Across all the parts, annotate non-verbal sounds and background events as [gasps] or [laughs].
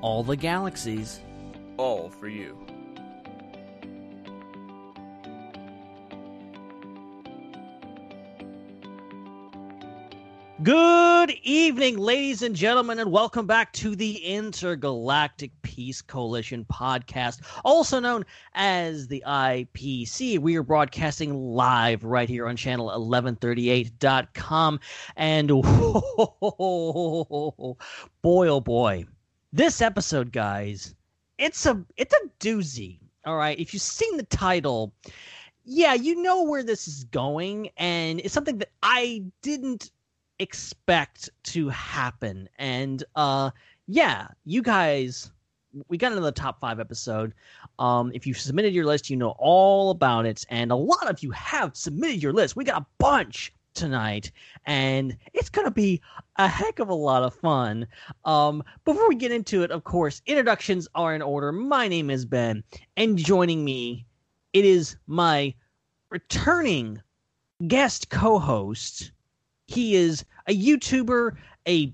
All the galaxies. All for you. Good evening, ladies and gentlemen, and welcome back to the Intergalactic Peace Coalition podcast, also known as the IPC. We are broadcasting live right here on channel 1138.com. And [laughs] boy, oh boy, this episode, guys, it's a it's a doozy. All right, if you've seen the title, yeah, you know where this is going, and it's something that I didn't expect to happen. And uh yeah, you guys we got into the top five episode. Um, if you submitted your list, you know all about it, and a lot of you have submitted your list. We got a bunch tonight, and it's gonna be a heck of a lot of fun. Um, before we get into it, of course, introductions are in order. My name is Ben, and joining me, it is my returning guest co-host. He is a YouTuber, a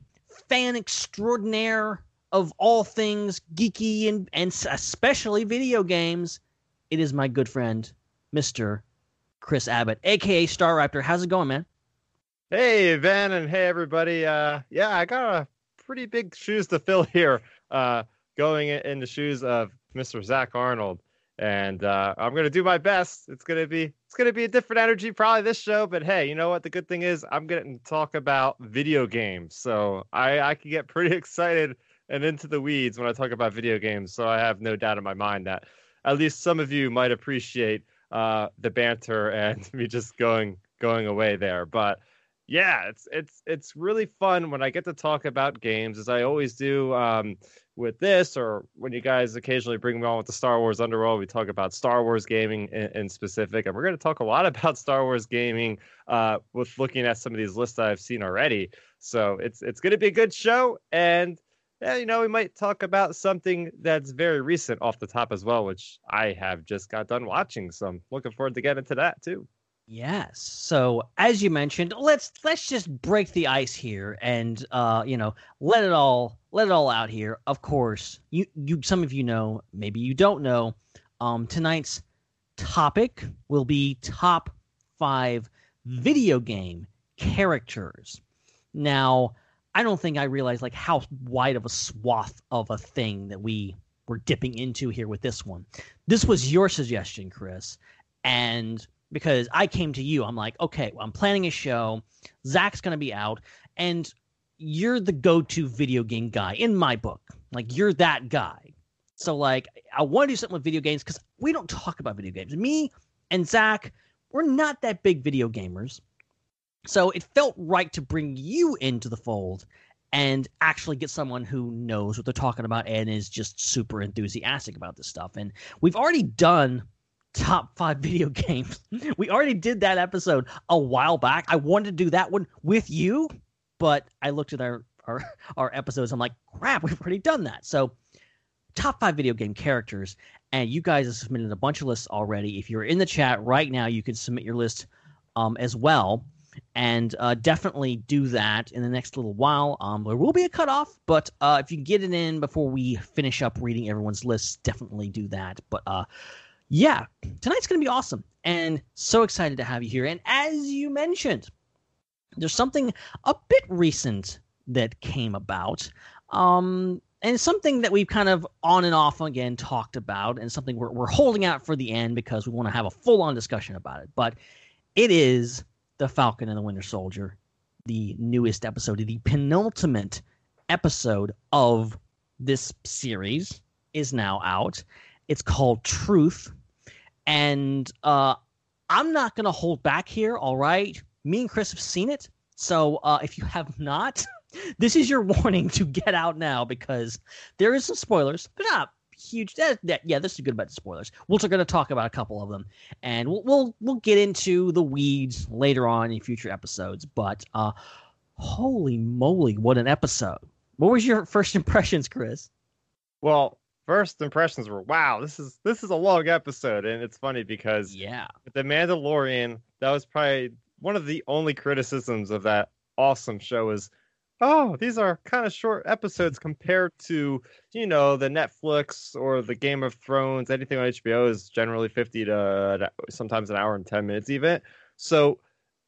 fan extraordinaire of all things geeky and, and especially video games. It is my good friend, Mr. Chris Abbott, aka Starrapter. How's it going, man? Hey, Ben, and hey, everybody. Uh, yeah, I got a pretty big shoes to fill here. Uh, going in the shoes of Mr. Zac Arnold, and uh, I'm gonna do my best. It's gonna be it's gonna be a different energy probably this show, but hey, you know what? The good thing is I'm to talk about video games, so I I can get pretty [laughs] excited and into the weeds when I talk about video games. So I have no doubt in my mind that at least some of you might appreciate uh, the banter and [laughs] me just going going away there, but yeah, it's it's it's really fun when I get to talk about games, as I always do um, with this, or when you guys occasionally bring me on with the Star Wars Underworld. We talk about Star Wars gaming in, in specific, and we're going to talk a lot [laughs] about Star Wars gaming uh, with looking at some of these lists I've seen already. So it's it's going to be a good show, and yeah, you know, we might talk about something that's very recent off the top as well, which I have just got done watching. So I'm looking forward to getting into that too. Yes. So as you mentioned, let's let's just break the ice here and uh, you know, let it all let it all out here. Of course, you you some of you know, maybe you don't know. Um tonight's topic will be top 5 video game characters. Now, I don't think I realized like how wide of a swath of a thing that we were dipping into here with this one. This was your suggestion, Chris, and because I came to you, I'm like, okay, well, I'm planning a show. Zac's gonna be out, and you're the go-to video game guy in my book. Like you're that guy. So like, I want to do something with video games because we don't talk about video games. Me and Zac, we're not that big video gamers. So it felt right to bring you into the fold and actually get someone who knows what they're talking about and is just super enthusiastic about this stuff. And we've already done top five [laughs] video games. We already did that episode a while back. I wanted to do that one with you, but I looked at our our, [laughs] our episodes. I'm like, crap, we've already done that. So top five video game characters. and you guys have submitted a bunch of lists already. If you're in the chat right now, you can submit your list um, as well, and uh, definitely do that in the next little while. Um, there will be a cutoff, but uh, if you can get it in before we finish up reading everyone's lists, definitely do that. But uh, yeah, tonight's going to be awesome, and so excited to have you here. And as you mentioned, there's something a bit recent that came about. Um, and something that we've kind of on and off again talked about, and something we're, we're holding out for the end because we want to have a full on discussion about it. But it is The Falcon and the Winter Soldier, the newest episode, the penultimate episode of this series is now out. It's called Truth. And uh, I'm not going to hold back here, all right? Me and Chris have seen it. So uh, if you have not, [laughs] this is your warning to get out now because there is some spoilers. They're not huge. That, that, yeah, this is a good bit of spoilers. We're going to talk about a couple of them, and we'll, we'll we'll get into the weeds later on in future episodes. But uh, holy moly, what an episode! What was your [laughs] first impressions, Chris? Well, first impressions were wow. This is this is a long episode, and it's funny because yeah, the Mandalorian that was probably one of the only criticisms of that awesome show is oh these are kind of short episodes compared to you know the netflix or the game of thrones. Anything on hbo is generally 50 to sometimes an hour and 10 minutes even. So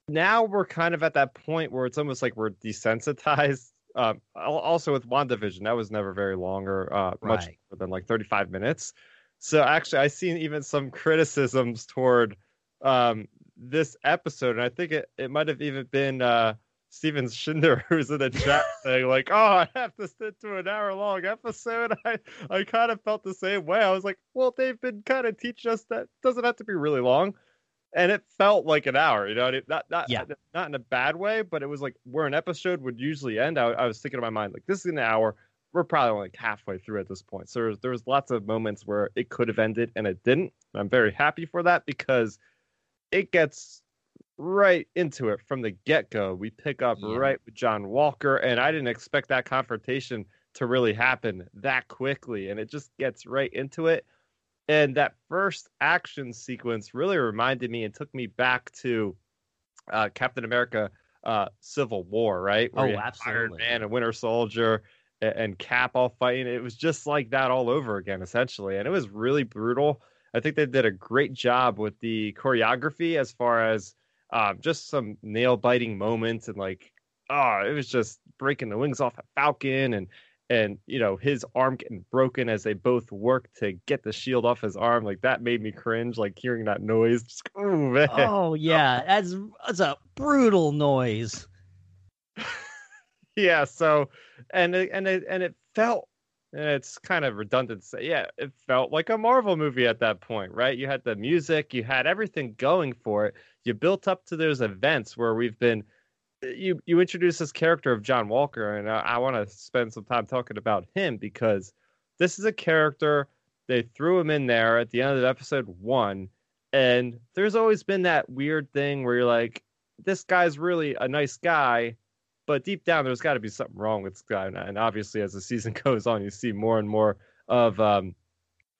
now we're kind of at that point where it's almost like we're desensitized [laughs] um, also with wandavision that was never very long or uh, right. much more than like 35 minutes. So actually I've seen even some [laughs] criticisms toward um, this episode, and I think it, it might have even been uh, Steven Schinder [laughs] who's in the chat [laughs] saying like, "Oh, I have to sit through an hour long episode." [laughs] I I kind of felt the same way. I was like, "Well, they've been kind of teaching us that doesn't have to be really long," and it felt like an hour. You know, not not yeah. not in a bad way, but it was like where an episode would usually end. I, I was thinking in my mind like, "This is an hour." We're probably like halfway through at this point. So there was, there was lots of moments where it could have ended and it didn't. I'm very happy for that because it gets right into it from the get go. We pick up yeah. right with John Walker, and I didn't expect that confrontation to really happen that quickly. And it just gets right into it. And that first action sequence really reminded me and took me back to uh, Captain America uh, Civil War, right? Where oh, absolutely. Iron Man and Winter Soldier and, and Cap all fighting. It was just like that all over again, essentially. And it was really brutal. I think they did a great job with the choreography as far as um, just some nail biting moments and like, oh, it was just breaking the wings off a Falcon and and you know his arm getting broken as they both work to get the shield off his arm like that made me cringe like hearing that noise just, [laughs] oh, man. oh yeah that's that's a brutal noise [laughs] yeah so and it, and it and it felt and it's kind of redundant to say, yeah, it felt like a Marvel movie at that point, right? You had the music, you had everything going for it. You built up to those events where we've been. Eh, you you introduce this character of John Walker, and I, I want to spend some time talking about him because this is a character they threw him in there at the end of episode one, and there's always been that weird thing where you're like, this guy's really a nice guy, but deep down, there's got to be something wrong with this guy. And obviously, as the season [laughs] goes on, you see more and more of um,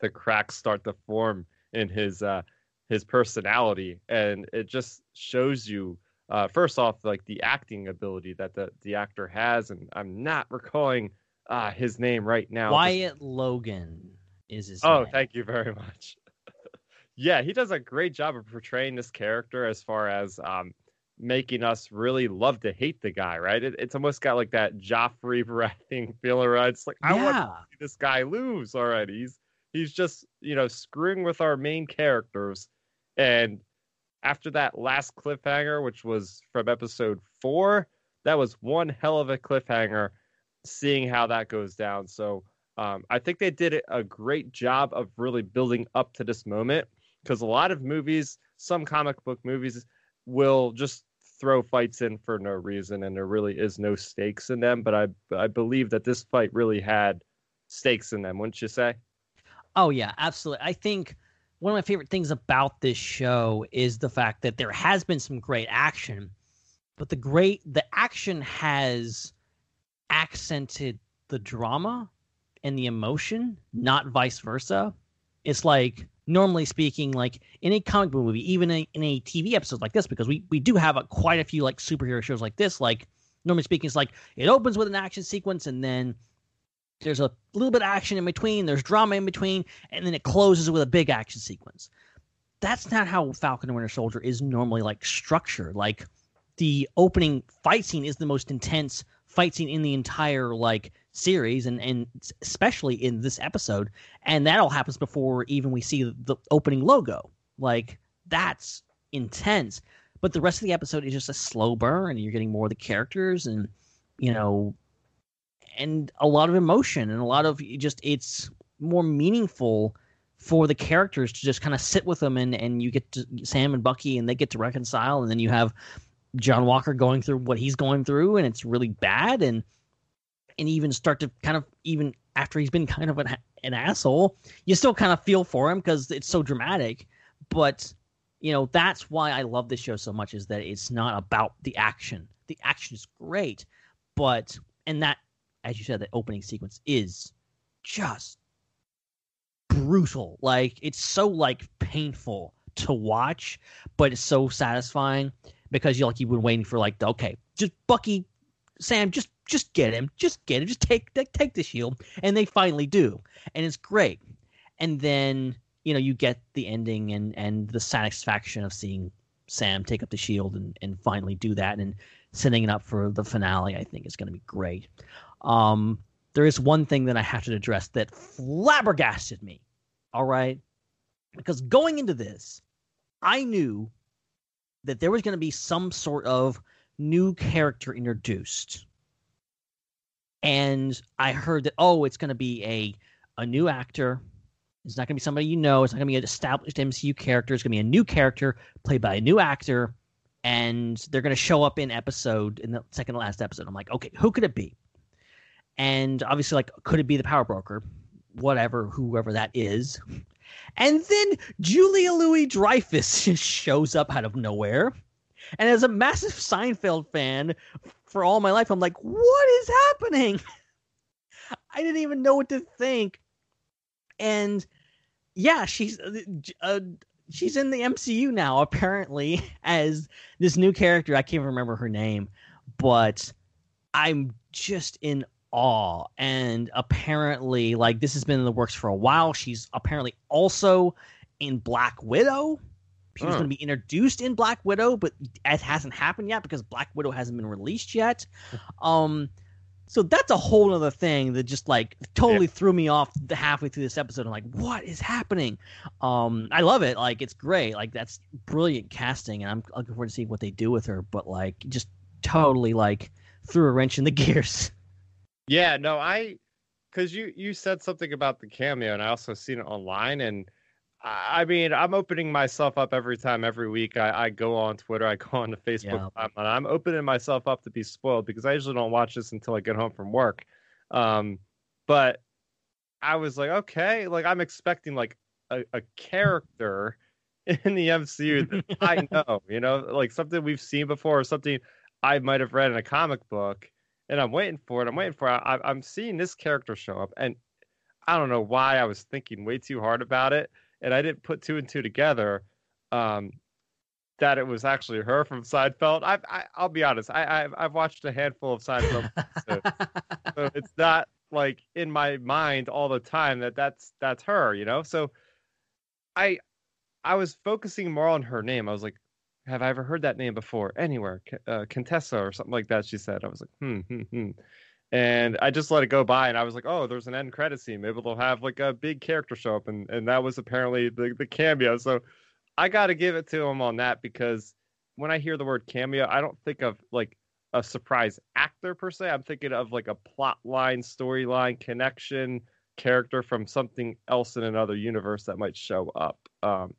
the cracks start to form in his uh, his personality, and it just shows you. Uh, first off, like the acting ability that the, the actor has, and I'm not recalling uh, his name right now. Wyatt Logan is his. Oh, name. thank you very much. [laughs] yeah, he does a great job of portraying this character as far as um, making us really love to hate the guy, right? It, it's almost got like that Joffrey [laughs] Baratheon feeling, right? It's like I yeah. want to see this guy lose already. He's he's just you know screwing with our main characters, and after that last cliffhanger, which was from episode four, that was one hell of a cliffhanger. Seeing how that goes down, so um, I think they did a great job of really building up to this moment because a lot of movies, some comic book movies, will just throw fights in for no reason and there really is no stakes in them but i i believe that this fight really had stakes in them wouldn't you say oh yeah absolutely i think one of my favorite things about this show is the fact that there has been some great action but the great the action has accented the drama and the emotion not vice versa It's like normally speaking, like in a comic book movie, even in a, in a TV episode like this, because we we do have a, quite a few like superhero shows like this. Like normally speaking, it's like it opens with an action sequence and then there's a little bit of action in between, there's drama in between, and then it closes with a big action sequence. That's not how Falcon and Winter Soldier is normally like structured. Like the opening fight scene is the most intense fight scene in the entire like series and and especially in this episode and that all happens before even we see the opening logo like that's intense but the rest of the episode is just a slow burn and you're getting more of the characters and you know and a lot of emotion and a lot of just it's more meaningful for the characters to just kind of sit with them and and you get to Sam and Bucky and they get to reconcile and then you have John Walker going through what he's going through, and it's really bad, and and even start to kind of even after he's been kind of an, an asshole, you still kind of feel for him because it's so dramatic. But you know that's why I love this show so much is that it's not about the action. The action is great, but and that, as you said, the opening sequence is just brutal. Like it's so like painful to watch, but it's so satisfying because you like you've been waiting for like okay, just Bucky, Sam, just just get him, just get him, just take take the shield, and they finally do, and it's great. And then you know you get the ending and and the satisfaction of seeing Sam take up the shield and and finally do that and setting it up for the finale. I think is going to be great. Um, there is one thing that I have to address that flabbergasted me. All right, because going into this, I knew that there was going to be some sort of new character introduced. And I heard that, oh, it's going to be a, a new actor. It's not going to be somebody you know. It's not going to be an established MCU character. It's going to be a new character played by a new actor. And they're going to show up in episode, in the second to last episode. I'm like, okay, who could it be? And obviously, like, could it be the Power Broker? Whatever, whoever that is. And then Julia Louis Dreyfus [laughs] shows up out of nowhere. And as a massive Seinfeld fan for all my life, I'm like, what is happening? [laughs] I didn't even know what to think. And yeah, she's uh, uh, she's in the MCU now apparently [laughs] as this new character. I can't remember her name, but I'm just in awe. And apparently, like this has been in the works for a while. She's apparently also in Black Widow. She was going to be introduced in Black Widow, but it hasn't happened yet because Black Widow hasn't been released yet. Um, so that's a whole other thing that just like totally yeah. threw me off the halfway through this episode. I'm like, what is happening? Um, I love it. Like it's great. Like that's brilliant casting, and I'm looking forward to seeing what they do with her. But like, just totally like threw a wrench in the [laughs] gears. Yeah, no, I because you you said something about the cameo, and I also seen it online, and I, I mean, I'm opening myself up every time, every week. I, I go on Twitter, [laughs] I go on the Facebook, yeah. and I'm opening myself up to be spoiled because I usually don't watch this until I get home from work. Um, but I was like, okay, like I'm expecting like a, a character [laughs] in the MCU that I [laughs] know, you know, like something we've seen before, or something I might have read in a comic book and I'm waiting for it. I'm waiting for it. I, I'm seeing this character show up, and I don't know why I was thinking way too hard about it, and I didn't put two and two together. Um, that it was actually her from Seinfeld. I've, I, i will be honest. I, I've, I've watched a handful of Seinfeld, so, so [laughs] it's not like in my mind all the time that that's that's her. You know, so I I was focusing more on her name. I was like, have I ever heard that name before anywhere? Uh, Contessa or something like that. She said. I was like, hmm, hmm, hmm. And I just let it go by, and I was like, oh, there's an end credit scene. Maybe they'll have like a big character show up, and and that was apparently the the cameo. So I got to give it to him on that because when I hear the word cameo, I don't think of like a surprise actor per se. I'm thinking of like a plot line, storyline, connection, character from something else in another universe that might show up. Um,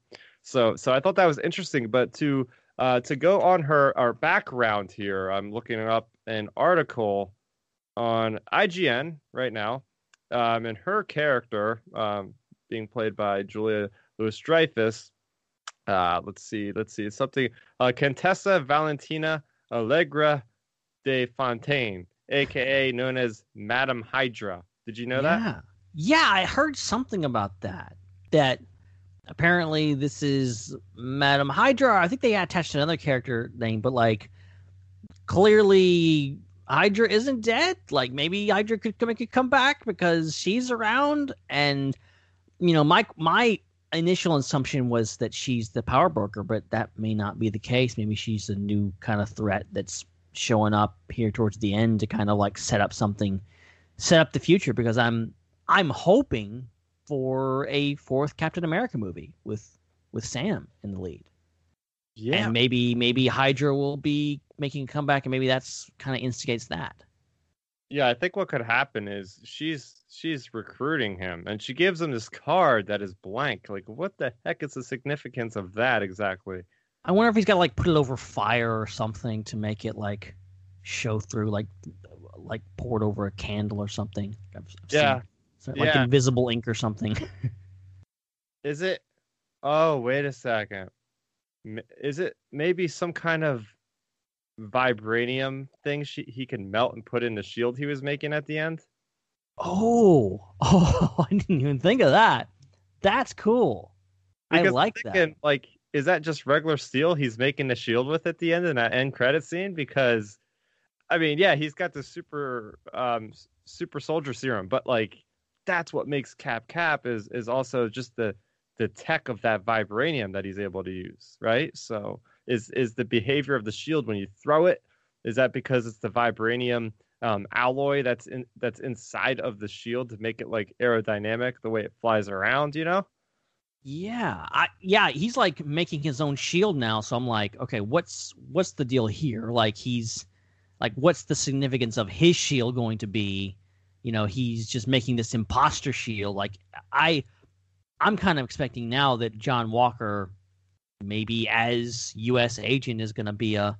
so so I thought that was interesting. But to uh, to go on her our background here, I'm looking up an article on IGN right now, um, and her character um, being played by Julia Louis Dreyfus. Uh, let's see, let's see, something. Uh, Contessa Valentina Allegra de Fontaine, aka known as Madame Hydra. Did you know yeah. that? Yeah, I heard something about that. that apparently this is Madam Hydra. I think they attached another character name, but like clearly Hydra isn't dead. Like maybe Hydra could come, could come back because she's around. And you know, my my initial assumption was that she's the power broker, but that may not be the case. Maybe she's a new kind of threat that's showing up here towards the end to kind of like set up something, set up the future. Because I'm I'm hoping for a fourth Captain America movie with with Sam in the lead. Yeah. And maybe maybe Hydra will be making a comeback, and maybe that's kind of instigates that. Yeah, I think what could happen is she's she's recruiting him and she gives him this card that is blank. Like what the heck is the significance of that exactly? I wonder if he's got to like put it over fire or something to make it like show through, like like poured over a candle or something. I've, I've Yeah. seen, like Yeah. invisible ink or something. [laughs] Is it Oh, wait a second. Is it maybe some kind of vibranium thing she, he can melt and put in the shield he was making at the end? oh, [laughs] oh, I didn't even think of that. That's cool. I Because I'm like that. Like, is that just regular steel he's making the shield with at the end in that end credit scene? Because, I mean, yeah, he's got the super, um, super soldier serum, but like, that's what makes Cap Cap is is also just the the tech of that vibranium that he's able to use, right? So, is is the behavior of the shield when you throw it? Is that because it's the vibranium um, alloy that's in that's inside of the shield to make it like aerodynamic the way it flies around? You know? Yeah, I yeah, he's like making his own shield now. So I'm like, okay, what's what's the deal here? Like he's like, what's the significance of his shield going to be? You know, he's just making this imposter shield. Like I, I'm kind of expecting now that John Walker, maybe as U.S. agent, is going to be a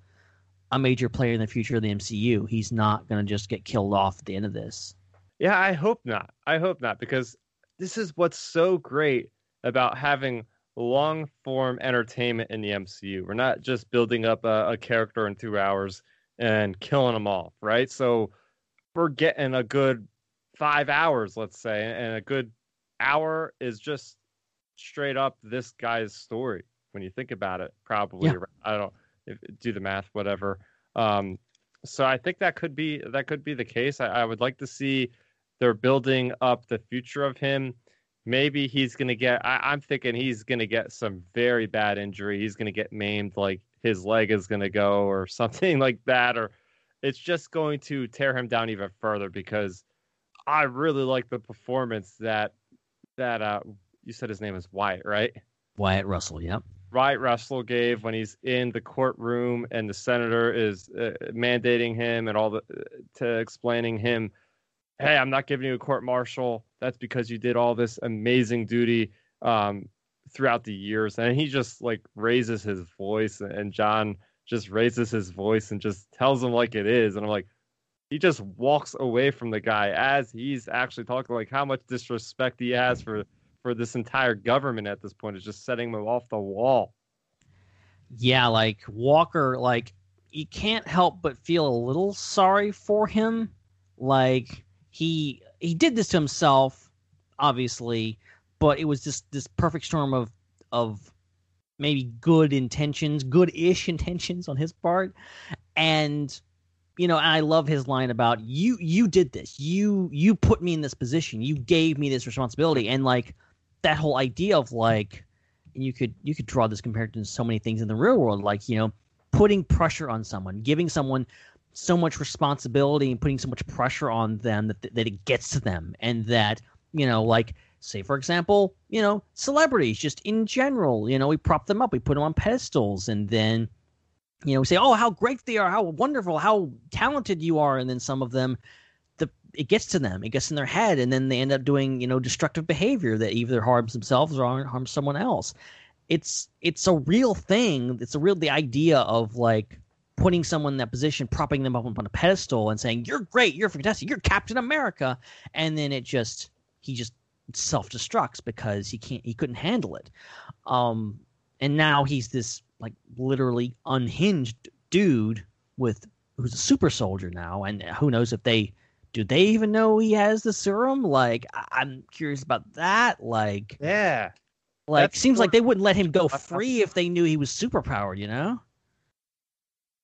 a major player in the future of the MCU. He's not going to just get killed off at the end of this. Yeah, I hope not. I hope not because this is what's so great about having long form entertainment in the MCU. We're not just building up a, a character in two hours and killing them off, right? So we're getting a good five hours, let's say, and a good hour is just straight up this guy's story when you think about it. Probably, Yeah. I don't if, do the math, whatever. Um, so I think that could be that could be the case. I, I would like to see they're building up the future of him. Maybe he's gonna get. I, I'm thinking he's gonna get some very bad injury. He's gonna get maimed, like his leg is gonna go or [laughs] something like that, or it's just going to tear him down even further. Because I really like the performance that that uh you said his name is Wyatt, right? Wyatt Russell, yep. Wyatt Russell gave when he's in the courtroom and the senator is uh, mandating him and all the to explaining him, hey, I'm not giving you a court martial. That's because you did all this amazing duty um, throughout the years. And he just like raises his voice, and John just raises his voice and just tells him like it is. And I'm like, he just walks away from the guy as he's actually talking like how much disrespect he has for for this entire government at this point is just setting him off the wall. yeah, like Walker, like you can't help but feel a little sorry for him. Like he he did this to himself, obviously, but it was just this perfect storm of of maybe good intentions, good-ish [laughs] intentions on his part, and you know, I love his line about you you did this. You you put me in this position. You gave me this responsibility and like that whole idea of like you could you could draw this compared to so many things in the real world like you know putting pressure on someone giving someone so much responsibility and putting so much pressure on them that, that it gets to them and that you know like say for example you know celebrities just in general you know we prop them up we put them on pedestals and then you know we say oh how great they are how wonderful how talented you are and then some of them the it gets to them it gets in their head and then they end up doing you know destructive behavior that either harms themselves or harms someone else. It's it's a real thing it's a real the idea of like putting someone in that position propping them up on a pedestal and saying you're great you're fantastic you're captain america and then it just he just self-destructs because he can't he couldn't handle it um and now he's this like literally unhinged dude with who's a super soldier now and who knows if they do they even know he has the serum like I- i'm curious about that like Yeah. Like, That's seems like they wouldn't let him go free if they knew he was superpowered. You know?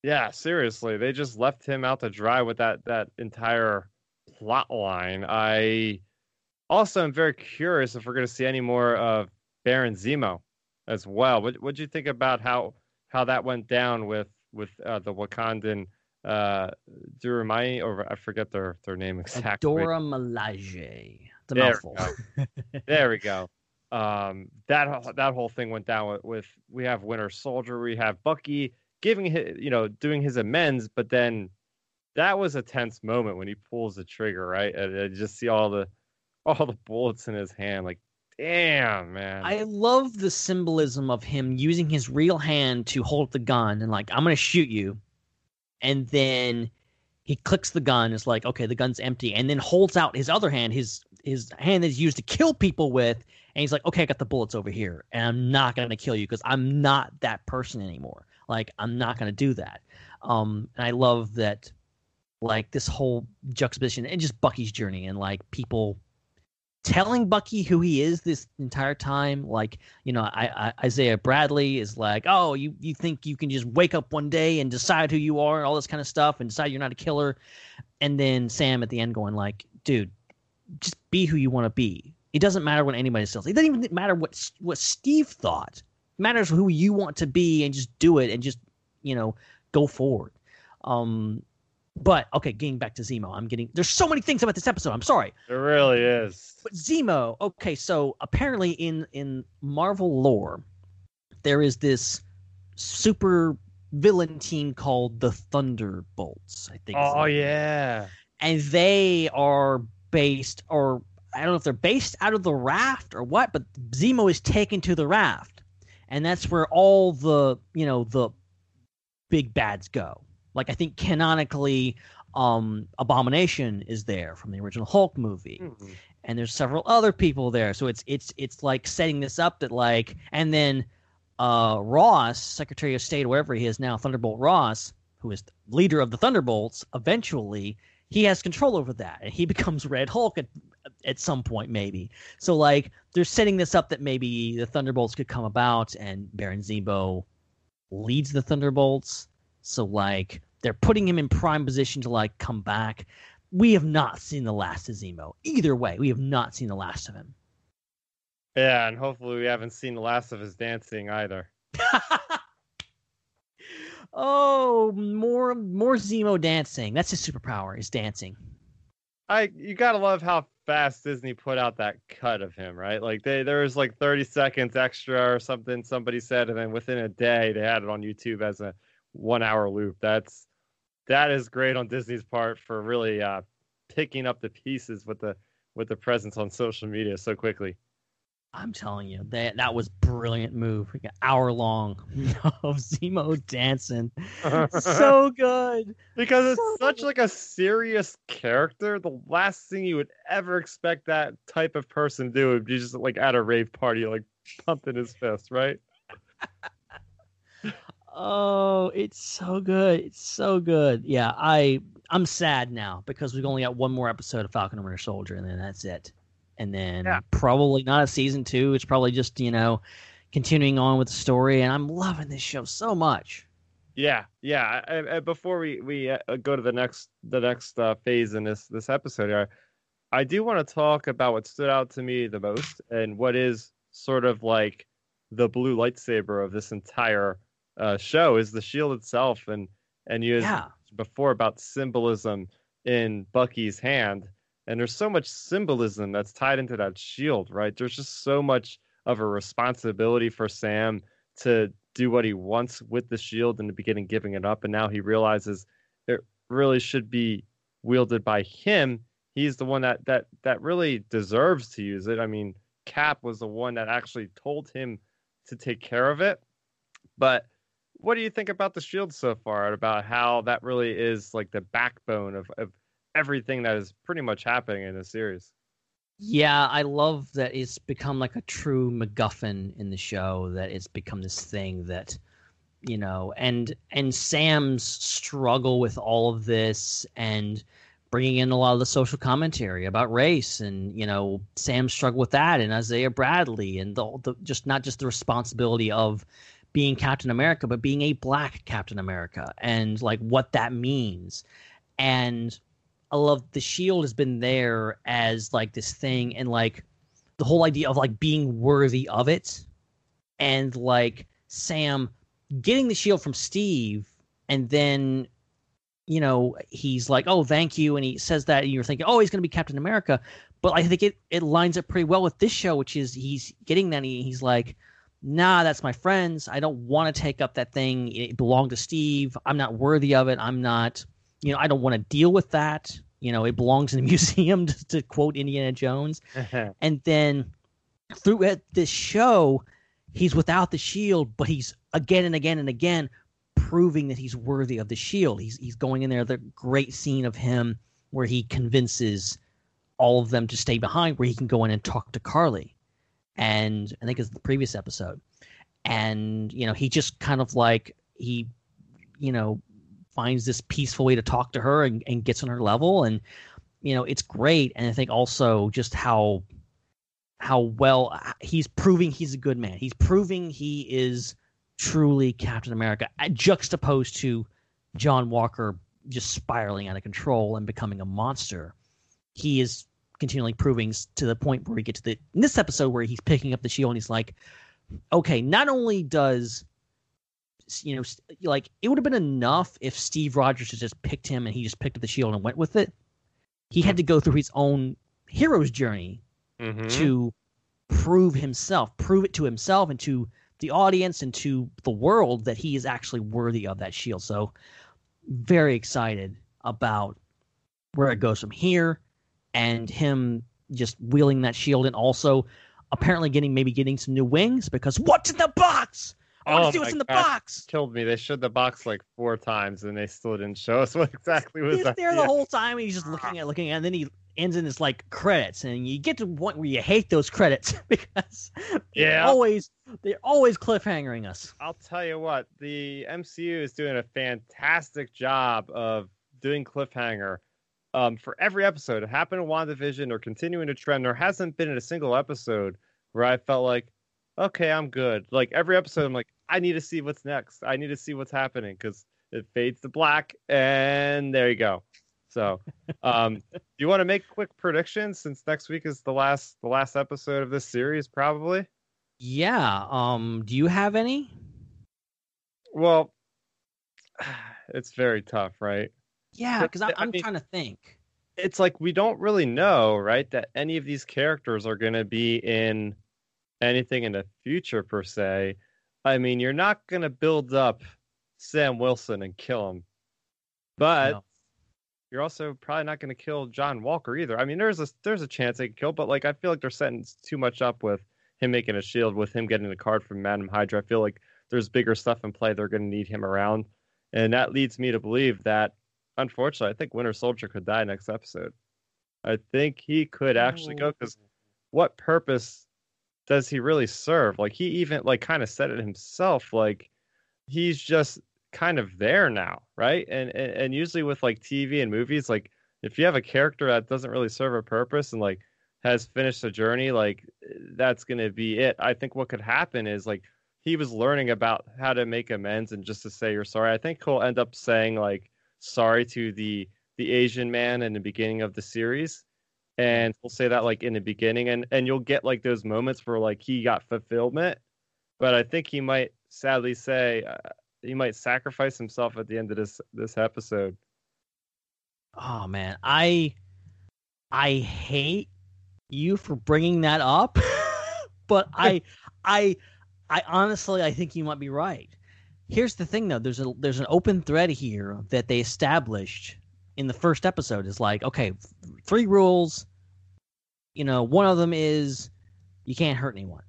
Yeah, seriously, they just left him out to dry with that that entire plot line. I also I'm very curious if we're going to see any more of Baron Zemo as well. What what'd you think about how how that went down with with uh, the Wakandan uh Durumai or I forget their their name exactly. Dora Milaje. It's a There mouthful. we go. [laughs] there we go. Um, that whole- that whole thing went down with, with we have Winter Soldier, we have Bucky giving his, you know, doing his amends, but then that was a tense moment when he pulls the trigger, right? And I just see all the all the bullets in his hand, like, damn, man. I love the symbolism of him using his real hand to hold the gun and like, I'm gonna shoot you, and then he clicks the gun. It's like, okay, the gun's empty, and then holds out his other hand, his his hand that he's used to kill people with, and he's like, okay, I got the bullets over here, and I'm not gonna kill you because I'm not that person anymore. Like, I'm not gonna do that. Um, and I love that, like this whole juxtaposition and just Bucky's journey and like people telling Bucky who he is this entire time. Like, you know, I, I, Isaiah Bradley is like, oh, you, you think you can just wake up one day and decide who you are, and all this kind of stuff, and decide you're not a killer. And then Sam at the end going like, dude, just be who you want to be. It doesn't matter what anybody says. It doesn't even matter what what Steve thought. It matters who you want to be and just do it and just you know go forward. Um, but okay, getting back to Zemo, I'm getting there's so many things about this episode. I'm sorry. it really is. But Zemo, okay, so apparently in in Marvel lore, there is this super villain team called the Thunderbolts. I think. Oh yeah. and they are based, or I don't know if they're based out of the raft or what, but Zemo is taken to the raft, and that's where all the you know the big bads go. Like I think canonically, um, Abomination is there from the original Hulk movie Mhm. and there's several other people there. So it's it's it's like setting this up that like and then uh Ross, Secretary of State, wherever he is now, Thunderbolt Ross, who is the leader of the Thunderbolts, eventually he has control over that and he [laughs] becomes Red Hulk at at some point maybe. So like they're setting this up that maybe the Thunderbolts could come about and Baron Zemo leads the Thunderbolts. So like they're putting him in prime position to like come back we have not seen the last of Zemo. Either way, we have not seen the last of him. Yeah, and hopefully we haven't seen the last of his dancing either. [laughs] oh, more more Zemo dancing. That's his superpower is dancing. I you gotta love how fast Disney put out that cut of him, right? Like they there was like 30 seconds extra or something somebody said, and then within a day they had it on YouTube as a one hour loop. That's that is great on Disney's part for really uh picking up the pieces with the with the presence on social media so quickly. I'm telling you, that that was brilliant move. Like an hour long [laughs] of Zemo dancing. so [laughs] good. because it's so such good. like a serious character. The last thing you would ever expect that type of person to do would be just like at a rave party, like pumping his fist, right? [laughs] Oh, it's so good. It's so good. Yeah, I I'm sad now because we've only got one more episode of Falcon and Winter Soldier, and then that's it. And then Yeah. probably not a season two. It's probably just you know continuing on with the story. And I'm loving this show so much. Yeah, yeah. I, I, before we we uh, go to the next the next uh, phase in this this episode here, I do want to talk about what stood out to me the most and what is sort of like the blue lightsaber of this entire uh, show is the shield itself, and and you Yeah. before about symbolism in Bucky's hand, and there's so much symbolism that's tied into that shield, right? There's just so much of a responsibility for Sam to do what he wants with the shield in the beginning, giving it up, and now he realizes it really should be wielded by him. He's the one that that that really deserves to use it. I mean, Cap was the one that actually told him to take care of it. But what do you think about the shield so far? About how that really is like the backbone of, of everything that is pretty much happening in the series. Yeah, I love that it's become like a true MacGuffin in the show. That it's become this thing that, you know, and and Sam's struggle with all of this, and bringing in a lot of the social commentary about race and you know Sam's struggle with that and Isaiah Bradley and the, the just not just the responsibility of being Captain America but being a black Captain America and like what that means. And I love the shield has been there as like this thing and like the whole idea of like being worthy of it. And like Sam getting the shield from Steve and then you know he's like oh thank you and he says that and you're thinking oh he's going to be Captain America. But I think it it lines up pretty well with this show which is he's getting that he, he's like nah that's my friends. I don't want to take up that thing. It belonged to Steve. I'm not worthy of it. I'm not you know I don't want to deal with that. You know it belongs in the [laughs] museum to, to quote Indiana Jones. [laughs] And then through this show he's without the shield but he's again and again and again proving that he's worthy of the shield. He's he's going in there the great scene of him where he convinces all of them to stay behind where he can go in and talk to Karli and I think it's the previous episode. And you know he just kind of like he you know finds this peaceful way to talk to her and, and gets on her level. And you know it's great. And i think also just how how well he's proving he's a good man. He's proving he is truly captain america uh, juxtaposed to john walker just spiraling out of control and becoming a monster. He is continually proving to the point where we get to the in this episode where he's picking up the shield and he's like okay not only does you know, like it would have been enough if Steve Rogers had just picked him and he just picked up the shield and went with it. He had to go through his own hero's journey Mhm. to prove himself, prove it to himself and to the audience and to the world that he is actually worthy of that shield. So, very excited about where it goes from here and him just wielding that shield and also apparently getting maybe getting some new wings because what's in the box? I want Oh to see what's in the God. box. Killed me. They showed the box like four times and they still didn't show us what exactly was He's there the whole time and he's just looking at looking at and then he ends in his like credits and you get to the point where you hate those credits [laughs] because they're Yeah. always they're always cliffhangering us. I'll tell you what, the MCU is doing a fantastic job of doing cliffhanger. Um, for every episode, it happened in WandaVision or continuing to trend. There hasn't been a single episode where I felt like, okay, I'm good. Like every episode, I'm like, I need to see what's next. I need to see what's happening because it fades to black, and there you go. So, [laughs] um, do you want to make quick predictions since next week is the last the last episode of this series, probably? Yeah. Um. Do you have any? Well, [sighs] it's very tough, right? Yeah, because I'm, I mean- trying to think. It's like we don't really know, right, that any of these characters are going to be in anything in the future per se. I mean, you're not going to build up Sam Wilson and kill him, but No. you're also probably not going to kill John Walker either. I mean, there's a there's a chance they could kill, but like I feel like they're setting too much up with him making a shield, with him getting a card from Madam Hydra. I feel like there's bigger stuff in play. They're going to need him around, and that leads me to believe that, unfortunately, I think Winter Soldier could die next episode. I think he could actually go because oh. what purpose does he really serve? Like he even like kind of said it himself. Like he's just kind of there now, right? And, and and usually with like TV and movies, like if you have a character that doesn't really serve a purpose and like has finished a journey, like that's gonna be it. I think what could happen is like he was learning about how to make amends and just to say you're sorry. I think he'll end up saying like sorry to the the Asian man in the beginning of the series. And we'll say that like in the beginning and and you'll get like those moments where like he got fulfillment. But I think he might sadly say uh, he might sacrifice himself at the end of this this episode. Oh man, I I hate you for bringing that up, [laughs] but I I I honestly I think you might be right. Here's the thing though, there's a there's an open thread here that they established in the first episode is like, okay, three rules. You know, one of them is you can't hurt anyone.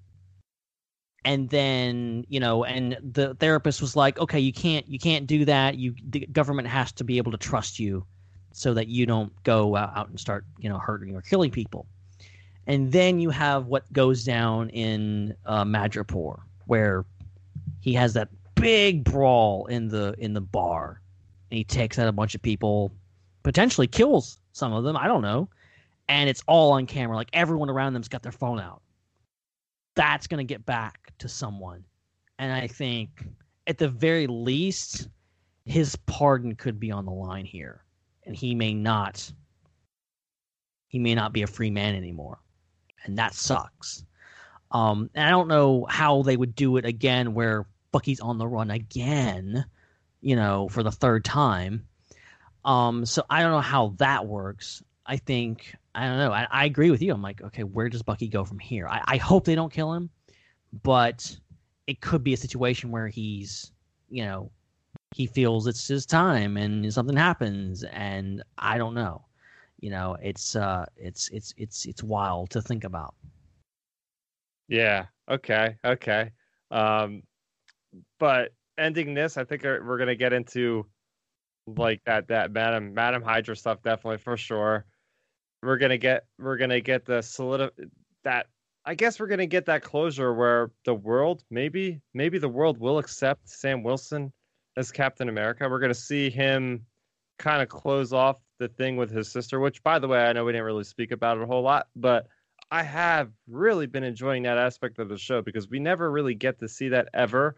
And then, you know, and the therapist was like, okay, you can't you can't do that. You the government has to be able to trust you so that you don't go out and start you know hurting or killing people and then you have what goes down in uh, Madripoor where he has that big brawl in the in the bar and he takes out a bunch of people potentially kills some of them, I don't know. And it's all on camera. Like everyone around them's got their phone out. That's going to get back to someone. And I think at the very least, his pardon could be on the line here. And he may not he may not be a free man anymore. And that sucks. Um, and I don't know how they would do it again where Bucky's on the run again, you know, for the third time. Um, so I don't know how that works. I think I don't know. I, I agree with you. I'm like, okay, where does Bucky go from here? I, I hope they don't kill him, but it could be a situation where he's, you know, he feels it's his time and something happens, and I don't know. You know, it's uh, it's it's it's it's wild to think about. Yeah. Okay. Okay. Um, but ending this, I think we're gonna get into like that that Madam Madam Hydra stuff definitely for sure. We're gonna get we're gonna get the solid that I guess we're gonna get that closure where the world maybe maybe the world will accept Sam Wilson as Captain America. We're gonna see him kind of close off the thing with his sister, which by the way I know we didn't really speak about it a whole lot, but I have really been enjoying that aspect of the show because we never really get to see that ever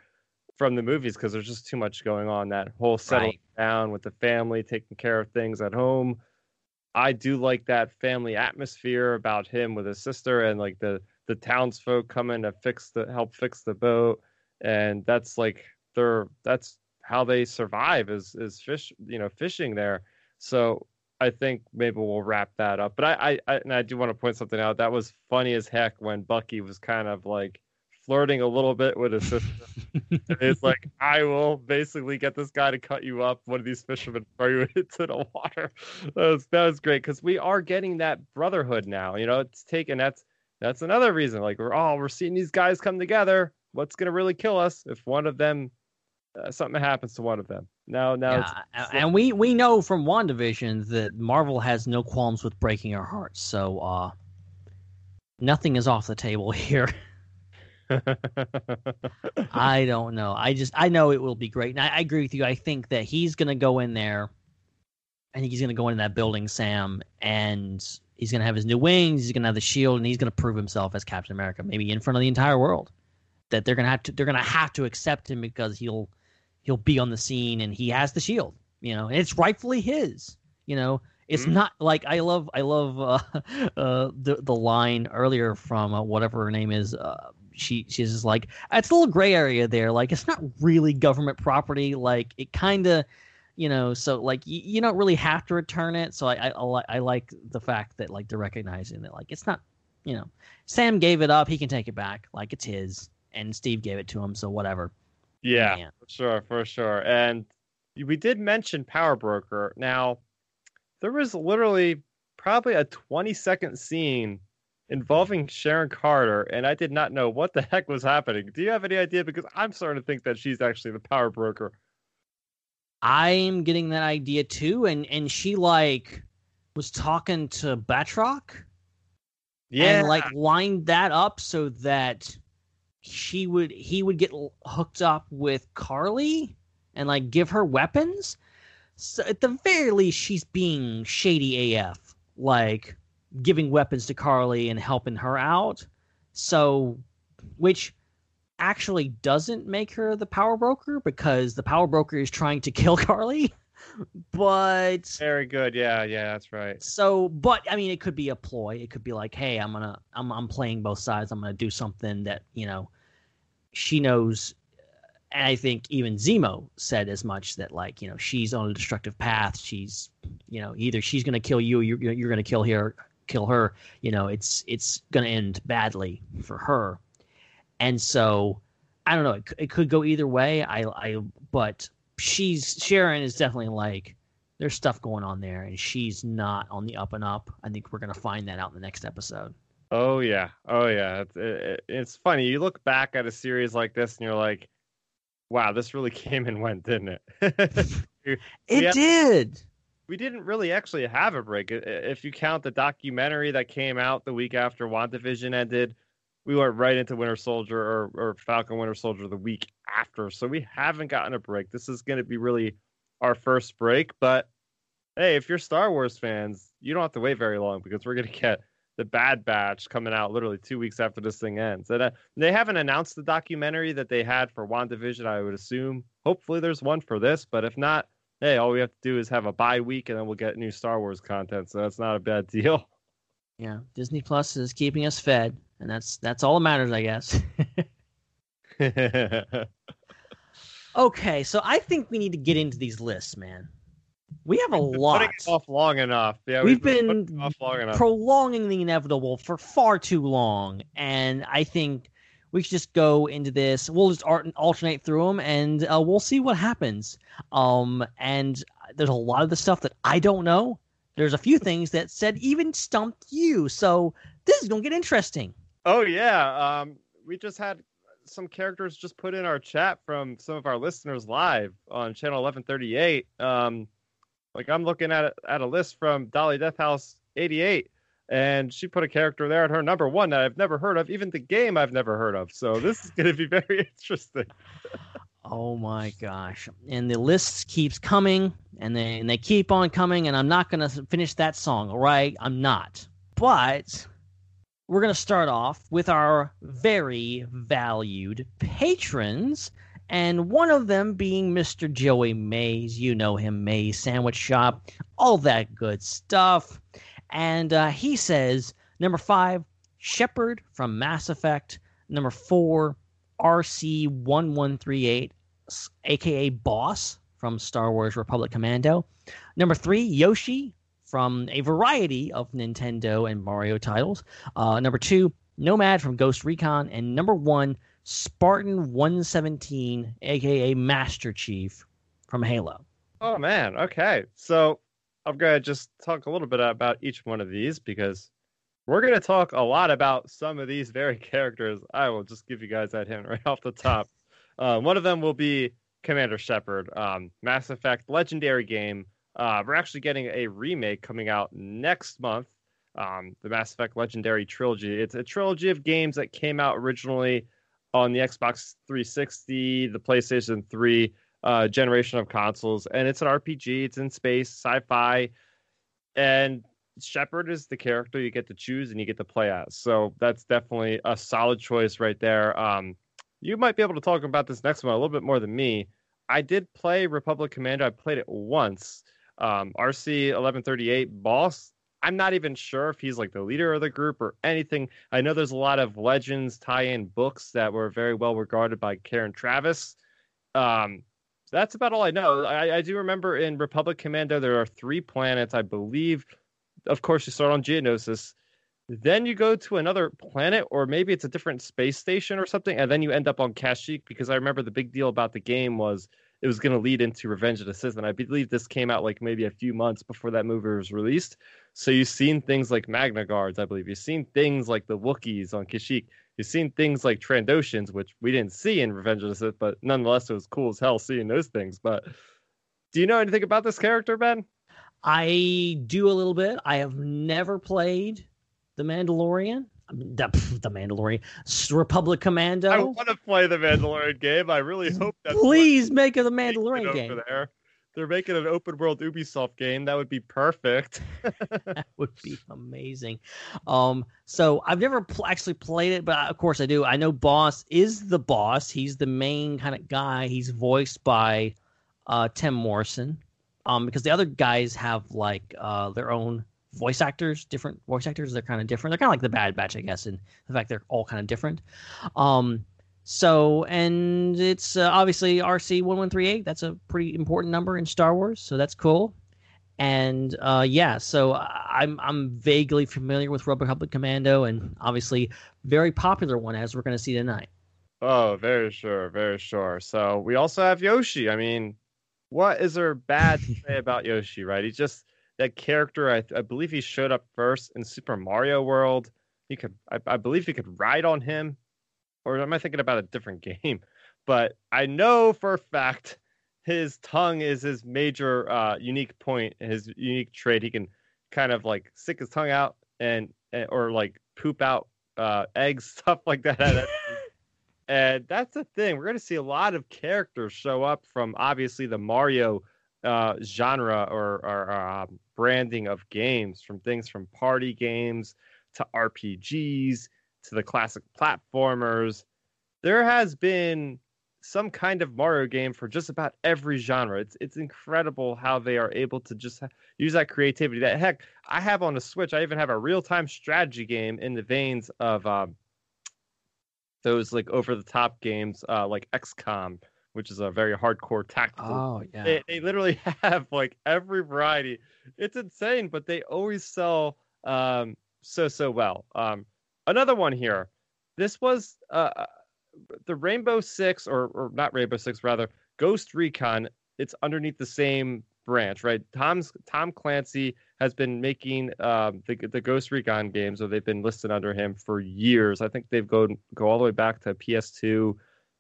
from the movies because there's just too much going on. That whole settling Right. down with the family, taking care of things at home. I do like that family atmosphere about him with his sister and like the the townsfolk coming to fix the help fix the boat, and that's like their that's how they survive is is fish you know fishing there. So I think maybe we'll wrap that up. But I, I, I and I do want to point something out. That was funny as heck when Bucky was kind of like flirting a little bit with his sister. And it's like, [laughs] I will basically get this guy to cut you up. One of these fishermen throw you [laughs] into the water. That was that was great because we are getting that brotherhood now. You know, it's taken that's that's another reason. Like we're all we're seeing these guys come together. What's gonna really kill us if one of them uh, something happens to one of them? Now, now it's Yeah, a- and we we know from WandaVision that Marvel has no qualms with breaking our hearts. So uh nothing is off the table [laughs] here. I don't know. I just I know it will be great. And I, I agree with you. I think that he's gonna go in there I think he's gonna go into that building, Sam, and he's gonna have his new wings, he's gonna have the shield, and he's gonna prove himself as Captain America, maybe in front of the entire world. That they're gonna have to they're gonna have to accept him because he'll he'll be on the scene and he has the shield, you know, and it's rightfully his. You know, it's Mhm. not like I love I love uh, [laughs] uh, the the line earlier from uh, whatever her name is. She she's just like it's a little gray area there. Like it's not really government property. Like it kind of, you know. So like you, you don't really have to return it. So I I, I I like the fact that like they're recognizing that like it's not, you know, Sam gave it up. He can take it back. Like it's his, and Steve gave it to him. So whatever. Yeah, Man. for sure, for sure. And we did mention Power Broker. Now, there was literally probably a 20 second scene involving Sharon Carter, and I did not know what the heck was happening. Do you have any idea? Because I'm starting to think that she's actually the Power Broker. I'm getting that idea too, and and she like was talking to Batroc. Yeah, and like lined that up so that she would he would get hooked up with Karli and like give her weapons. So at the very least, she's being shady AF, like giving weapons to Karli and helping her out. So, which actually doesn't make her the power broker because the power broker is trying to [laughs] kill Karli. But very good. Yeah, yeah, that's right. so, but I mean, it could be a ploy. It could be like, hey, I'm gonna, I'm, I'm playing both sides. I'm gonna do something that you know, she knows. And I think even Zemo said as much that like, you know, she's on a destructive path. She's, you know, either she's gonna kill you, or you're, you're gonna kill her, kill her. You know, it's, it's gonna end badly for her. And so, I don't know. It, it could go either way. I, I, but she's Sharon is definitely like there's stuff going on there, and she's not on the up and up. I think we're gonna find that out in the next episode. Oh yeah, oh yeah. It's, it, it's funny. You look back at a series like this, and you're like, "Wow, this really [laughs] came and went, didn't it?" [laughs] It did. We didn't really actually have a break. If you count the documentary that came out the week after WandaVision ended, we went right into Winter Soldier or, or Falcon Winter Soldier the week after. So we haven't gotten a break. This is going to be really our first break, but hey, if you're Star Wars fans, you don't have to wait very long because we're gonna [laughs] get the Bad Batch coming out literally two weeks after this thing ends. And uh, they haven't announced the documentary that they had for WandaVision. I would assume. Hopefully, there's one for this, but if not, hey, all we have to do is have a bye week, and then we'll get new Star Wars content. So that's not a bad deal. [laughs] Yeah, Disney Plus is keeping us fed, and that's that's all that matters, I guess. [laughs] okay, so I think we need to get into these lists, man. We have a lot. Putting it off long enough. Yeah, We've putting been it off long enough. prolonging the inevitable for far too long, and I think we should just go into this. We'll just alternate through them, and uh, we'll see what happens. Um, and there's a lot of the stuff that I don't know. There's a few things that said even stumped you, so this is gonna get interesting. Oh yeah, um, we just had some characters just put in our chat from some of our listeners live on channel 1138. Um, like I'm looking at at a list from Dolly Death House 88, and she put a character there at her number one that I've never heard of, even the game I've never heard of. So this is going to be [laughs] very interesting. Oh my gosh. And the list keeps coming and they and they keep on coming and I'm not going to finish that song, all right? I'm not. But we're going to start off with our very valued patrons and one of them being Mr. Joey Mays. You know him, Mays Sandwich Shop, all that good stuff. And uh, he says, number five, Shepard from Mass Effect. Number four, RC1138, aka Boss from Star Wars Republic Commando. Number three, Yoshi from a variety of Nintendo and Mario titles. Uh, number two, Nomad from Ghost Recon. And number one, Spartan 117, aka Master Chief from Halo. Oh man, okay. So I'm gonna just talk a little bit about each one of these because we're gonna talk a lot about some of these very [laughs] characters. I will just give you guys that hint right off the top. [laughs] Uh, one of them will be Commander Shepard, um, Mass Effect legendary game. Uh, we're actually getting a remake coming out next month. Um, the Mass Effect Legendary Trilogy. It's a trilogy of games that came out originally on the Xbox 360, the PlayStation 3 uh, generation of consoles, and it's an RPG. It's in space, sci-fi, and Shepard is the character you get to choose and you get to play as. So that's definitely a solid choice right there. Um, you might be able to talk about this next one a little bit more than me. I did play Republic Commander. I played it once. Um, RC 1138 boss. I'm not even sure if he's like the leader of the group or anything. I know there's a lot of legends tie-in books that were very well regarded by Karen Traviss. Um, that's about all I know. I, I do remember in Republic Commando there are three planets, I believe. Of course, you start on Geonosis, then you go to another planet, or maybe it's a different space station or something, and then you end up on Kashyyyk. Because I remember the big deal about the game was it was going to lead into Revenge of the Sith, and I believe this came out like maybe a few months before that movie was released. So you've seen things like Magna Guards, I believe. You've seen things like the Wookiees on Kashyyyk. You've seen things like Trandoshans, which we didn't see in Revenge of the Sith, but nonetheless, it was cool as hell seeing those things. But do you know anything about this character, Ben? I do a little bit. I have never played The Mandalorian. I mean, the, the Mandalorian. Republic Commando. I want to play the Mandalorian game. I really hope that Please make it the Mandalorian Mandalorian game. there. They're making an open world Ubisoft game. That would be perfect. [laughs] that would be amazing. Um, so I've never pl- actually played it, but of course I do. I know Boss is the boss. He's the main kind of guy. He's voiced by uh, Tim Morrison. Um, because the other guys have like uh, their own voice actors, different voice actors. They're kind of different. They're kind of like the Bad Batch, I guess, in the fact they're all kind of different. Um, so, and it's uh, obviously RC one one three eight. That's a pretty important number in Star Wars, so that's cool. And uh, yeah, so I'm I'm vaguely familiar with Republic Commando, and obviously very popular one as we're going to see tonight. Oh, very sure, very sure. So we also have Yoshi. I mean, what is there bad to say about Yoshi? Right? He's just that character. I, I believe he showed up first in Super Mario World. You could, I, I believe, you could ride on him, or am I thinking about a different game? [laughs] But I know for a fact his tongue is his major uh, unique point, his unique trait. He can kind of like stick his tongue out and, and or like poop out uh, eggs, [laughs] stuff like that. [laughs] and that's the thing. We're going to see a lot of characters show up from obviously the Mario uh, genre or, or uh, branding of games, from things from party games to RPGs to the classic platformers. There has been some kind of Mario game for just about every genre. It's it's incredible how they are able to just use that creativity. That heck, I have on the Switch. I even have a real time strategy game in the veins of um, those like over the top games uh, like XCOM, which is a very hardcore tactical. Oh yeah. They, they literally [laughs] have like every variety. It's insane, but they always sell um, so so well. Um, another one here. This was uh, the Rainbow Six, or or not Rainbow Six, rather Ghost Recon. It's underneath the same branch, right? Tom's Tom Clancy has been making um, the the Ghost Recon games, or they've been listed under him for years. I think they've go go all the way back to PS2,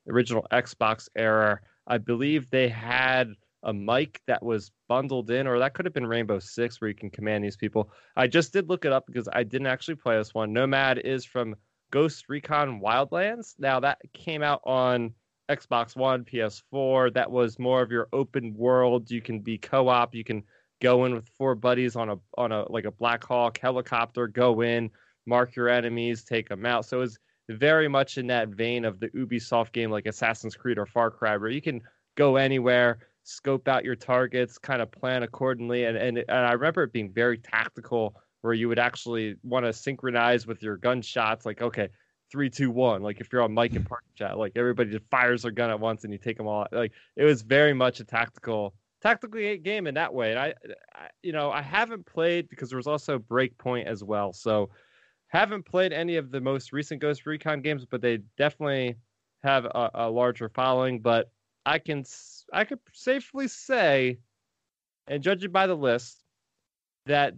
original Xbox era. I believe they had a mic that was bundled in, or that could have been Rainbow Six, where you can command these people. I just did look it up because I didn't actually play this one. Nomad is from Ghost Recon Wildlands. Now that came out on Xbox One, PS4. That was more of your open world. You can be co-op. You can go in with four buddies on a on a like a Black Hawk helicopter. Go in, mark your enemies, take them out. So it's very much in that vein of the Ubisoft game, like Assassin's Creed or Far Cry, where you can go anywhere, scope out your targets, kind of plan accordingly. And and, and I remember it being very tactical where you would actually want to synchronize with your gunshots. Like, okay, three, two, one. Like if you're on mic and [laughs] party chat, like everybody just fires their gun at once and you take them all. Out. Like it was very much a tactical, tactical game in that way. And I, I, you know, I haven't played because there was also Breakpoint as well. So haven't played any of the most recent Ghost Recon games, but they definitely have a, a larger following. But I can, I could safely say, and judging by the list, that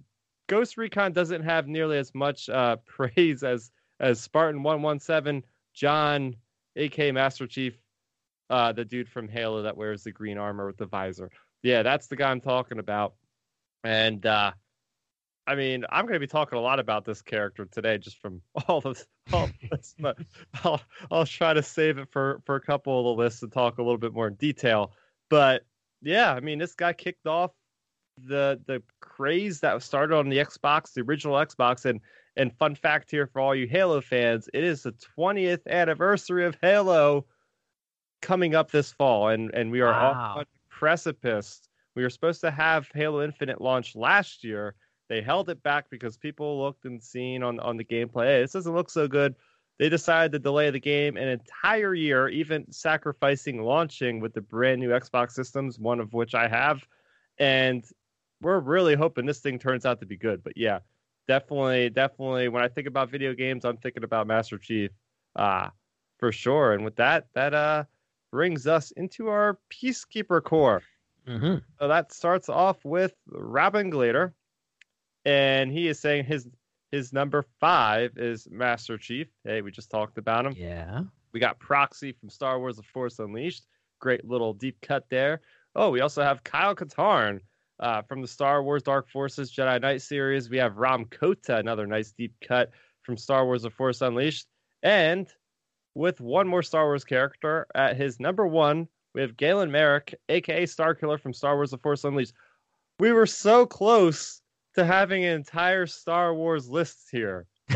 Ghost Recon doesn't have nearly as much uh, [laughs] praise as as Spartan One One Seven, John, AK Master Chief, uh, the dude from Halo that wears the green armor with the visor. Yeah, that's the guy I'm talking about. And uh, I mean, I'm going to be talking a lot about this character today, just from [laughs] all of all this. But I'll I'll try to save it for for a couple of the lists and talk a little bit more in detail. But yeah, I mean, this guy kicked off the the craze that started on the Xbox, the original Xbox, and and fun fact here for all you Halo fans, it is the 20th anniversary of Halo coming up this fall, and and we are Wow. on the precipice. We were supposed to have Halo Infinite launch last year. They held it back because people looked and seen on on the gameplay, hey, this doesn't look so good. They decided to delay the game an entire year, even sacrificing launching with the brand new Xbox systems, one of which I have. And we're really hoping this thing turns out to be good. But yeah, definitely, definitely. When I think about video games, I'm thinking about Master Chief, uh, for sure. And with that, that uh brings us into our Peacekeeper Core. Mm-hmm. So that starts off with Robin Glader, and he is saying his his number five is Master Chief. Hey, we just talked about him. Yeah. We got Proxy from Star Wars: The Force Unleashed. Great little deep cut there. Oh, we also have Kyle Katarn uh, from the Star Wars Dark Forces Jedi Knight series. We have Rahm Kota, another nice deep cut from Star Wars: The Force Unleashed, and with one more Star Wars character at his number one, we have Galen Marek, aka Starkiller from Star Wars: The Force Unleashed. We were so close to having an entire Star Wars list here. [laughs]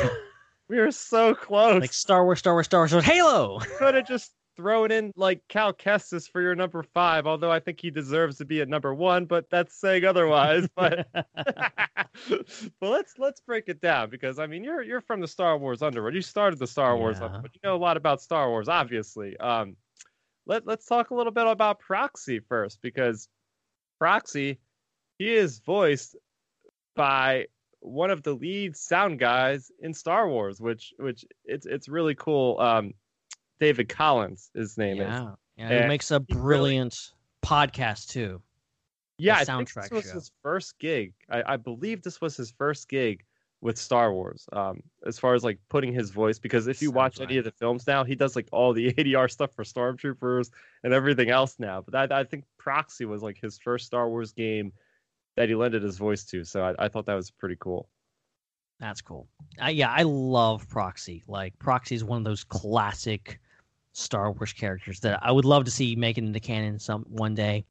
we were so close Like Star Wars, Star Wars, Star Wars, Halo. could have just thrown in like Cal Kestis for your number five, although I think he deserves to be at number one, but that's saying otherwise. [laughs] But [laughs] but let's let's break it down because I mean you're you're from the Star Wars underworld. You started the Star Wars Yeah. underworld. You know a lot about Star Wars, obviously. Um let let's talk a little bit about Proxy first, because Proxy, he is voiced by one of the lead sound guys in Star Wars, which which it's it's really cool. Um, David Collins, his name is. yeah. Yeah. And He makes a he really- brilliant podcast too. Yeah, I soundtrack this was show. his first gig. I, I believe this was his first gig with Star Wars. Um, as far as like putting his voice, because if you Sounds watch any of the films now, he does like all the [laughs] ADR stuff for Stormtroopers and everything else now. But I, I think Proxy was like his first Star Wars game that he lended his voice to. So I, I thought that was pretty cool. That's cool. Yeah, I love Proxy. Like Proxy is one of those classic Star Wars characters that I would love to see make it into canon some one day.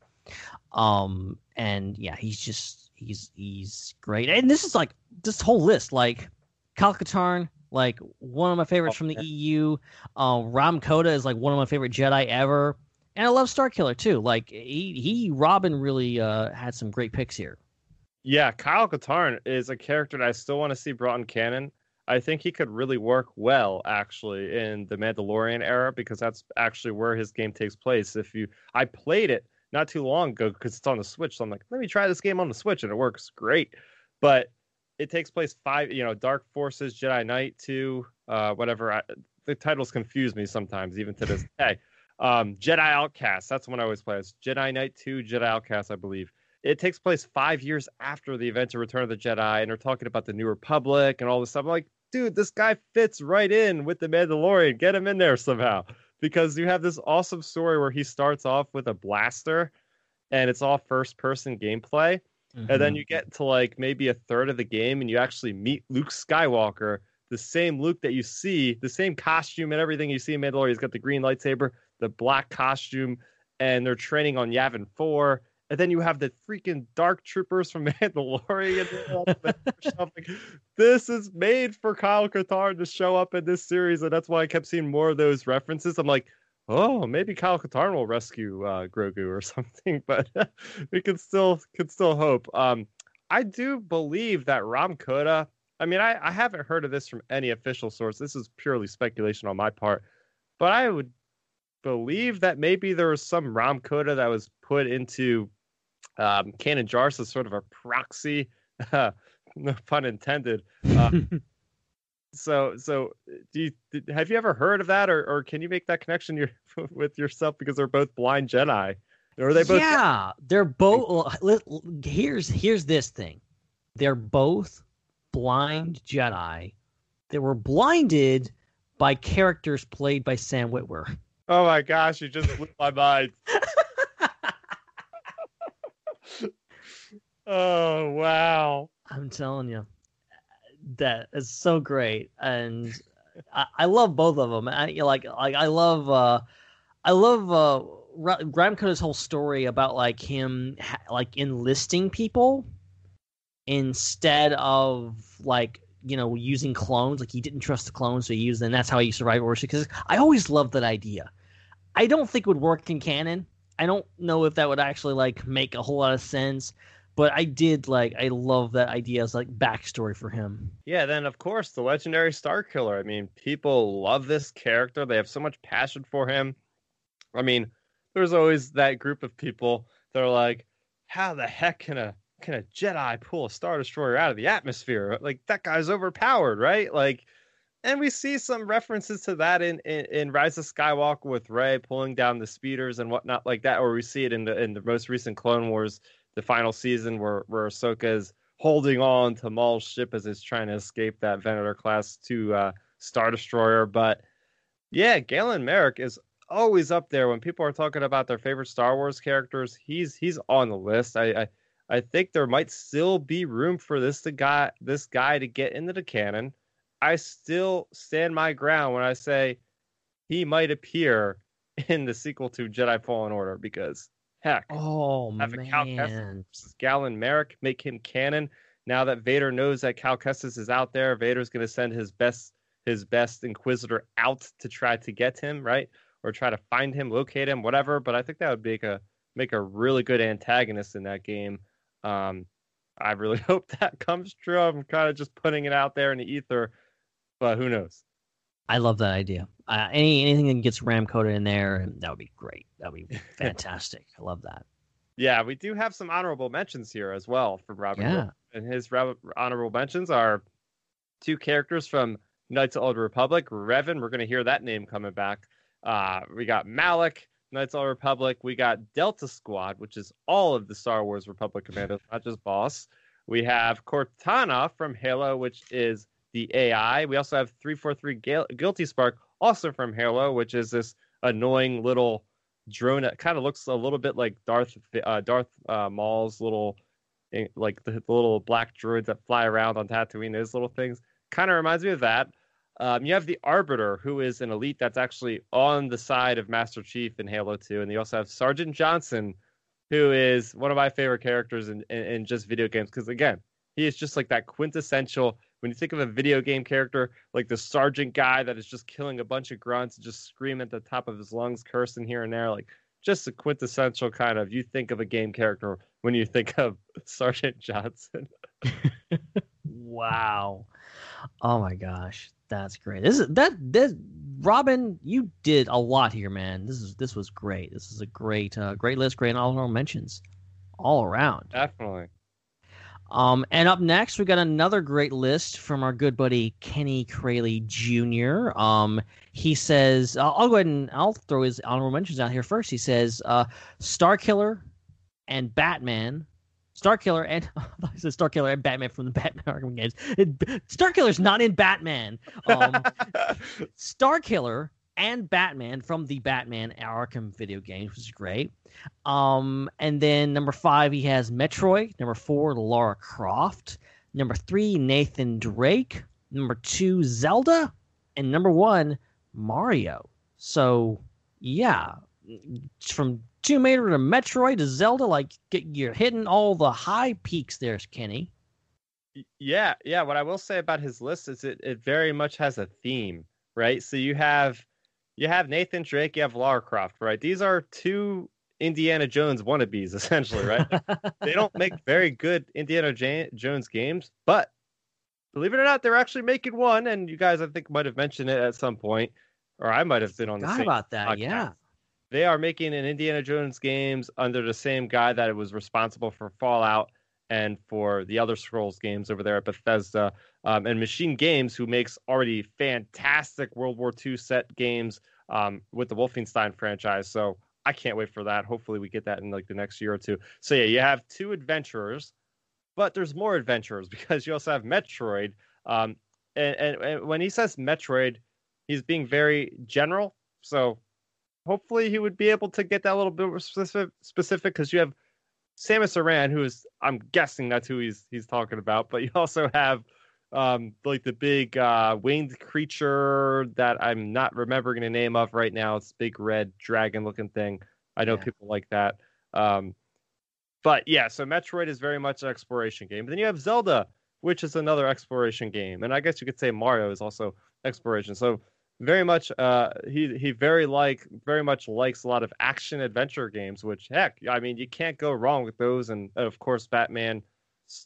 Um, and yeah, he's just he's he's great. And this is like this whole list, like Kyle Katarn, like one of my favorites Oh, from the yeah. EU. Uh, Rahm Kota is like one of my favorite Jedi ever. And I love Starkiller too. Like he he Robin really uh had some great picks here. Yeah, Kyle Katarn is a character that I still want to see brought in canon. I think he could really work well actually in the Mandalorian era because that's actually where his game takes place. If you, I played it not too long ago because it's on the Switch, so I'm like, let me try this game on the Switch, and it works great. But it takes place five, you know, Dark Forces, Jedi Knight two, uh, whatever. I, the titles confuse me sometimes, even to this [laughs] day. Um, Jedi Outcast, that's when I always play. It's Jedi Knight two, Jedi Outcast, I believe it takes place five years after the events of Return of the Jedi, and they're talking about the New Republic and all this stuff. I'm like, dude, this guy fits right in with the Mandalorian. Get him in there somehow. Because you have this awesome story where he starts off with a blaster and it's all first person gameplay. And Mm-hmm. then you get to like maybe a third of the game and you actually meet Luke Skywalker, the same Luke that you see, the same costume and everything you see in Mandalorian. He's got the green lightsaber, the black costume, and they're training on Yavin 4 and then you have the freaking dark troopers from [laughs] Mandalorian. Like, this is made for Kyle Katarn to show up in this series, and that's why I kept seeing more of those references. I'm like, oh, maybe Kyle Katarn will rescue uh, Grogu or [laughs] something, but [laughs] we can still can still hope. Um, I do believe that Rahm Kota. I mean, I, I haven't heard of this from any official source. This is purely speculation on my part, but I would believe that maybe there was some Rahm Kota that was put into um, Kanan Jarrus as sort of a proxy, [laughs] no pun intended. Uh, [laughs] so, so do you did, have you ever heard of that, or, or can you make that connection your, [laughs] with yourself because they're both blind Jedi, or are they both? Yeah, they're both. Here's here's this thing. They're both blind Jedi. They were blinded by characters played by Sam Witwer. Oh my gosh, you just blew my mind. [laughs] oh wow. I'm telling you, that is so great, and I, I love both of them. I like like I love uh, I love uh, Ra- Rahm Kota's whole story about like him like enlisting people instead of like you know using clones. Like he didn't trust the clones, so he used them. And that's how he survived Orsa. Because I always loved that idea. I don't think would work in canon. I don't know if that would actually like make a whole lot of sense but I did like I love that idea as like backstory for him. Yeah, then of course the legendary Star Killer. I mean, people love this character. They have so much passion for him. I mean, there's always that group of people that are like, "How the heck can a can a Jedi pull a Star Destroyer out of the atmosphere? Like that guy's overpowered, right?" Like, and we see some references to that in in, in Rise of Skywalker with Rey pulling down the speeders and whatnot like that, or we see it in the in the most recent Clone Wars the final season where where Ahsoka is holding on to Maul's ship as it's trying to escape that Venator class to uh, Star Destroyer. But yeah, Galen Marek is always up there when people are talking about their favorite Star Wars characters. He's he's on the list. I I, I think there might still be room for this to guy this guy to get into the canon. I still stand my ground when I say he might appear [laughs] in the sequel to Jedi Fallen Order because heck, Oh Have a Cal Kestis versus Galen Marek, make him canon. Now that Vader knows that Cal Kestis is out there, Vader's going to send his best his best Inquisitor out to try to get him, right? Or try to find him, locate him, whatever. But I think that would make a make a really good antagonist in that game. Um, I really [laughs] hope that comes true. I'm kind of just putting it out there in the ether, but who knows? I love that idea. Uh, any anything that gets Ram coded in there, that would be great. That would be [laughs] fantastic. I love that. Yeah, we do have some honorable mentions here as well from Robert. Yeah. And his re- honorable mentions are two characters from Knights of Old Republic. Revan, we're going to hear that name coming back. Uh, we got Malak, Knights of the Old Republic. We got Delta Squad, which is all of the Star Wars Republic commandos, not just Boss. We have Cortana from Halo, which is the AI. We also have 343 Gal- Guilty Spark, also from Halo, which is this annoying little drone that kind of looks a little bit like Darth uh, Darth uh, Maul's little eh, like the, the little black droids that fly around on Tatooine. Those little things kind of reminds me of that. Um, you have the Arbiter, who is an elite that's actually on the side of Master Chief in Halo 2, and you also have Sergeant Johnson, who is one of my favorite characters in, in, in just video games. Because again, he is just like that quintessential. When you think of a video game character, like the sergeant guy that is just killing a bunch of grunts, and just screaming at the top of his lungs, cursing here and there, like just a quintessential kind of. You think of a game character when you think of [laughs] Sergeant Johnson. [laughs] Wow. Oh my gosh, that's great. This is that this Robin, you did a lot here, man. This is this was great. This is a great uh, great list, great honorable mentions all around. Definitely. Um, and up next, we got another great list from our good buddy Kenny Crayley Jr. Um, he says, I'll, I'll go ahead and I'll throw his honorable mentions out here first. He says, uh, Star Killer and Batman. Star Killer and [laughs] I said Star Killer and Batman from the Batman [laughs] Arkham games. Star Killer's not in Batman. Um, [laughs] Star Killer and Batman from the Batman Arkham video games, which is great. Um, and then number five, he has Metroid. Number four, Lara Croft. Number three, Nathan Drake. Number two, Zelda. And number one, Mario. So, yeah, from Tomb Raider to Metroid to Zelda, like you're hitting all the high peaks there, Kenny. Yeah, yeah. What I will say about his list is it, it very much has a theme, right? So you have you have Nathan Drake, you have Lara Croft, right? These are two Indiana Jones wannabes, [laughs] essentially, right? they don't make [laughs] very good Indiana J- Jones games, but believe it or not, they're actually making one. And you guys, I think, might have mentioned it at some point, or I might have been on the Forgot same about that, podcast. yeah. They are making an Indiana Jones games under the same guy that was responsible for Fallout and for the Elder Scrolls games over there at Bethesda, um, and Machine Games, who makes already fantastic World War II set games um, with the Wolfenstein franchise. So I can't wait for that. Hopefully, we get that in like the next year or two. So yeah, you have two adventurers, but there's more adventurers [laughs] because you also have Metroid. Um, and, and, and when he says Metroid, he's being very general. So hopefully, he would be able to get that a little bit more specific specific because you have Samus Aran, who is I'm guessing that's who he's he's talking about, but you also have um like the big uh winged creature that I'm not remembering the name of right now. It's big red dragon looking thing. I know Yeah. people like that. Um but yeah, so Metroid is very much an exploration game. But then you have Zelda, which is another exploration game. And I guess you could say Mario is also exploration. So very much uh he he very like very much likes a lot of action adventure games which heck i mean you can't go wrong with those and of course batman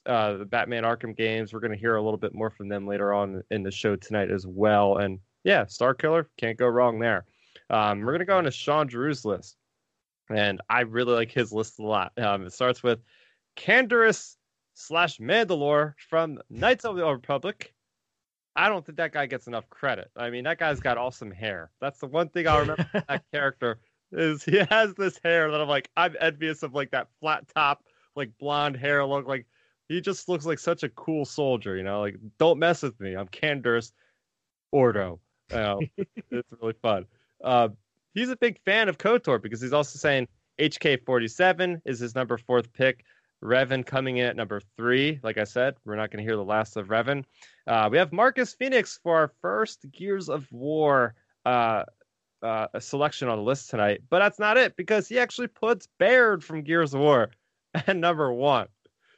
uh the batman arkham games we're going to hear a little bit more from them later on in the show tonight as well and yeah star killer can't go wrong there um we're going to go into sean drew's list and i really like his list a lot um it starts with Canderous slash mandalore from knights of the old republic I don't think that guy gets enough credit. I mean, that guy's got awesome hair. That's the one thing I remember [laughs] from that character is he has this hair that I'm like, I'm envious of like that flat top, like blonde hair look. Like he just looks like such a cool soldier, you know. Like, don't mess with me. I'm Canderous Ordo. You know, [laughs] it's really fun. Uh, he's a big fan of Kotor because he's also saying HK47 is his number fourth pick. Revan coming in at number three. Like I said, we're not going to hear the last of Revan. Uh, we have Marcus Phoenix for our first Gears of War uh, uh, selection on the list tonight. But that's not it because he actually puts Baird from Gears of War [laughs] at number one.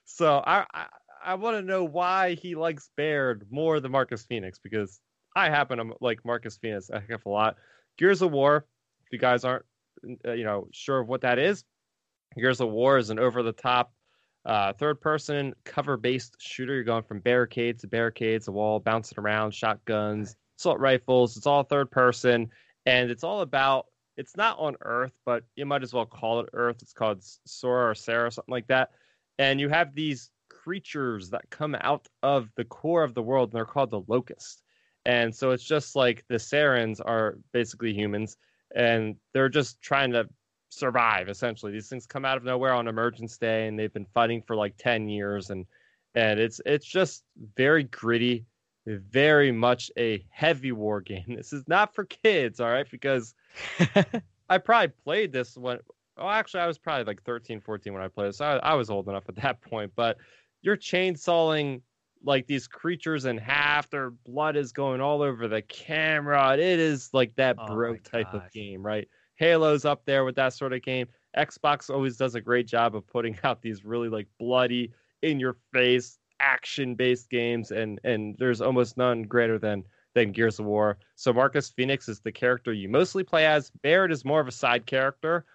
So I I, I want to know why he likes Baird more than Marcus Phoenix because I happen to like Marcus Phoenix a heck of a lot. Gears of War, if you guys aren't uh, you know sure of what that is, Gears of War is an over the top uh, third person cover based shooter. You're going from barricades to barricades, a wall, bouncing around, shotguns, assault rifles. It's all third person, and it's all about. It's not on Earth, but you might as well call it Earth. It's called Sora or Sarah, or something like that. And you have these creatures that come out of the core of the world, and they're called the Locust. And so it's just like the Sarans are basically humans, and they're just trying to survive essentially. These things come out of nowhere on emergence day and they've been fighting for like 10 years and and it's it's just very gritty very much a heavy war game. [laughs] This is not for kids all right? Because [laughs] i probably played this when oh actually i was probably like 13 14 when i played this I, I was old enough at that [laughs] point but you're chainsawing like these creatures in half their blood is going all over the camera it is like that Oh bro type of game right Halo's up there with that sort of game. Xbox always does a great job of putting [laughs] out these really like bloody, in your face, action based games, and and there's almost none greater than than Gears of War. So Marcus Phoenix is the character you mostly play as. Baird is more of a side character.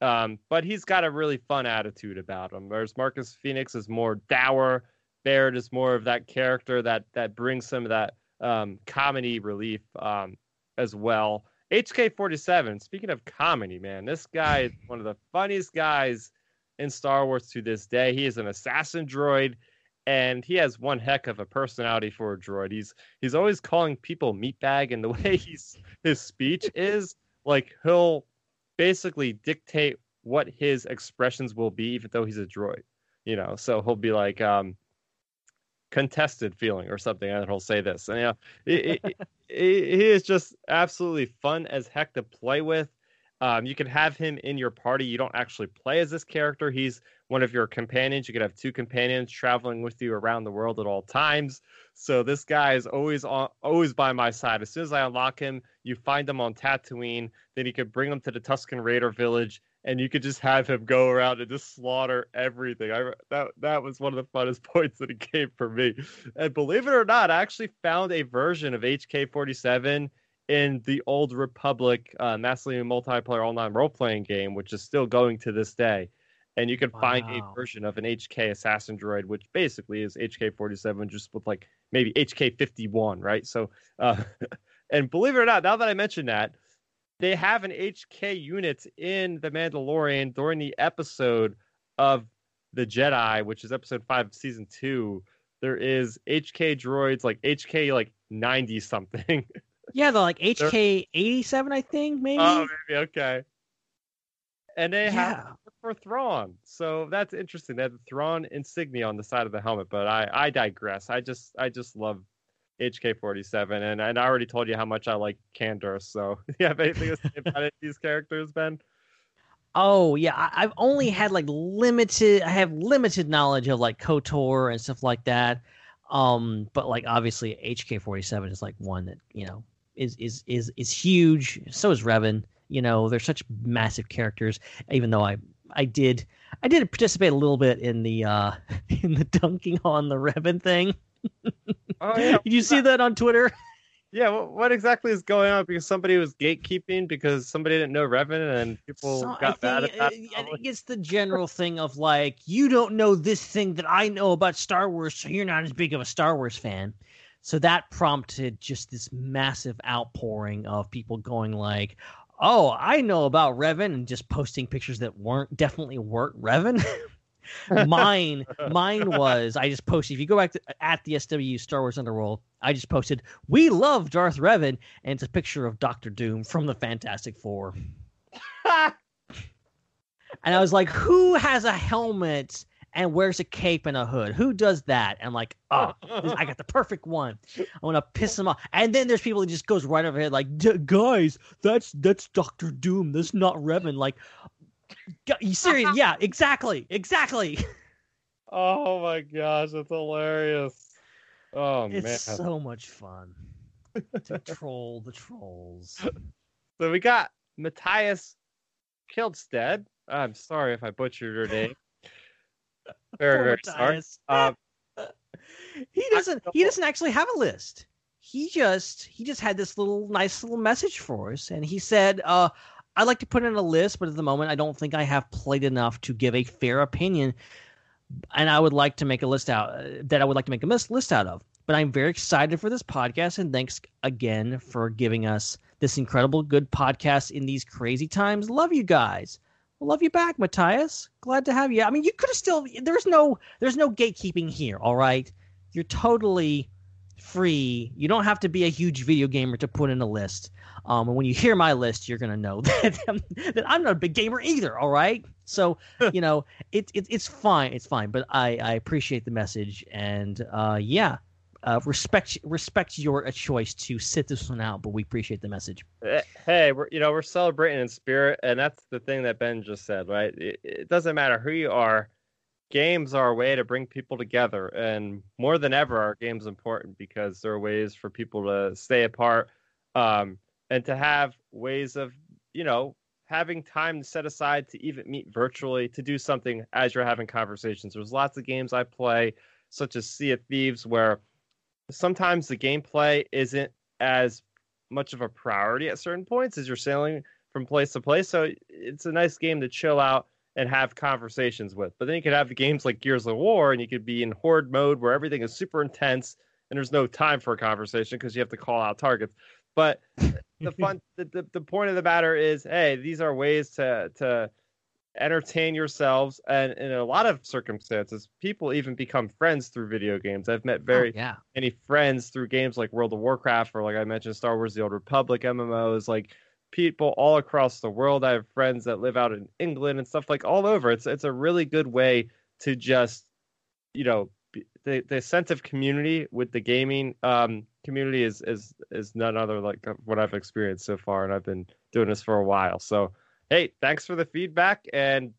Um, but he's got a really fun attitude about him. Whereas Marcus Phoenix is more dour. Baird is more of that character that that brings some of that um, comedy relief um, as well. HK47, speaking of comedy, man, this guy is one of the funniest guys in Star Wars to this day. He is an assassin droid, and he has one heck of a personality for a droid. He's he's always calling people meatbag, and the [laughs] way he's his speech is like he'll basically dictate what his expressions will be, even though he's a droid. You know, so he'll be like, um, contested feeling or something, and he'll say this. And you know, it, it, it, he is just absolutely fun as heck to play with. Um, you can have him in your party. You don't actually play as this character. He's one of your companions. You could have two companions traveling with you around the world at all times. So this guy is always on, always by my side. As soon as I unlock him, you find him on Tatooine. Then you could bring him to the Tusken Raider village, and you could just have him go around and just slaughter everything. I that that was one of the funnest [laughs] points of the game for me. And believe it or not, I actually found a version of HK47 in the old Republic uh, massively multiplayer online role playing game, which is still going to this day. And you can wow. find a version of an HK assassin droid, which basically is HK47, just with like maybe HK51, right? So, uh, [laughs] and believe it or not, now that I mention that, they have an HK unit in The Mandalorian during the episode of The Jedi, which is episode five of season two. There is HK droids, like HK like 90 something. [laughs] Yeah, they're like HK 87, I think, maybe. Oh, maybe, okay. And they yeah. have for Thrawn. So that's interesting. They have the Thrawn insignia on the side of the helmet, but I, I digress. I just I just love HK47, and, and I already told you how much I like Candor. So, [laughs] you have anything to say about these characters, Ben? Oh yeah, I, have only had like limited. I have limited knowledge of like Kotor and stuff like that. Um, but like obviously HK47 is like one that you know is is is is huge. So is Revan. You know, they're such massive characters. Even though I I did I did participate a little bit in the uh [laughs] in the dunking on the Revan thing. Oh [laughs] yeah. did you see that on Twitter? Yeah, what, what, exactly is going on? Because somebody was gatekeeping because somebody didn't know Revan and people so got mad at that. I think it's the general thing of like, you don't know this thing that I know about Star Wars, so you're not as big of a Star Wars fan. So that prompted just this massive outpouring of people going like, "Oh, I know about Revan," and just posting pictures that weren't definitely weren't Revan. [laughs] mine, mine was I just posted. If you go back to at the SW Star Wars Underworld, I just posted, "We love Darth Revan," and it's a picture of Doctor Doom from the Fantastic Four. [laughs] and I was like, "Who has a helmet and wears a cape and a hood. Who does that? And like, oh, I got the perfect one. I want to piss him off. And then there's people that just goes right overhead like, guys, that's that's Doctor Doom. That's not Revan. Like, you serious? [laughs] yeah, exactly, exactly. Oh my gosh, that's hilarious. Oh it's man, it's so much fun to [laughs] troll the trolls. So we got Matthias Kildstead. I'm sorry if I butchered her name [laughs] very very sorry. Um, [laughs] he doesn't. He doesn't actually have a list. He just he just had this little nice little message for us, and he said, uh, "I'd like to put in a list, but at the moment, I don't think I have played enough to give a fair opinion, and I would like to make a list out uh, that I would like to make a list list out of." But I'm very excited for this podcast, and thanks again for giving us this incredible good podcast in these crazy times. Love you guys love you back, Matthias. Glad to have you. I mean, you could have still. There's no. There's no gatekeeping here. All right, you're totally free. You don't have to be a huge video gamer to put in a list. Um, and when you hear my list, you're gonna know [laughs] that, that I'm not a big gamer either. All right, so you know it's it, it's fine. It's fine. But I I appreciate the message, and uh, yeah, uh, respect respect your choice to sit this one out, but we appreciate the message. Eh, hey, we're you know we're celebrating in spirit, and that's the thing that Ben just said, right? It, it doesn't matter who you are. Games are a way to bring people together, and more than ever, are games important because there are ways for people to stay apart, um, and to have ways of you know having time set aside to even meet virtually to do something as you're having conversations. There's lots of games I play, such as Sea of Thieves, where sometimes the gameplay isn't as much of a priority at certain points as you're sailing from place to place. So it's a nice game to chill out and have conversations with. But then you could have the games like Gears of War, and you could be in horde mode where everything is super intense and there's no time for a conversation because you have to call out targets. But the fun, [laughs] the, the, the point of the matter is, hey, these are ways to to entertain yourselves, and in a lot of circumstances, people even become friends through video games. I've met very Oh, yeah. many friends through games like World of Warcraft, or like I mentioned, Star Wars: The Old Republic MMOs, like people all across the world. I have friends that live out in England and stuff like all over. It's it's a really good way to just, you know, be- the the sense of community with the gaming um, community is is is none other like what I've experienced so far, and I've been doing this for a while. So, hey, thanks for the feedback, and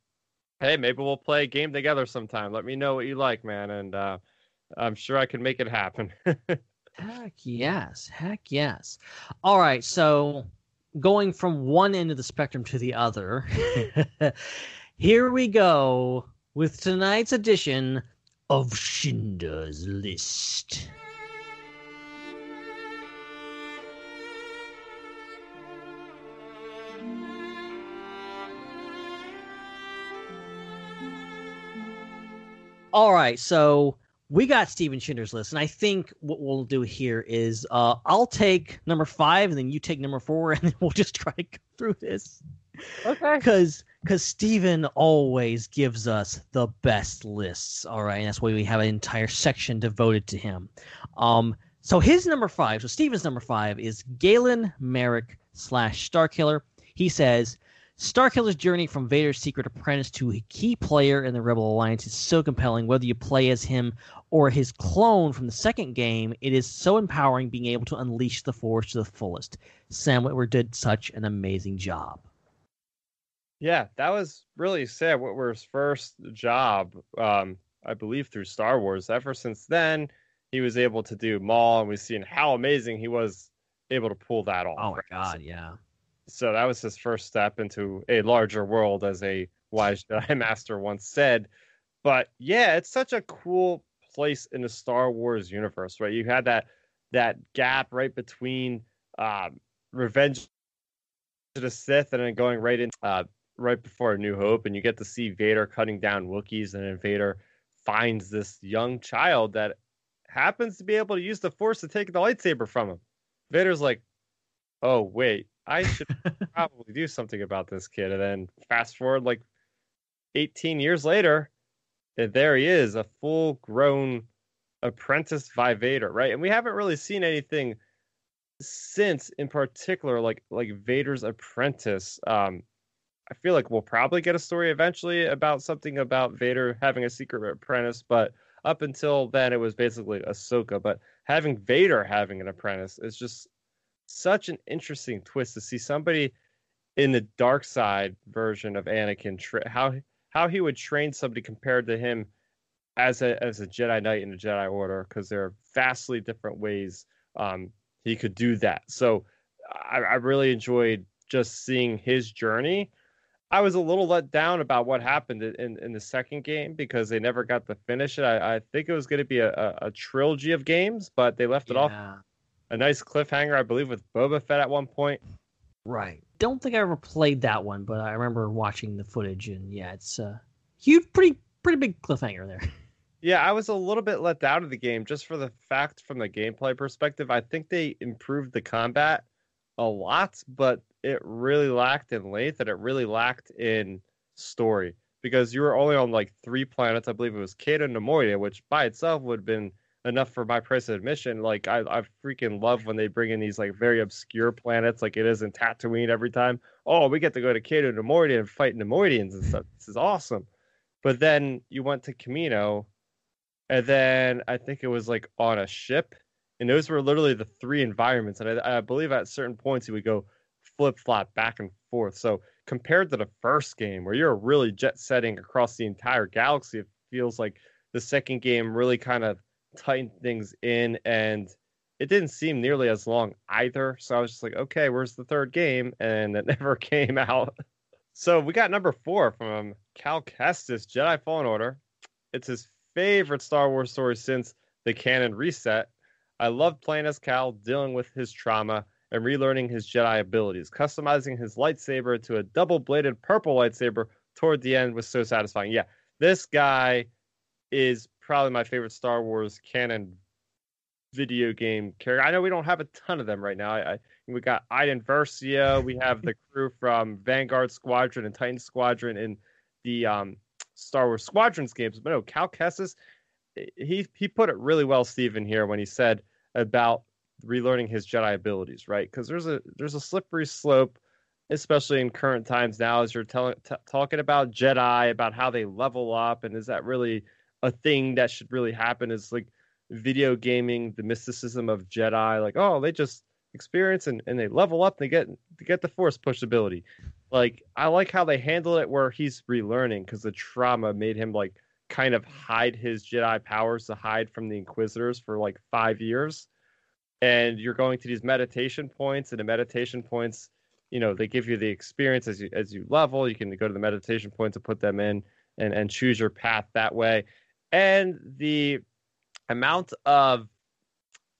hey, maybe we'll play a game together sometime. Let me know what you like, man, and uh, I'm sure I can make it happen. [laughs] Heck yes. Heck yes. All right. So going from one end of the spectrum to the other, [laughs] here we go with tonight's edition of Schindler's List. All right, so we got Steven Schindler's List, and I think what we'll do here is uh, I'll take number five, and then you take number four, [laughs] and then we'll just try to go through this okay. because because Steven always gives us the best lists. All right, and that's why we have an entire section devoted to him. Um, so his number five, so Steven's number five is Galen Marek slash Starkiller. He says Starkiller's journey from Vader's secret apprentice to a key player in the Rebel Alliance is so compelling. Whether you play as him or his clone from the second game, it is so empowering being able to unleash the Force to the fullest. Sam Witwer did such an amazing job. Yeah, that was really Sam Witwer's first job, um, I believe, through Star Wars. Ever since then, he was able to do Maul, and we've seen how amazing he was able to pull that off. Oh my god, yeah. So that was his first step into a larger world, as a wise [laughs] Jedi master once said. But yeah, it's such a cool place in the Star Wars universe, right? You had that that gap right between um, Revenge of the Sith and then going right in uh, right before A New Hope, and you get to see Vader cutting down Wookiees, and then Vader finds this young child that happens to be able to use the Force to take the lightsaber from him. Vader's like, "Oh wait, I should probably do something about this kid." And then fast forward like 18 years later, and there he is, a full-grown apprentice by Vader, right? And we haven't really seen anything since, in particular, like like Vader's apprentice. Um, I feel like we'll probably get a story eventually about something about Vader having a secret apprentice, but up until then, it was basically Ahsoka. But having Vader having an apprentice is just such an interesting twist to see somebody in the dark side version of Anakin, tra- how how he would train somebody compared to him as a as a Jedi Knight in the Jedi Order, because there are vastly different ways um, he could do that. So I, I really enjoyed just seeing his journey. I was a little let down about what happened in, in the second game because they never got to finish it. I, I think it was going to be a, a, a trilogy of games, but they left it off Yeah. A nice cliffhanger, I believe, with Boba Fett at one point. Right. Don't think I ever played that one, but I remember watching the footage, and yeah, it's a huge, pretty, pretty big cliffhanger there. [laughs] Yeah, I was a little bit let down of the game just for the fact from the gameplay perspective. I think they improved the combat a lot, but it really lacked in length and it really lacked in story because you were only on like three planets. I believe it was and Neimoidia, which by itself would have been enough for my price of admission. Like I, I freaking love when they bring in these like very obscure planets, like it is in Tatooine every time. Oh, we get to go to Cato and Neimoidia and fight Neimoidians and stuff. This is awesome. But then you went to Kamino, and then I think it was like on a ship, and those were literally the three environments. And I, I believe at certain points you would go flip flop back and forth. So compared to the first game, where you're really jet setting across the entire galaxy, it feels like the second game really kind of tightened things in, and it didn't seem nearly as long either. So I was just like, okay, where's the third game? And it [laughs] never came out. So we got number four from um, Cal Kestis, Jedi Fallen Order. It's his favorite Star Wars story since the canon reset. I loved playing as Cal, dealing with his trauma and relearning his Jedi abilities. Customizing his lightsaber to a double bladed purple lightsaber toward the end was so satisfying. Yeah, this guy is probably my favorite Star Wars canon video game character. I know we don't have a ton of them right now. I, I we got Iden Versio, we have the [laughs] crew from Vanguard Squadron and Titan Squadron in the um, Star Wars Squadrons games. But no, Cal Kestis, he he put it really well, Steven, here when he said about relearning his Jedi abilities, right? Because there's a there's a slippery slope, especially in current times now, as you're telling t- talking about Jedi, about how they level up, and is that really a thing that should really happen? Is like video gaming, the mysticism of Jedi, like oh they just experience and, and they level up, they get they get the Force push ability. Like I like how they handle it where he's relearning because the trauma made him like kind of hide his Jedi powers to hide from the Inquisitors for like five years and you're going to these meditation points and the meditation points you know they give you the experience as you as you level you can go to the meditation points and put them in and and choose your path that way and the amount of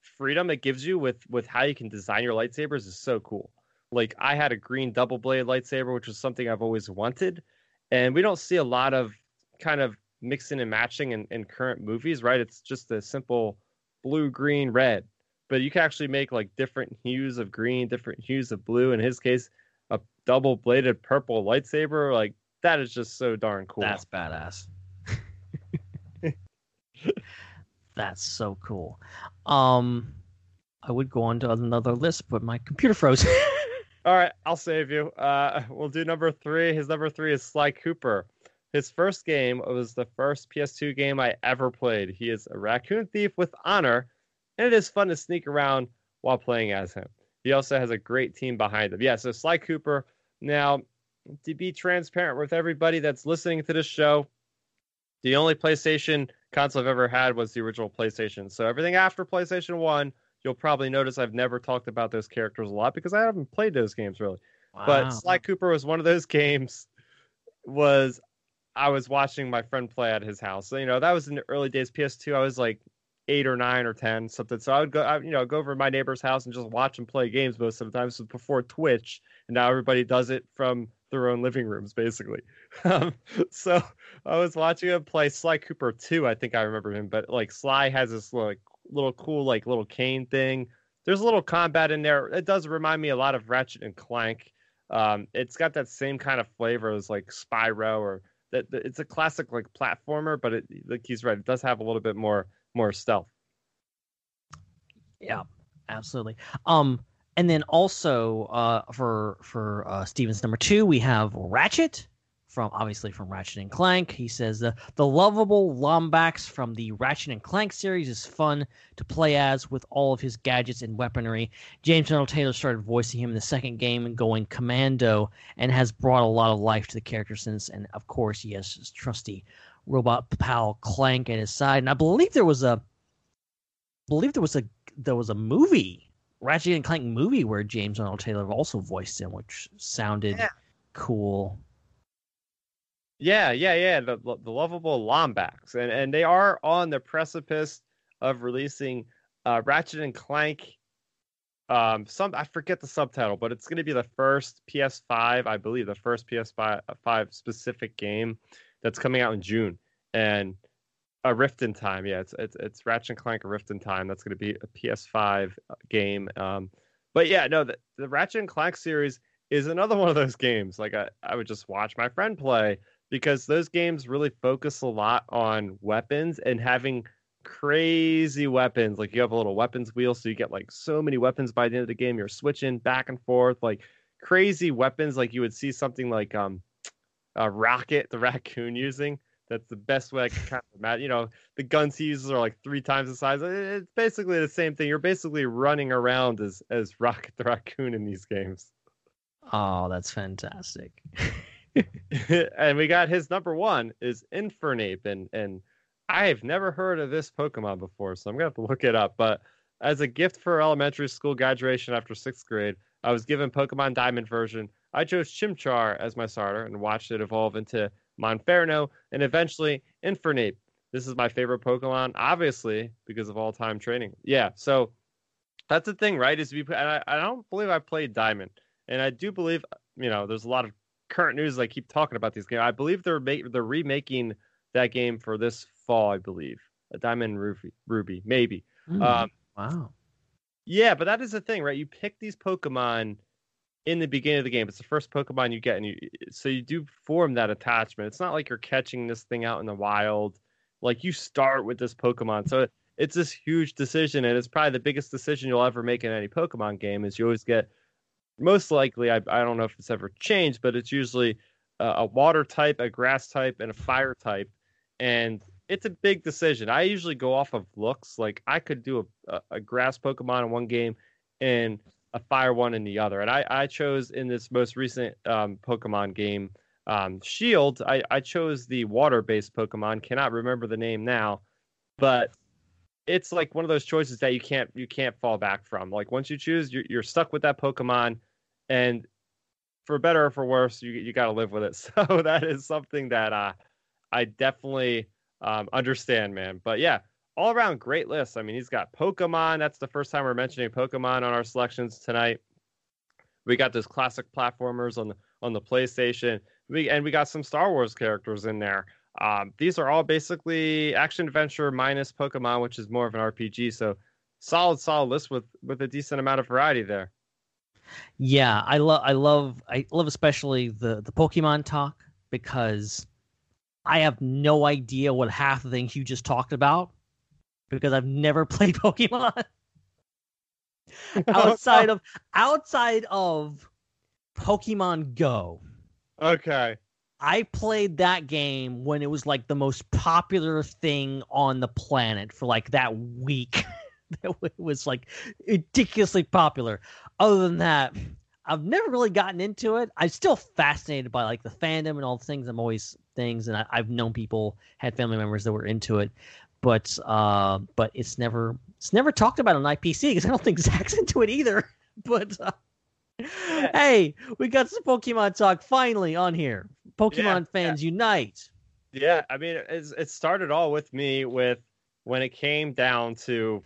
freedom it gives you with with how you can design your lightsabers is so cool like i had a green double blade lightsaber which was something i've always wanted and we don't see a lot of kind of mixing and matching in, in current movies right it's just a simple blue green red but you can actually make like different hues of green, different hues of blue. In his case, a double bladed purple lightsaber. Like that is just so darn cool. That's badass. That's so cool. Um, I would go on to another list, but my computer froze. [laughs] All right, I'll save you. Uh, we'll do number three. His number three is Sly Cooper. His first game was the first PS2 game I ever played. He is a raccoon thief with honor and it is fun to sneak around while playing as him. He also has a great team behind him. Yeah, so Sly Cooper. Now, to be transparent with everybody that's listening to this show, the only PlayStation console I've ever had was the original PlayStation. So everything after PlayStation 1, you'll probably notice I've never talked about those characters a lot because I haven't played those games really. Wow. But Sly Cooper was one of those [laughs] games was I was watching my friend play at his house. So, you know, that was in the early days PS2. I was like eight or nine or ten something. So I would go, I, you know, go over to my neighbor's house and just watch them play games most of the time. So before Twitch, and now everybody does it from their own living rooms, basically. [laughs] Um, so I was watching him play Sly Cooper two. I think I remember him, but like Sly has this like little cool like little cane thing. There's a little combat in there. It does remind me a lot of Ratchet and Clank. Um, it's got that same kind of flavor as like Spyro or that. It's a classic like platformer, but it like he's right. It does have a little bit more more stealth. Yeah, absolutely. Um, and then also uh, for for uh, Stevens number two, we have Ratchet from obviously from Ratchet and Clank. He says the the lovable Lombax from the Ratchet and Clank series is fun to play as with all of his gadgets and weaponry. James Arnold Taylor started voicing him in the second game and going commando, and has brought a lot of life to the character since. And of course, he has his trusty robot pal Clank at his side. And I believe there was a believe there was a there was a movie, Ratchet and Clank movie where James Arnold Taylor also voiced him, which sounded yeah. cool. Yeah, yeah, yeah. The the lovable Lombax, and and they are on the precipice of releasing uh, Ratchet and Clank. Um, some I forget the subtitle, but it's going to be the first PS5, I believe, the first PS5 five specific game that's coming out in June, and a Rift in Time. Yeah, it's it's it's Ratchet and Clank: A Rift in Time. That's going to be a PS5 uh, game. Um, but yeah, no, the, the Ratchet and Clank series is another [laughs] one of those games. Like I, I would just watch my friend play because those games really focus a lot on weapons and having crazy weapons. Like you have a little weapons wheel, so you get like so many weapons by the end of the game. You're switching back and forth, like crazy weapons. Like you would see something like um uh, Rocket the [laughs] raccoon using. That's the best way I can kind of imagine. You know, the guns he uses are like three times the size. It's basically the same thing. You're basically running around as as Rocket the raccoon in these games. Oh, that's fantastic. [laughs] and we got his number one is Infernape, and and I've never heard of this Pokemon before, so I'm gonna have to look it up. But as a gift for elementary school graduation after sixth grade, I was given Pokemon Diamond version I chose Chimchar as my starter and watched it evolve into Monferno and eventually Infernape. This is my favorite Pokemon, obviously, because of all time training. Yeah, so that's the thing, right? Is we I, I don't believe I played Diamond, and I do believe you know there's a lot of current news. I keep talking about these games. I believe they're make, they're remaking that game for this fall. I believe a Diamond Ruby, Ruby maybe. Mm, Um, wow. yeah, but that is the thing, right? You pick these Pokemon in the beginning of the game. It's the first Pokemon you get, and you so you do form that attachment. It's not like you're catching this thing out in the wild. Like you start with this Pokemon, so it's this huge decision, and it's probably the biggest decision you'll ever make in any Pokemon game. Is you always get most likely. I I don't know if it's ever changed, but it's usually a water type, a grass type, and a fire type, and it's a big decision. I usually go off of looks. Like I could do a, a, a grass Pokemon in one game and a fire one in the other. And I, I chose in this most recent um, Pokemon game, um, Shield, I, I chose the water based Pokemon. Cannot remember the name now, but it's like one of those choices that you can't you can't fall back from. Like once you choose, you're, you're stuck with that Pokemon, and for better or for worse, you you got to live with it. [laughs] So that is something that uh, I definitely um, understand, man. But yeah, all around great list. I mean, he's got Pokemon. That's the first time we're mentioning Pokemon on our selections tonight. We got those classic platformers on the on the PlayStation. We and we got some Star Wars characters in there. Um, these are all basically action adventure minus Pokemon, which is more of an RPG. So solid, solid list with with a decent amount of variety there. Yeah, I love I love I love especially the the Pokemon talk because I have no idea what half the things you just talked about because I've never [laughs] played Pokemon [laughs] outside of outside of Pokemon Go. Okay. I played that game when it was like the most popular thing on the planet for like that week. [laughs] it was like ridiculously popular. Other than that, I've never really gotten into it. I'm still fascinated by like the fandom and all the things. I'm always things, and I, I've known people had family members that were into it, but uh, but it's never it's never talked about on IPC because I don't think [laughs] Zac's into it either. [laughs] But uh, hey, we got some Pokemon talk finally on here. Pokemon Yeah, fans unite. Yeah, I mean, it started all with me with when it came down to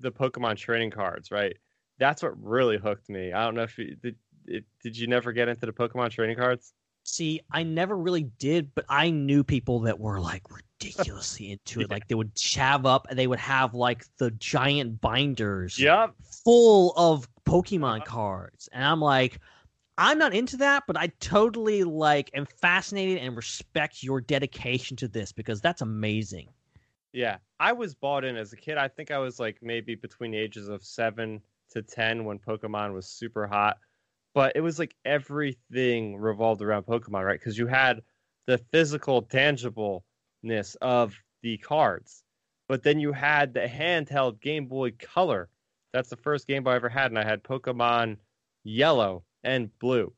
the Pokemon trading cards, right? That's what really hooked me. I don't know if you did. It, did you never get into the Pokemon trading cards? See, I never really did, but I knew people that were like ridiculously into it. [laughs] Yeah. Like they would chav up and they would have like the giant binders Yep. full of Pokemon Uh-huh. cards. And I'm like, I'm not into that, but I totally like am fascinated and respect your dedication to this because that's amazing. Yeah, I was bought in as a kid. I think I was like maybe between the ages of seven to ten when Pokemon was super hot. But it was like everything revolved around Pokemon, right? Because you had the physical, tangibleness of the cards, but then you had the handheld Game Boy Color. That's the first Game Boy I ever had, and I had Pokemon Yellow and Blue.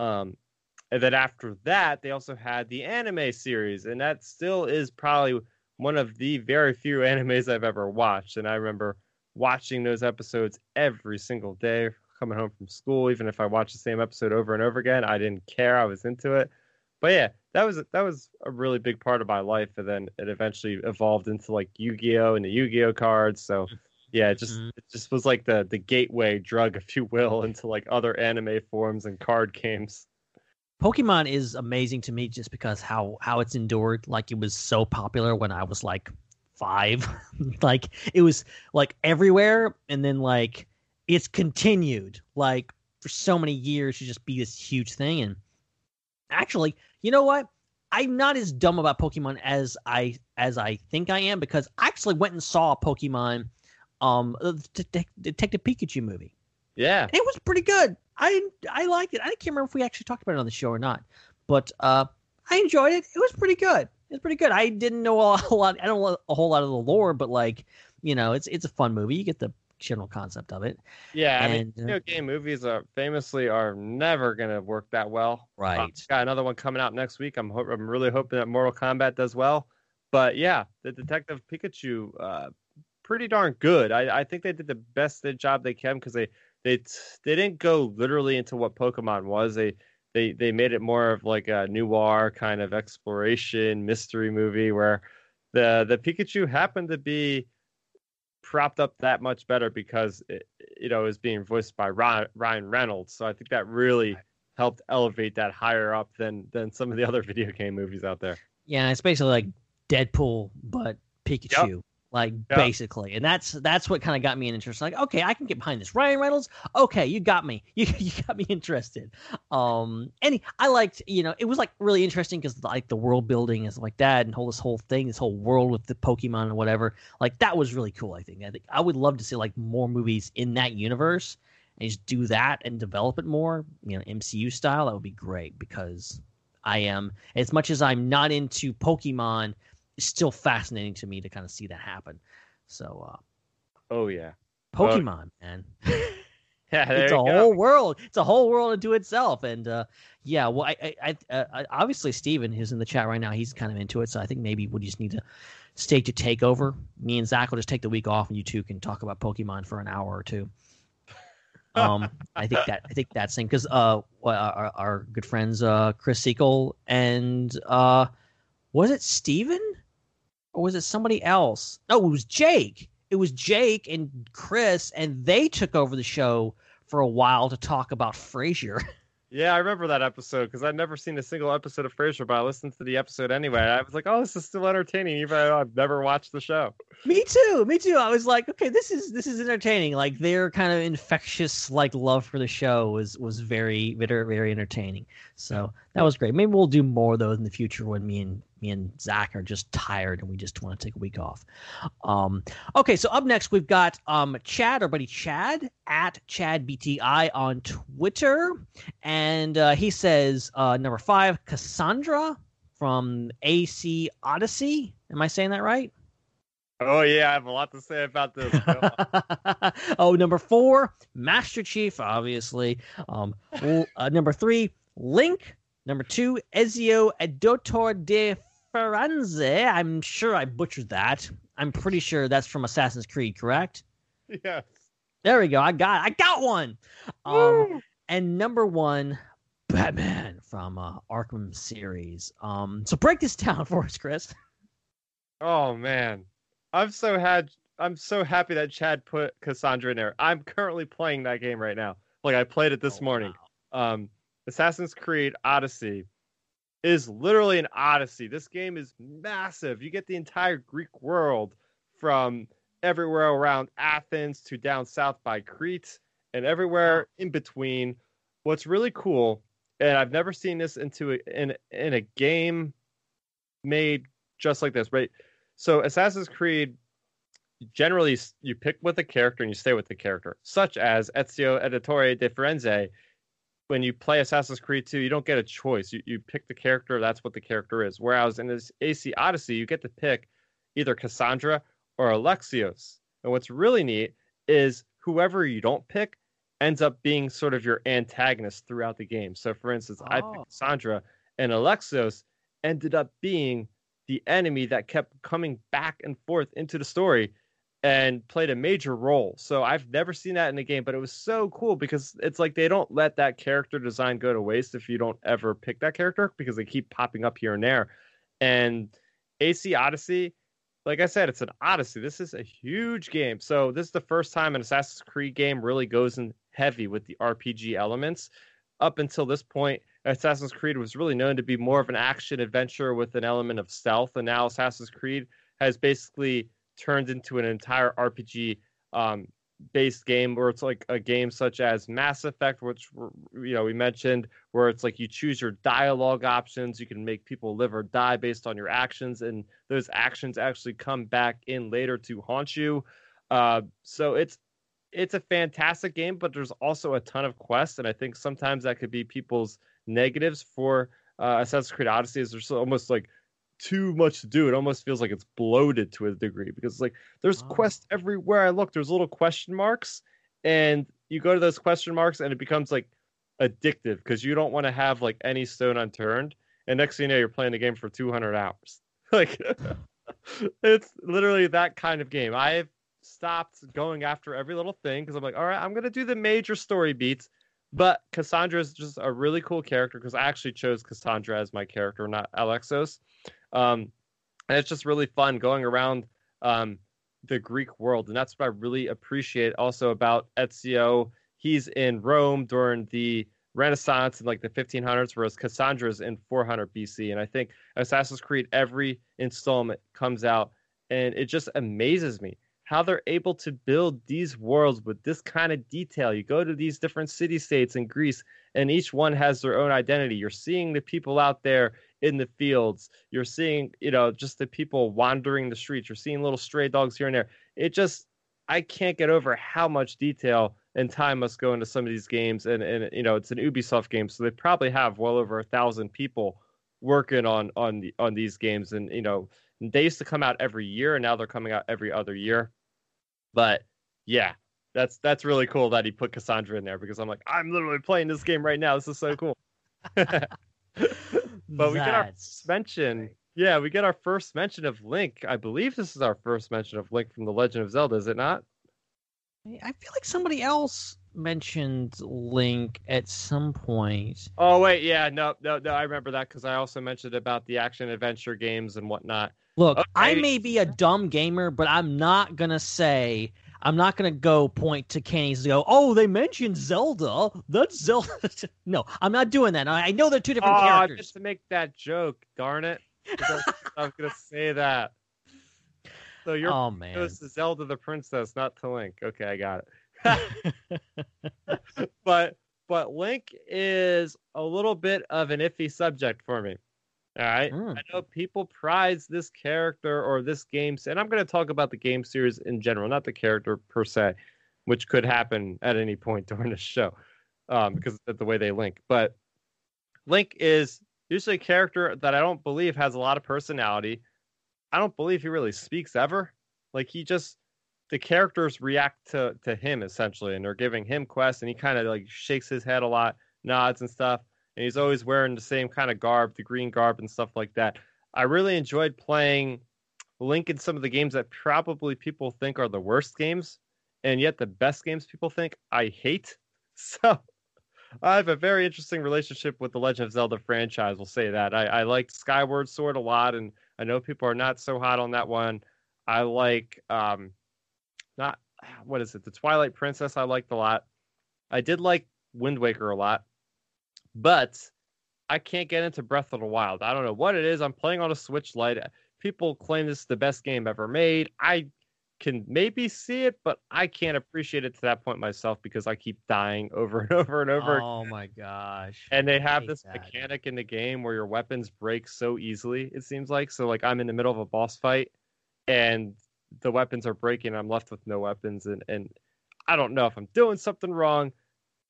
Um, and then after that, they also had the anime series, and that still is probably one of the very few [laughs] animes I've ever watched. And I remember watching those episodes every single day coming home from school. Even if I watched the same episode over and over again, I didn't care. I was into it. But yeah, that was that was a really big part of my life. And then it eventually evolved into like Yu-Gi-Oh and the Yu-Gi-Oh cards. So yeah, it just Mhm. it just was like the the gateway drug, [laughs] if you will, into like other anime forms and card games. Pokemon is amazing to me just because how how it's endured. Like it was so popular when I was like five. [laughs] like it was like everywhere, and then like it's continued like for so many years to just be this huge thing. And actually, you know what? I'm not as dumb about Pokemon as I as I think I am because I actually went and saw Pokemon, um, the Det- Detective Pikachu movie. Yeah. And it was pretty good. I I liked it. I can't remember if we actually talked about it on the show or not, but uh, I enjoyed it. It was pretty good. It's pretty good. I didn't know a whole lot. I don't know a whole lot of the lore, but like you know, it's it's a fun movie. You get the general concept of it, Yeah, I mean, and uh, video game movies are famously are never gonna work that well. Uh, right. got another one coming out next week. I'm ho- I'm really hoping that Mortal Kombat does well. But yeah, the Detective Pikachu, uh, pretty darn good. I, I think they did the best job they can because they they t- they didn't go literally into what Pokemon was. They they they made it more of like a noir kind of exploration mystery movie where the the Pikachu happened to be propped up that much better because it, you know it was being voiced by Ryan, Ryan Reynolds. So I think that really helped elevate that higher up than than some of the other [laughs] video game movies out there. Yeah, it's basically like Deadpool, but Pikachu. Like Yep. basically, and that's that's what kind of got me interested. Like, okay, I can get behind this. Ryan Reynolds, okay, you got me. [laughs] You you got me interested. Um, and he- I liked, you know, it was like really interesting because like the world building is like that, and whole this whole thing, this whole world with the Pokemon and whatever. Like that was really cool. I think. I think I would love to see like more movies in that universe and just do that and develop it more, you know, MCU style. That would be great because I am as much as I'm not into Pokemon, still fascinating to me to kind of see that happen. So, uh, Oh yeah, Pokemon, man, [laughs] yeah. There it's a go. whole world. It's a whole world unto itself. And uh, yeah, well, I, I, I, uh, obviously Steven, is in the chat right now, he's kind of into it. So I think maybe we just need to stage take over. Me and Zac will just take the week off, and you two can talk about Pokemon for an hour or two. [laughs] Um, I think that I think that's thing because uh, well, our, our good friends uh, Chris Sequel and uh, was it Steven? Or was it somebody else? No, it was Jake. It was Jake and Chris, and they took over the show for a while to talk about Frasier. [laughs] Yeah, I remember that episode because I'd never seen a single episode of Frasier, but I listened to the episode anyway. I was like, "Oh, this is still entertaining," even though I've never watched the show. me too. Me too. I was like, okay, this is this is entertaining. Like their kind of infectious like love for the show was was very very very entertaining. So that was great. Maybe we'll do more of those in the future when me and me and Zac are just tired and we just want to take a week off. Um, okay, so up next we've got um, Chad, our buddy Chad at ChadBTI on Twitter, and uh, he says uh, number five, Cassandra from AC Odyssey. Am I saying that right? Oh yeah, I have a lot to say about this. [laughs] Oh, number four, Master Chief, obviously. Um, uh, number three, Link. Number two, Ezio Auditore de Firenze. I'm sure I butchered that. I'm pretty sure that's from Assassin's Creed, correct? yes. There we go. I got I got one. Um, and number one, Batman from uh, Arkham series. Um, so break this [laughs] down for us, Chris. Oh man, I'm so had I'm so happy that Chad put Cassandra in there. I'm currently playing that game right now. Like I played it this Oh, morning. wow. um, Assassin's Creed Odyssey is literally an odyssey. This game is massive. You get the entire Greek world from everywhere around Athens to down south by Crete and everywhere in between. What's really cool, and I've never seen this into a, in in a game made just like this, right? So Assassin's Creed generally you pick with a character and you stay with the character, such as Ezio Auditore de Firenze. When you play Assassin's Creed 2, you don't get a choice. You, you pick the character, that's what the character is. Whereas in this AC Odyssey, you get to pick either Cassandra or Alexios. And what's really neat is whoever you don't pick ends up being sort of your antagonist throughout the game. So, for instance, I Oh. picked Cassandra, and Alexios ended up being the enemy that kept coming back and forth into the story and played a major role. So I've never seen that in a game, but it was so cool because it's like they don't let that character design go to waste if you don't ever pick that character because they keep popping up here and there. And AC Odyssey, like I said, it's an Odyssey. This is a huge game. So this is the first time an Assassin's Creed game really goes in heavy with the RPG elements. Up until this point, Assassin's Creed was really known to be more of an action adventure with an element of stealth, and now Assassin's Creed has basically turned into an entire RPG um, based game where it's like a game such as Mass Effect, which you know we mentioned, where it's like you choose your dialogue options, you can make people live or die based on your actions, and those actions actually come back in later to haunt you. Uh, so it's it's a fantastic game, but there's also a ton of quests, and I think sometimes that could be people's negatives for uh, Assassin's Creed Odyssey. Is there's almost like too much to do. It almost feels like it's bloated to a degree because it's like there's Oh. quests everywhere I look. There's little question marks, and you go to those question marks, and it becomes like addictive because you don't want to have like any stone unturned. And next thing you know, you're playing the game for 200 hours. [laughs] like [laughs] it's literally that kind of game. I've stopped going after every little thing because I'm like, all right, I'm gonna do the major story beats. But Cassandra is just a really cool character because I actually chose Cassandra as my character, not Alexios. Um, and it's just really fun going around um, the Greek world, and that's what I really appreciate also about Ezio. He's in Rome during the Renaissance in like the 1500s, whereas Cassandra's in 400 BC. And I think Assassin's Creed every installment comes out, and it just amazes me how they're able to build these worlds with this kind of detail. You go to these different city states in Greece, and each one has their own identity. You're seeing the people out there in the fields. You're seeing, you know, just the people wandering the streets. You're seeing little stray dogs here and there. It just, I can't get over how much detail and time must go into some of these games. And, and you know, it's an Ubisoft game, so they probably have well over a thousand people working on on the, on these games. And you know, they used to come out every year, and now they're coming out every other year but yeah, that's that's really cool that he put Cassandra in there because I'm like, I'm literally playing this game right now. This is so cool. [laughs] but we get our That's mention. great. Yeah, we get our first mention of Link. I believe this is our first mention of Link from The Legend of Zelda, is it not? I feel like somebody else mentioned Link at some point. Oh wait, yeah, no, no, no. I remember that because I also mentioned about the action adventure games and whatnot. Look, I may be a dumb gamer, but I'm not gonna say I'm not gonna go point to Kenny's go, oh, they mentioned Zelda. That's Zelda. [laughs] no, I'm not doing that. I know they're two different meant characters. to make that joke. Darn it. I was [laughs] gonna say that. So you're oh man. goes to Zelda the princess, not to Link. Okay, I got it. [laughs] but but Link is a little bit of an iffy subject for me. All right. Mm. I know people prize this character or this game, and I'm going to talk about the game series in general, not the character per se, which could happen at any point [laughs] during the show, um, because of the way they link. But Link is usually a character that I don't believe has a lot of personality. I don't believe he really speaks ever. Like he just the characters react to to him essentially, and they're giving him quests, and he kind of like shakes his head a lot, nods and stuff, and he's always wearing the same kind of garb, the green garb and stuff like that. I really enjoyed playing Link in some of the games that probably people think are the worst games, and yet the best games people think I hate. [laughs] So I have a very interesting relationship with the Legend of Zelda franchise. We'll say that I, I liked Skyward Sword a lot, and I know people are not so hot on that one. I like um, not what is it? The Twilight Princess. I liked a lot. I did like Wind Waker a lot, but I can't get into Breath of the Wild. I don't know what it is. I'm playing on a Switch Lite. People claim this is the best game ever made. I can maybe see it, but I can't appreciate it to that point myself because I keep dying [laughs] over and over and over. oh my gosh. And they have this that. mechanic in the game where your weapons break so easily, it seems like. So like I'm in the middle of a boss fight and the weapons are breaking, I'm left with no weapons and, and I don't know if I'm doing something wrong,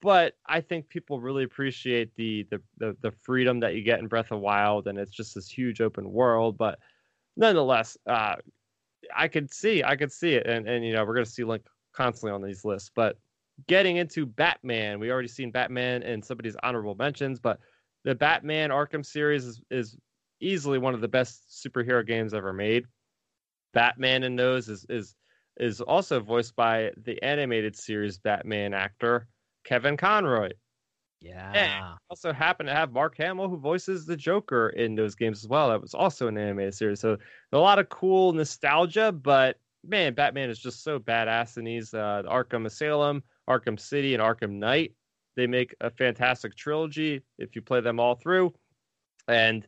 but I think people really appreciate the the the, the freedom that you get in Breath of Wild and it's just this huge open world. But nonetheless, uh I could see I could see it and, and you know we're gonna see Link constantly on these lists. But getting into Batman, we already seen Batman in somebody's honorable mentions, but the Batman Arkham series is, is easily one of the best superhero games ever made. Batman in those is is is also voiced by the animated series Batman actor Kevin Conroy. Yeah. Also happened to have Mark Hamill who voices the Joker in those games as well. That was also an animated series. So a lot of cool nostalgia, but man, Batman is just so badass in these uh, Arkham Asylum, Arkham City, and Arkham Knight. They make a fantastic trilogy if you play them all through. And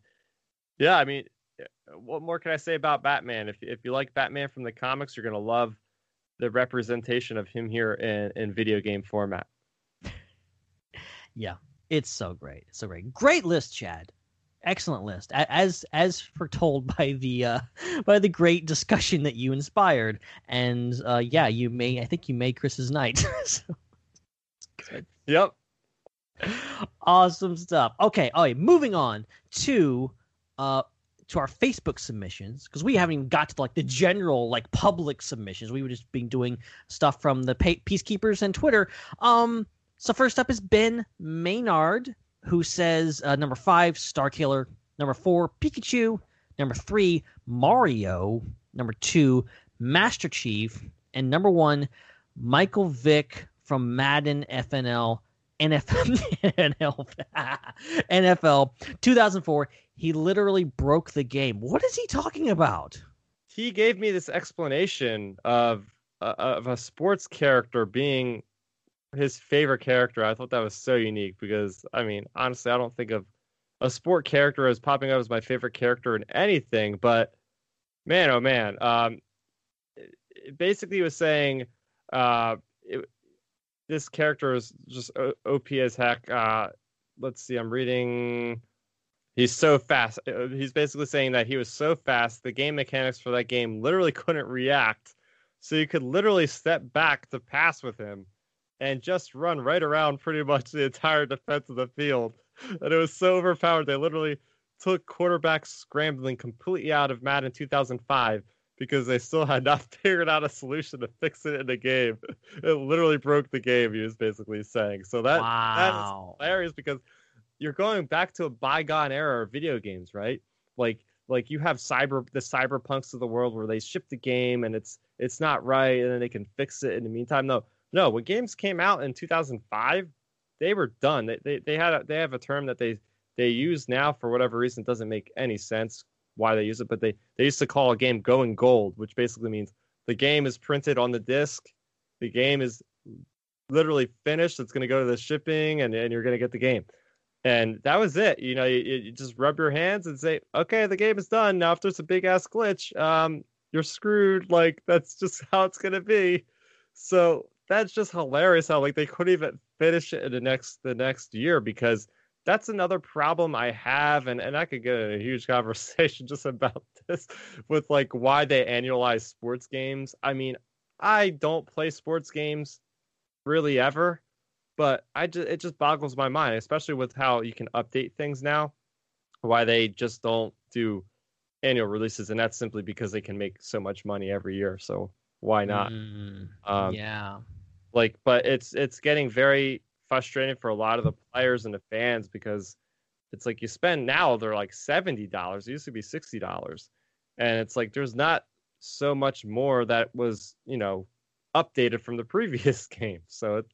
yeah, I mean, what more can I say about Batman? If if you like Batman from the comics, you're gonna love the representation of him here in, in video game format. Yeah, it's so great. It's so great. Great list, Chad. Excellent list. As as foretold [laughs] by the uh, by the great discussion that you inspired, and uh, yeah, you may I think you made Chris's night. [laughs] So, Yep. awesome stuff. Okay, all right. Moving on to uh to our Facebook submissions because we haven't even got to like the general like public submissions. We were just been doing stuff from the pa- peacekeepers and Twitter. Um, so first up is Ben Maynard who says uh, number five Star Killer, number four Pikachu, number three Mario, number two Master Chief, and number one, Michael Vick from Madden FNL NFL [laughs] NFL [laughs] NFL 2004. He literally broke the game. What is he talking about? He gave me this explanation of uh, of a sports character being his favorite character. I thought that was so unique because I mean, honestly, I don't think of a sport character as popping up as my favorite character in anything, but man, oh man, um, basically was saying uh, it, this character is just OP as heck. Uh, let's see, I'm reading. He's so fast. Uh, he's basically saying that he was so fast, the game mechanics for that game literally [laughs] couldn't react. So you could literally step back to pass with him and just run right around pretty much the entire defense of the field. And it was so overpowered, they literally took quarterback scrambling completely out of Madden 2005 because they still had not [laughs] figured out a solution to fix it in the game. [laughs] It literally broke the game, he was basically saying. So that, wow. that is hilarious because you're going back to a bygone era of video games, right? Like like you have cyber the cyberpunks of the world where they ship the game and it's it's not right and then they can fix it in the meantime. No, no, when games came out in 2005, they were done. They they, they had a, they have a term that they they use now for whatever reason it doesn't make any sense why they use it, but they they used to call a game going gold, which basically means the game is printed on the disc, the game is literally finished. It's going to go to the shipping, and and you're going to get the game. And that was it. You know, you, you just rub your hands and say, okay, the game is done. Now, if there's a big ass glitch, um, you're screwed. Like that's just [laughs] how it's going to be. So that's just hilarious how like they couldn't even finish it in the next the next year because that's another problem I have, and, and I could get a huge [laughs] conversation just about this with like why they annualize sports games. I mean, I don't play sports games really ever, but I just it just boggles my mind, especially with how you can update things now. Why they just don't do annual releases, and that's simply because they can make so much money every year. So why not? Mm, Um, yeah. Like but it's it's getting very frustrating for a lot of the players and the fans because it's like you spend now they're like seventy dollars. It used to be sixty dollars, and it's like there's not so much more that was you know updated from the [laughs] previous game. So it,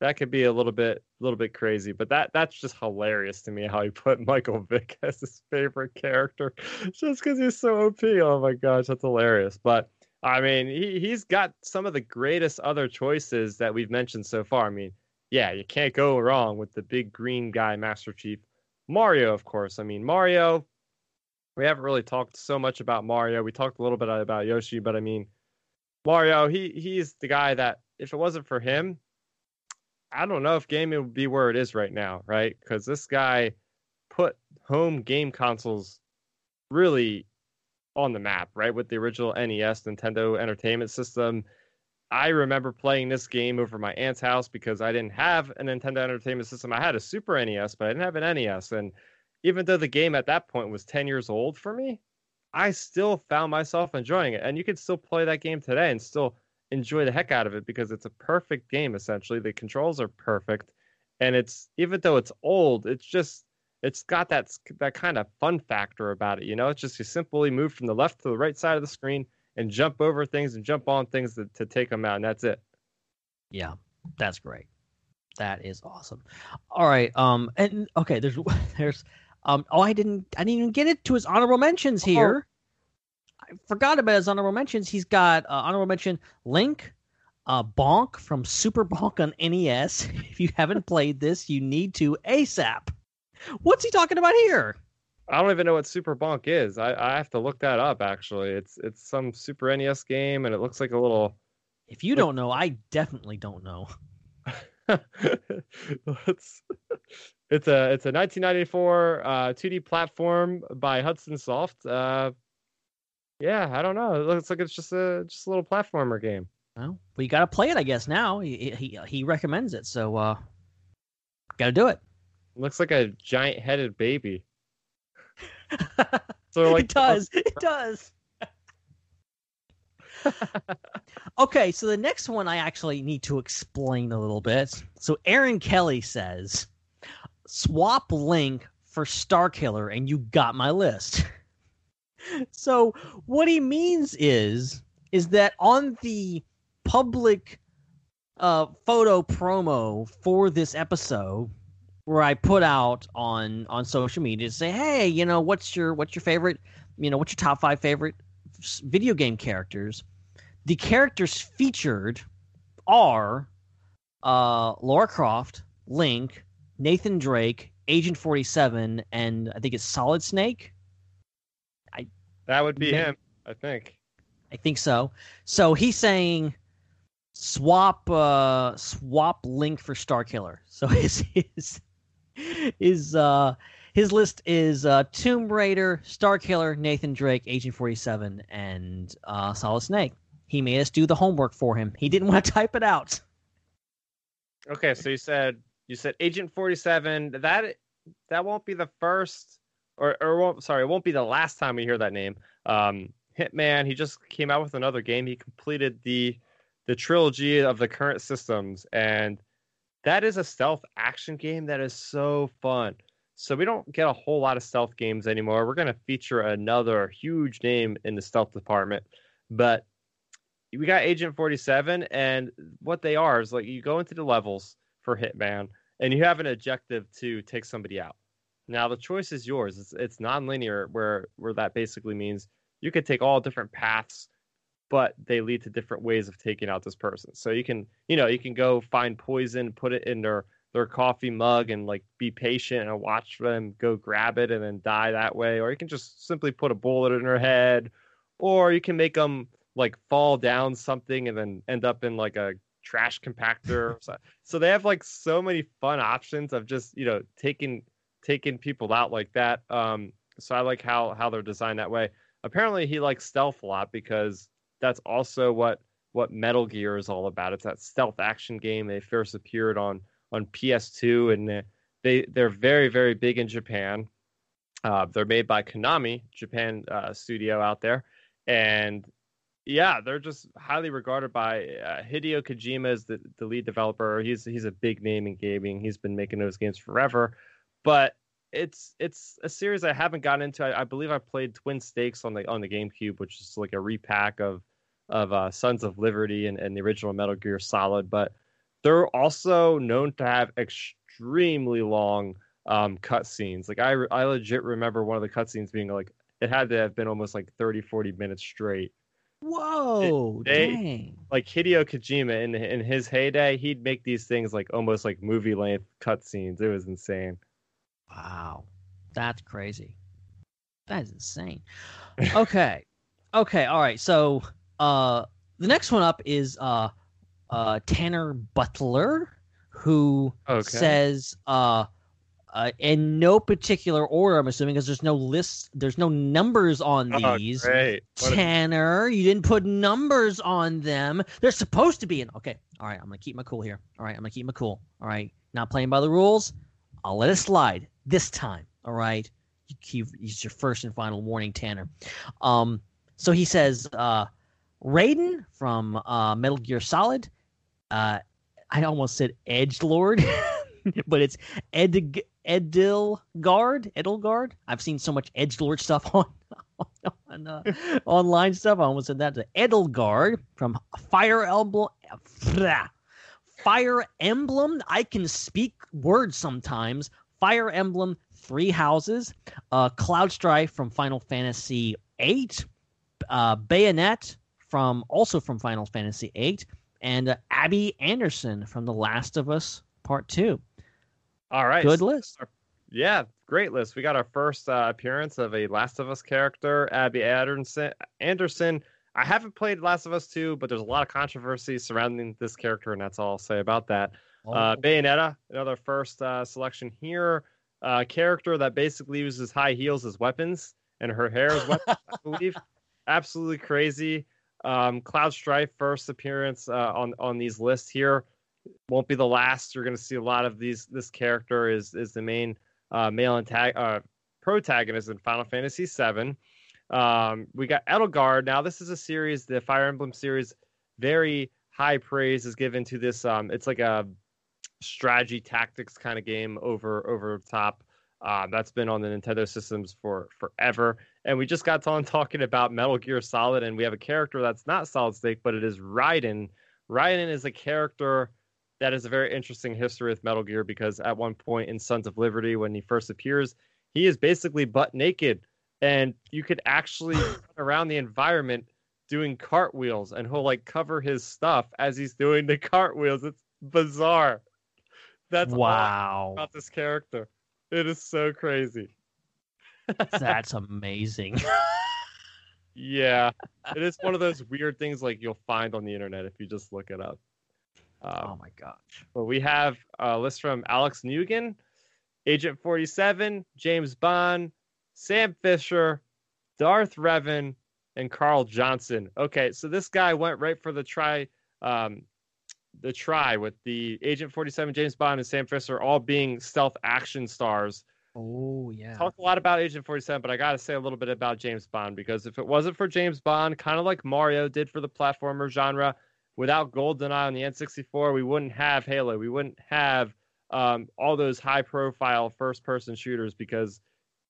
that could be a little bit a little bit crazy, but that that's just hilarious to me how he put Michael [laughs] Vick as his favorite character [laughs] just because he's so OP. Oh my gosh, that's hilarious. But I mean, he he's got some of the greatest other choices that we've mentioned so far. I mean, yeah, you can't go wrong with the big green guy, Master Chief. Mario, of course. I mean, Mario. We haven't really talked so much about Mario. We talked a little bit about Yoshi, but I mean, Mario. He he's the guy that if it wasn't for him, I don't know if gaming would be where it is right now, right? Because this guy put home game consoles really on the map, right? With the original NES, Nintendo Entertainment System. I remember playing this game over my aunt's house because I didn't have a Nintendo Entertainment System. I had a Super NES, but I didn't have an NES. And even though the game at that point was 10 years old for me, I still found myself enjoying it. And you can still play that game today and still enjoy the heck out of it because it's a perfect game essentially. The controls are perfect. And it's even though it's old, it's just it's got that that kind of fun factor about it, you know? It's just you simply move from the left to the right side of the screen and jump over things and jump on things to, to take them out, and that's it. Yeah, that's great. That is awesome. All right. Um. And okay. There's [laughs] there's um. Oh, I didn't I didn't even get it to his honorable mentions here. I forgot about his honorable mentions. He's got uh, honorable mention Link, uh, Bonk from Super Bonk on NES. [laughs] if you haven't played this, you need to ASAP. What's he talking about here? I don't even know what Super Bonk is. I, I have to look that up. Actually, it's it's some Super NES game, and it looks like a little. If you don't know, I definitely don't know. [laughs] it's it's a it's a 1994 uh, 2D platform by Hudson Soft. Uh, yeah, I don't know. It looks like it's just a just a little platformer game. Well, we got to play it, I guess. Now he he he recommends it, so uh, got to do it. Looks like a giant headed baby. [laughs] So like it does. It does. okay, so the next one I actually need to explain a little bit. So Aaron Kelly says, swap Link for Star Killer, and you got my list. [laughs] so what he means is is that on the public uh, photo promo for this episode where I put out on on social media to say, hey, you know, what's your what's your favorite, you know, what's your top five favorite video game characters? The characters featured are uh, Lara Croft, Link, Nathan Drake, Agent Forty Seven, and I think it's Solid Snake. I that would be him, I think. I think so. So he's saying swap uh swap link for Star Killer. So [laughs] his his his uh his list is uh Tomb Raider, Star Killer, Nathan Drake, Agent 47 and uh Solid Snake. He made us do the homework for him. He didn't [laughs] want to type it out. Okay, so you said you said Agent Forty Seven. That that won't be the first, or or won't sorry, it won't be the last time we hear that name. Um, Hitman. He just came out with another game. He completed the the trilogy of the current systems, and that is a stealth action game that is so fun. So we don't get a whole lot of stealth games anymore. We're going to feature another huge name in the stealth department, but we got Agent 47, and what they are is like you go into the levels for Hitman, and you have an objective to take somebody out. Now the choice is yours. It's it's non-linear, where where that basically means you could take all different paths, but they lead to different ways of taking out this person. So you can you know you can go find poison, put it in their their coffee mug, and like be patient and watch them go grab it and then die that way, or you can just simply put a bullet in their head, or you can make them like fall down something and then end up in like a trash compactor. so, they have like so many fun options of just you know taking taking people out like that. Um, so I like how how they're designed that way. Apparently he likes stealth a lot because that's also what what Metal Gear is all about. It's that stealth action game. They first appeared on on PS2 and they- they they're very very big in Japan. Uh, they're made by Konami, Japan uh, studio out there, and yeah, they're just highly regarded by uh, Hideo Kojima is the, the lead developer. He's he's a big name in gaming. He's been making those games forever, but it's it's a series I haven't gotten into. I, I believe I played Twin Snakes on the on the GameCube, which is like a repack of of uh, Sons of Liberty and, and the original Metal Gear Solid. But they're also known to have extremely long um, cutscenes. Like I I legit remember one of the cutscenes being like it had to have been almost like 30, 40 minutes straight Whoa, they- dang. like Hideo Kojima in in his heyday, he'd make these things like almost like movie length cutscenes. It was insane. Wow. That's crazy. That is insane. [laughs] Okay. okay, all right. So uh the next one up is uh uh Tanner Butler who Okay. says uh uh, in no particular order, I'm assuming, because there's no list, there's no numbers on Oh, these. great. What a- Tanner, you didn't put numbers on them. They're supposed to be in. Okay, all right. I'm gonna keep my cool here. All right, I'm gonna keep my cool. All right, not playing by the rules. I'll let it slide this time. All right, you keep. It's your first and final warning, Tanner. Um, so he says, uh, Raiden from uh, Metal Gear Solid. Uh, I almost said Edge Lord, [laughs] but it's Ed Edilgard. Edelgard. I've seen so much Edge Lord stuff [laughs] on on uh, [laughs] online stuff. I almost said that to Edelgard from Fire Emblem. Fire Emblem. I can speak words sometimes. Fire Emblem Three Houses. Uh, Cloud Strife from Final Fantasy VIII. Uh, Bayonet from also from Final Fantasy VIII, and uh, Abby Anderson from The Last of Us Part Two. All right. Good list. Yeah, great list. We got our first uh, appearance of a Last of Us character, Abby Anderson. Anderson. I haven't played Last of Us 2, but there's a lot of controversy surrounding this character, and that's all I'll say about that. Oh. Uh, Bayonetta, another first uh, selection here. Uh, character that basically uses high heels as weapons, and her hair as weapons, I believe. [laughs] Absolutely crazy. Um, Cloud Strife, first appearance uh, on on these lists here. Won't be the last. You're going to see a lot of these. This character is is the main uh, male antag- uh, protagonist in Final Fantasy VII. Um, we got Edelgard. Now, this is a series, the Fire Emblem series. Very high praise is given to this. Um, it's like a strategy tactics kind of game over over top. Uh, that's been on the Nintendo systems for forever. And we just got on [laughs] talking about Metal Gear Solid, and we have a character that's not Solid Snake, but it is Raiden Raiden is a character that has a very interesting history with Metal Gear because at one point in Sons of Liberty, when he first appears, he is basically butt naked, and you could actually [laughs] run around the environment doing cartwheels, and he'll like cover his stuff as he's doing the cartwheels. It's bizarre. That's wow, about this character. It is so crazy. that's [laughs] amazing. Yeah, [laughs] it is one of those weird things like you'll find on the internet if you just look it up. Um, oh my gosh. But we have a list from Alex Nugent, Agent 47, James Bond, Sam Fisher, Darth Revan, and Carl Johnson. Okay, so this guy went right for the try, um, the try with the Agent 47, James Bond, and Sam Fisher all being stealth action stars. Oh yeah. Talk a lot about Agent 47, but I got to say a little bit about James Bond because if it wasn't for James Bond, kind of like Mario did for the platformer genre, without GoldenEye on the N64, we wouldn't have Halo. We wouldn't have um, all those high profile first person shooters because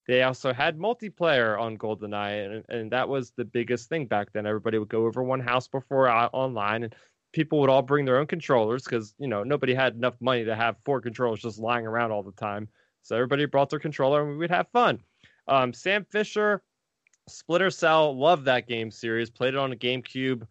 they also had multiplayer on GoldenEye. And, and that was the biggest thing back then. Everybody would go over one house before uh, online and people would all bring their own controllers because, you know, nobody had enough money to have four controllers just lying around all the time. So everybody brought their controller and we would have fun. Um, Sam Fisher, Splinter Cell, loved that game series. Played it on a GameCube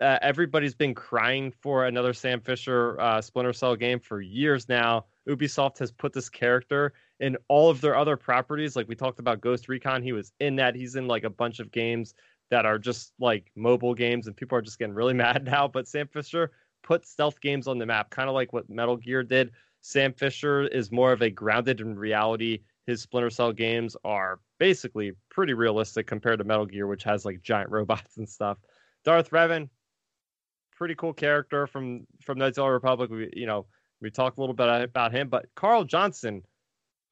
uh, everybody's been crying for another Sam Fisher uh, Splinter Cell game for years now. Ubisoft has put this character in all of their other properties. Like we talked about Ghost Recon, he was in that. He's in like a bunch of games that are just like mobile games, and people are just getting really [laughs] mad now. But Sam Fisher put stealth games on the map, kind of like what Metal Gear did. Sam Fisher is more of a grounded in reality. His Splinter Cell games are basically pretty realistic compared to Metal Gear, which has like giant [laughs] robots and stuff. Darth Revan, pretty cool character from from Knights of the Republic. We you know we talked a little bit about him, but Carl Johnson,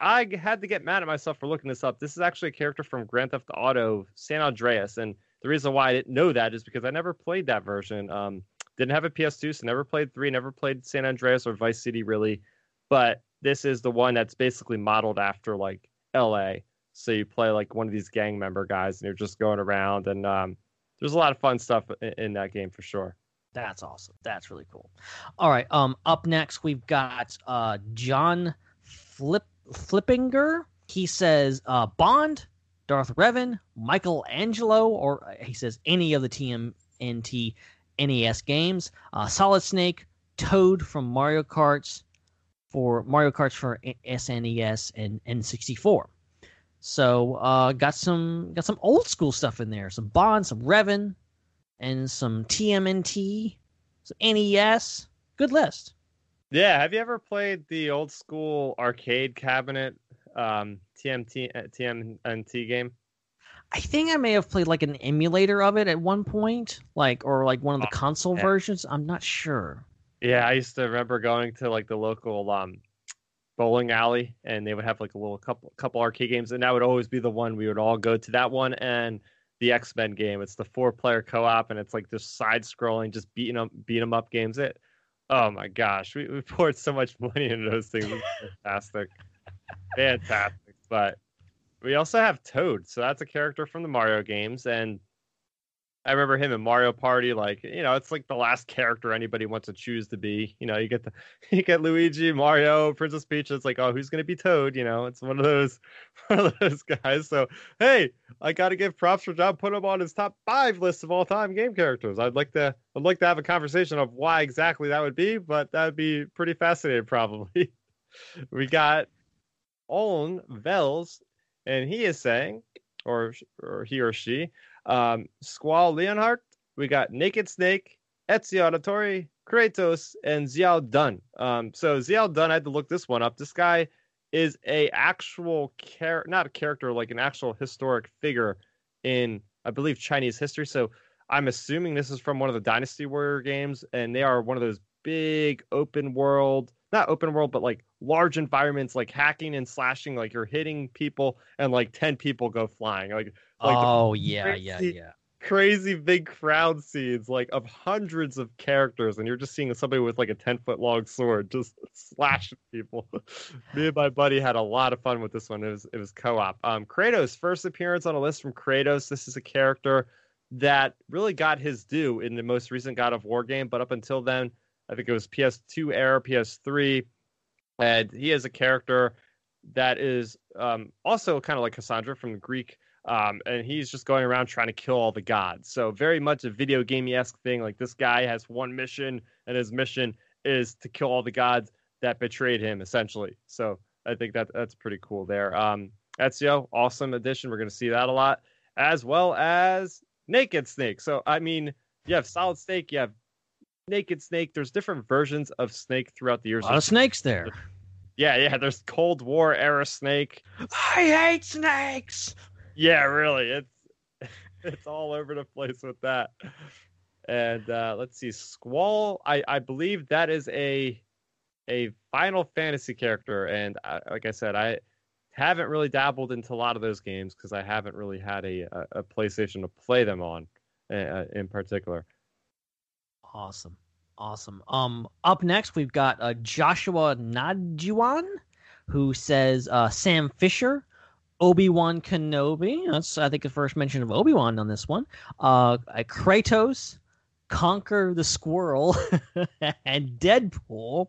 I had to get mad at myself for looking this up. This is actually a character from Grand Theft Auto San Andreas, and the reason why I didn't know that is because I never played that version. Um, didn't have a PS2, so never played three, never played San Andreas or Vice City really, but this is the one that's basically modeled after like L.A. So you play like one of these gang member guys, and you're just going around, and um, there's a lot of fun stuff in, in that game for sure. That's awesome. That's really cool. All right. Um, up next we've got uh John Flip Flippinger. He says uh Bond, Darth Revan, Michelangelo, or uh, he says any of the TMNT NES games. Uh, Solid Snake, Toad from Mario Karts for Mario Karts for SNES and N64. So uh, got some got some old school stuff in there. Some Bond, some Revan, and some TMNT, some NES. Good list. Yeah, have you ever played the old school arcade cabinet um, TMT uh, TMNT game? I think I may have played like an emulator of it at one point, like or like one of the Oh, console yeah. versions. I'm not sure. Yeah, I used to remember going to like the local um, bowling alley, and they would have like a little couple couple arcade games, and that would always be the one we would all go to. That one and the X Men game. It's the four player co op, and it's like just side scrolling, just beating up beat 'em up games. It. Oh my gosh, we, we [laughs] poured so much money into those things. Fantastic, fantastic. But we also have Toad, so that's a character from the Mario games, and I remember him in Mario Party. Like, you know, it's like the last character anybody wants to choose to be. You know, you get the [laughs] you get Luigi, Mario, Princess Peach. It's like, oh, who's gonna be Toad? You know, it's one of those [laughs] one of those guys. So, hey, I got to give props for John putting him on his top five list of all time game characters. I'd like to I'd like to have a conversation of why exactly that would be, but that would be pretty fascinating, probably. [laughs] we got Olin Vels, and he is saying, or or he or she, um, Squall Leonhardt. We got Naked Snake, Ezio Auditore, Kratos, and Xiao Dun. Um, so Xiao Dun, I had to look this one up. This guy is a actual char- not a character, like an actual historic figure in, I believe, Chinese history. So I'm assuming this is from one of the Dynasty Warrior games, and they are one of those big open world, not open world, but like large environments, like hacking and slashing, like you're hitting people, and like ten people go flying, like like oh yeah, yeah, crazy- yeah. crazy big crowd scenes like of hundreds of characters and you're just seeing somebody with like a 10 foot long sword just [laughs] slashing people [laughs] me and my buddy had a lot of fun with this one it was it was co-op um kratos first appearance on a list from kratos this is a character that really got his due in the most recent God of War game. But up until then, I think it was PS2 era, PS3, and he is a character that is um, also kind of like Cassandra from the Greek. Um, and he's just going around trying to kill all the gods. So very much a video game esque thing. Like this guy has one mission, and his mission is to kill all the gods that betrayed him, essentially. So I think that that's pretty cool there. Um, Ezio, awesome addition. We're going to see that a lot, as well as Naked Snake. So I mean, you have Solid Snake, you have Naked Snake. There's different versions of Snake throughout the years. A lot of snakes there. Yeah, yeah. There's Cold War era Snake. I hate snakes. Yeah, really. It's [laughs] it's all over the place with that. And uh, let's see, Squall. I I believe that is a a Final Fantasy character, and I, like I said, I haven't really dabbled into a lot of those games because I haven't really had a, a, a PlayStation to play them on, uh, in particular. Awesome. Awesome. Um, up next we've got uh, Joshua Nadjuan, who says uh, Sam Fisher, Obi Wan Kenobi. That's I think the first mention of Obi Wan on this one. Uh, Kratos, Conker the Squirrel, [laughs] and Deadpool.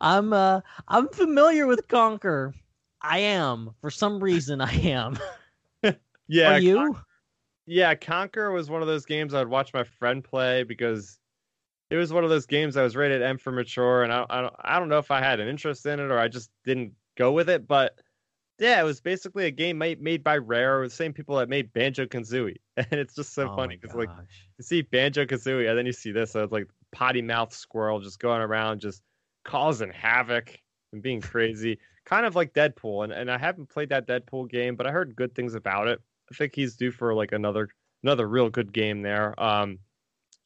I'm uh, I'm familiar with Conker. I am for some reason. I am. [laughs] Yeah, Are you? Con- yeah, Conker was one of those games I'd watch my friend play because it was one of those games I was rated M for mature, and I, I don't I don't know if I had an interest in it or I just didn't go with it, but yeah, it was basically a game made made by Rare, the same people that made Banjo Kazooie, [laughs] and it's just so Oh funny because like you see Banjo Kazooie, and then you see this, so it's like potty mouth squirrel just going around, just causing havoc and being [laughs] crazy, kind of like Deadpool. And and I haven't played that Deadpool game, but I heard good things about it. I think he's due for like another another real good game there. Um,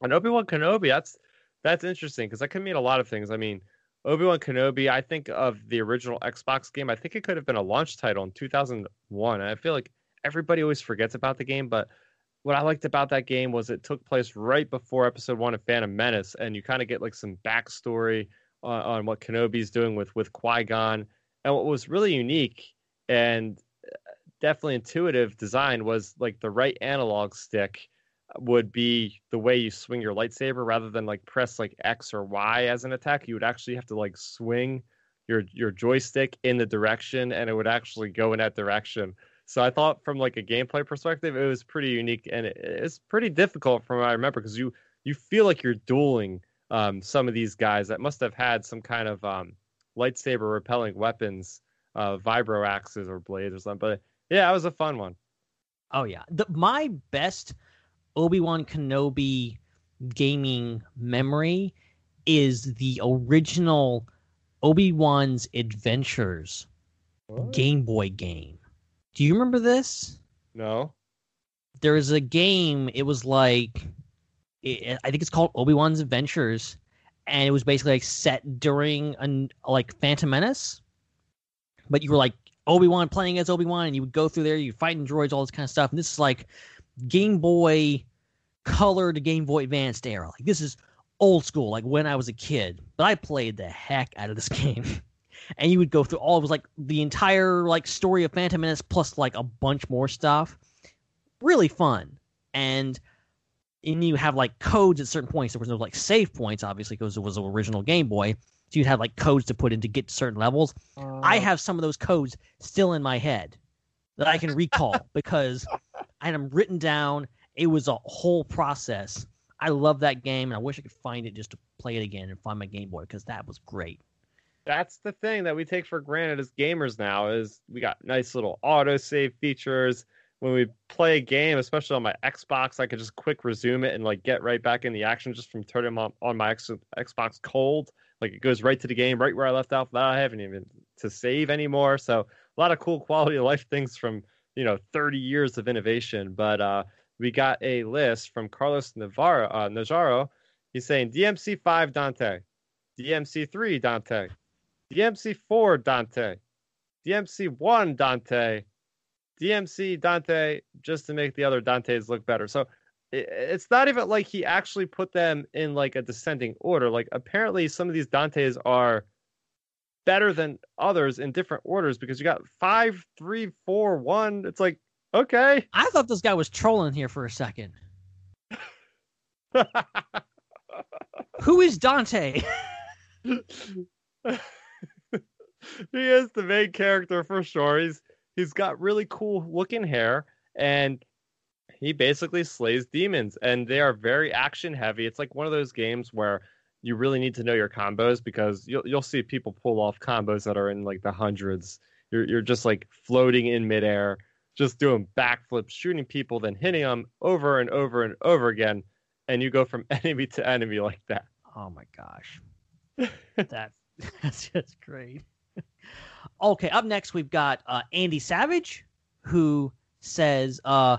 and Obi Wan Kenobi, that's that's interesting because that could mean a lot of things. I mean, Obi Wan Kenobi, I think of the original Xbox game. I think it could have been a launch title in 2001. And I feel like everybody always forgets about the game, but what I liked about that game was it took place right before Episode One of Phantom Menace, and you kind of get like some backstory on, on what Kenobi's doing with with Qui Gon. And what was really unique and uh, definitely intuitive design was like the right analog stick would be the way you swing your lightsaber rather than like press like X or Y as an attack. You would actually have to like swing your your joystick in the direction and it would actually go in that direction. So I thought from like a gameplay perspective, it was pretty unique and it, it's pretty difficult from what I remember because you you feel like you're dueling um, some of these guys that must have had some kind of um, lightsaber repelling weapons, uh, vibro axes or blades or something. But yeah, it was a fun one. Oh yeah, the, my best Obi Wan Kenobi gaming memory is the original Obi Wan's Adventures Game Boy game. Do you remember this? No. There was a game. It was like, it, I think it's called Obi Wan's Adventures, and it was basically like set during an like Phantom Menace, but you were like Obi Wan playing as Obi Wan, and you would go through there, you fighting droids, all this kind of stuff. And this is like Game Boy Color to Game Boy Advanced era. Like this is old school, like when I was a kid. But I played the heck out of this [laughs] game. and you would go through all it was like the entire like story of Phantom Menace plus like a bunch more stuff. Really fun. And and you have like codes at certain points. There was no like save points, obviously, because it was an original Game Boy. So you'd have like codes to put in to get to certain levels. I oh. have some of those codes still in my head that I can recall [laughs] because I had them written down. It was a whole process. I love that game, and I wish I could find it just to play it again and find my Game Boy because that was great. that's the thing that we take for granted as gamers now is we got nice little auto save features when we play a game especially on my xbox i could just quick resume it and like get right back in the action just from turning on, on my X, xbox cold like it goes right to the game right where i left off That I haven't even to save anymore so a lot of cool quality of life things from you know 30 years of innovation but uh we got a list from carlos navarro uh, najaro he's saying dmc5 dante dmc3 dante DMC4 Dante, DMC1 Dante, DMC Dante, just to make the other Dantes look better. So it's not even like he actually put them in like a descending order. Like apparently some of these Dantes are better than others in different orders because you got five, three, four, one. It's like okay, [laughs] I thought this guy was trolling here for a second. Who is Dante? [laughs] he is the main character for sure. He's he's got really cool looking hair and he basically slays demons and they are very action heavy. It's like one of those games where you really need to know your combos because you'll you'll see people pull off combos that are in like the hundreds. You're you're just like floating in midair, just doing backflips, shooting people, then hitting them over and over and over again, and you go from [laughs] enemy to enemy like that. Oh my gosh. [laughs] that [laughs] that's just great. okay, up next we've got uh, Andy Savage, who says, uh,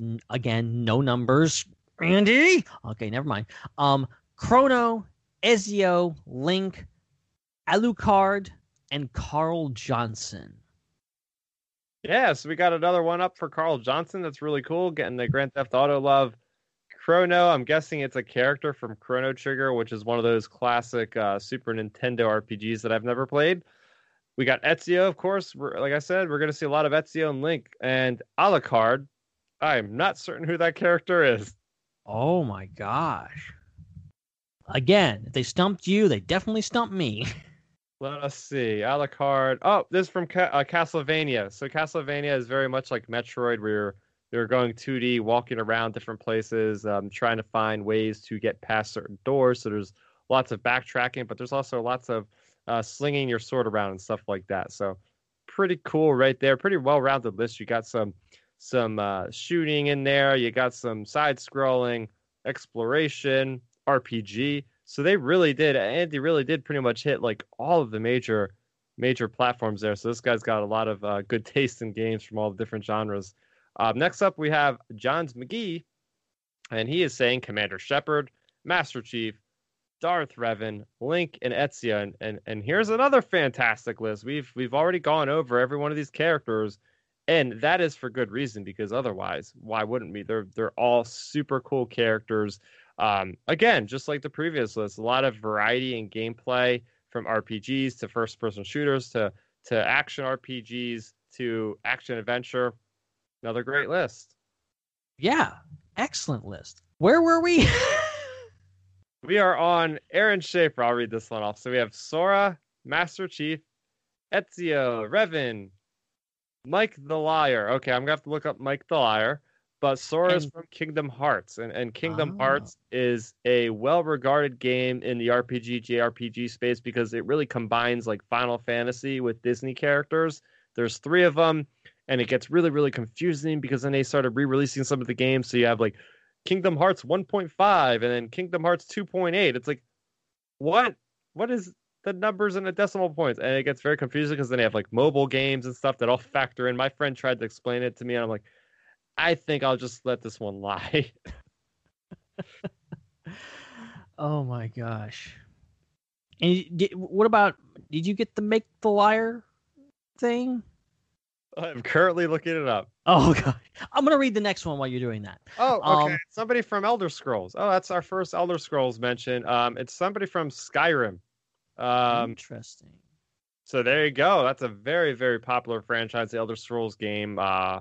n- again, no numbers. Andy. Okay, never mind. Um, Chrono, Ezio, Link, Alucard, and Carl Johnson. Yeah, so we got another one up for Carl Johnson. That's really cool. Getting the Grand Theft Auto love. Chrono, I'm guessing it's a character from Chrono Trigger, which is one of those classic uh, Super Nintendo RPGs that I've never played. We got Ezio, of course. We're, like I said, we're going to see a lot of Ezio and Link. And Alucard, I'm not certain who that character is. Oh my gosh. Again, if they stumped you, they definitely stumped me. [laughs] Let us see. Alucard. Oh, this is from Ca- uh, Castlevania. So Castlevania is very much like Metroid, where you're, you're going 2D, walking around different places, um, trying to find ways to get past certain doors. So there's lots of backtracking, but there's also lots of uh, slinging your sword around and stuff like that. So pretty cool right there. Pretty well-rounded list. You got some some uh, shooting in there. You got some side scrolling, exploration, RPG. So they really did. Andy really did pretty much hit like all of the major major platforms there. So this guy's got a lot of uh, good taste in games from all the different genres. Uh, next up, we have Johns McGee, and he is saying Commander Shepard, Master Chief, Darth Revan, Link, and Ezio. And, and and here's another fantastic list. We've we've already gone over every one of these characters, and that is for good reason because otherwise, why wouldn't we? They're they're all super cool characters. Um, again, just like the previous list, a lot of variety in gameplay from RPGs to first-person shooters to to action RPGs to action adventure. Another great list. Yeah, excellent list. Where were we? [laughs] We are on Aaron Schaefer. I'll read this one off. So we have Sora, Master Chief, Ezio, Revan, Mike the Liar. Okay, I'm gonna have to look up Mike the Liar. But Sora is from Kingdom Hearts, and, and Kingdom Ah. Hearts is a well-regarded game in the RPG JRPG space because it really combines like Final Fantasy with Disney characters. There's three of them, and it gets really, really confusing because then they started re-releasing some of the games. So you have like Kingdom Hearts 1.5 and then Kingdom Hearts 2.8. It's like, what? What is the numbers and the decimal points? And it gets very confusing because then they have like mobile games and stuff that all factor in. My friend tried to explain it to me, and I'm like, I think I'll just let this one lie. [laughs] oh my gosh. And did, what about? Did you get the make the liar thing? I'm currently looking it up. Oh [laughs] god, I'm gonna read the next one while you're doing that. Oh, okay. Um, somebody from Elder Scrolls. Oh, that's our first Elder Scrolls mention. Um, it's somebody from Skyrim. Um, Interesting. So there you go. That's a very, very popular franchise, the Elder Scrolls game. Uh,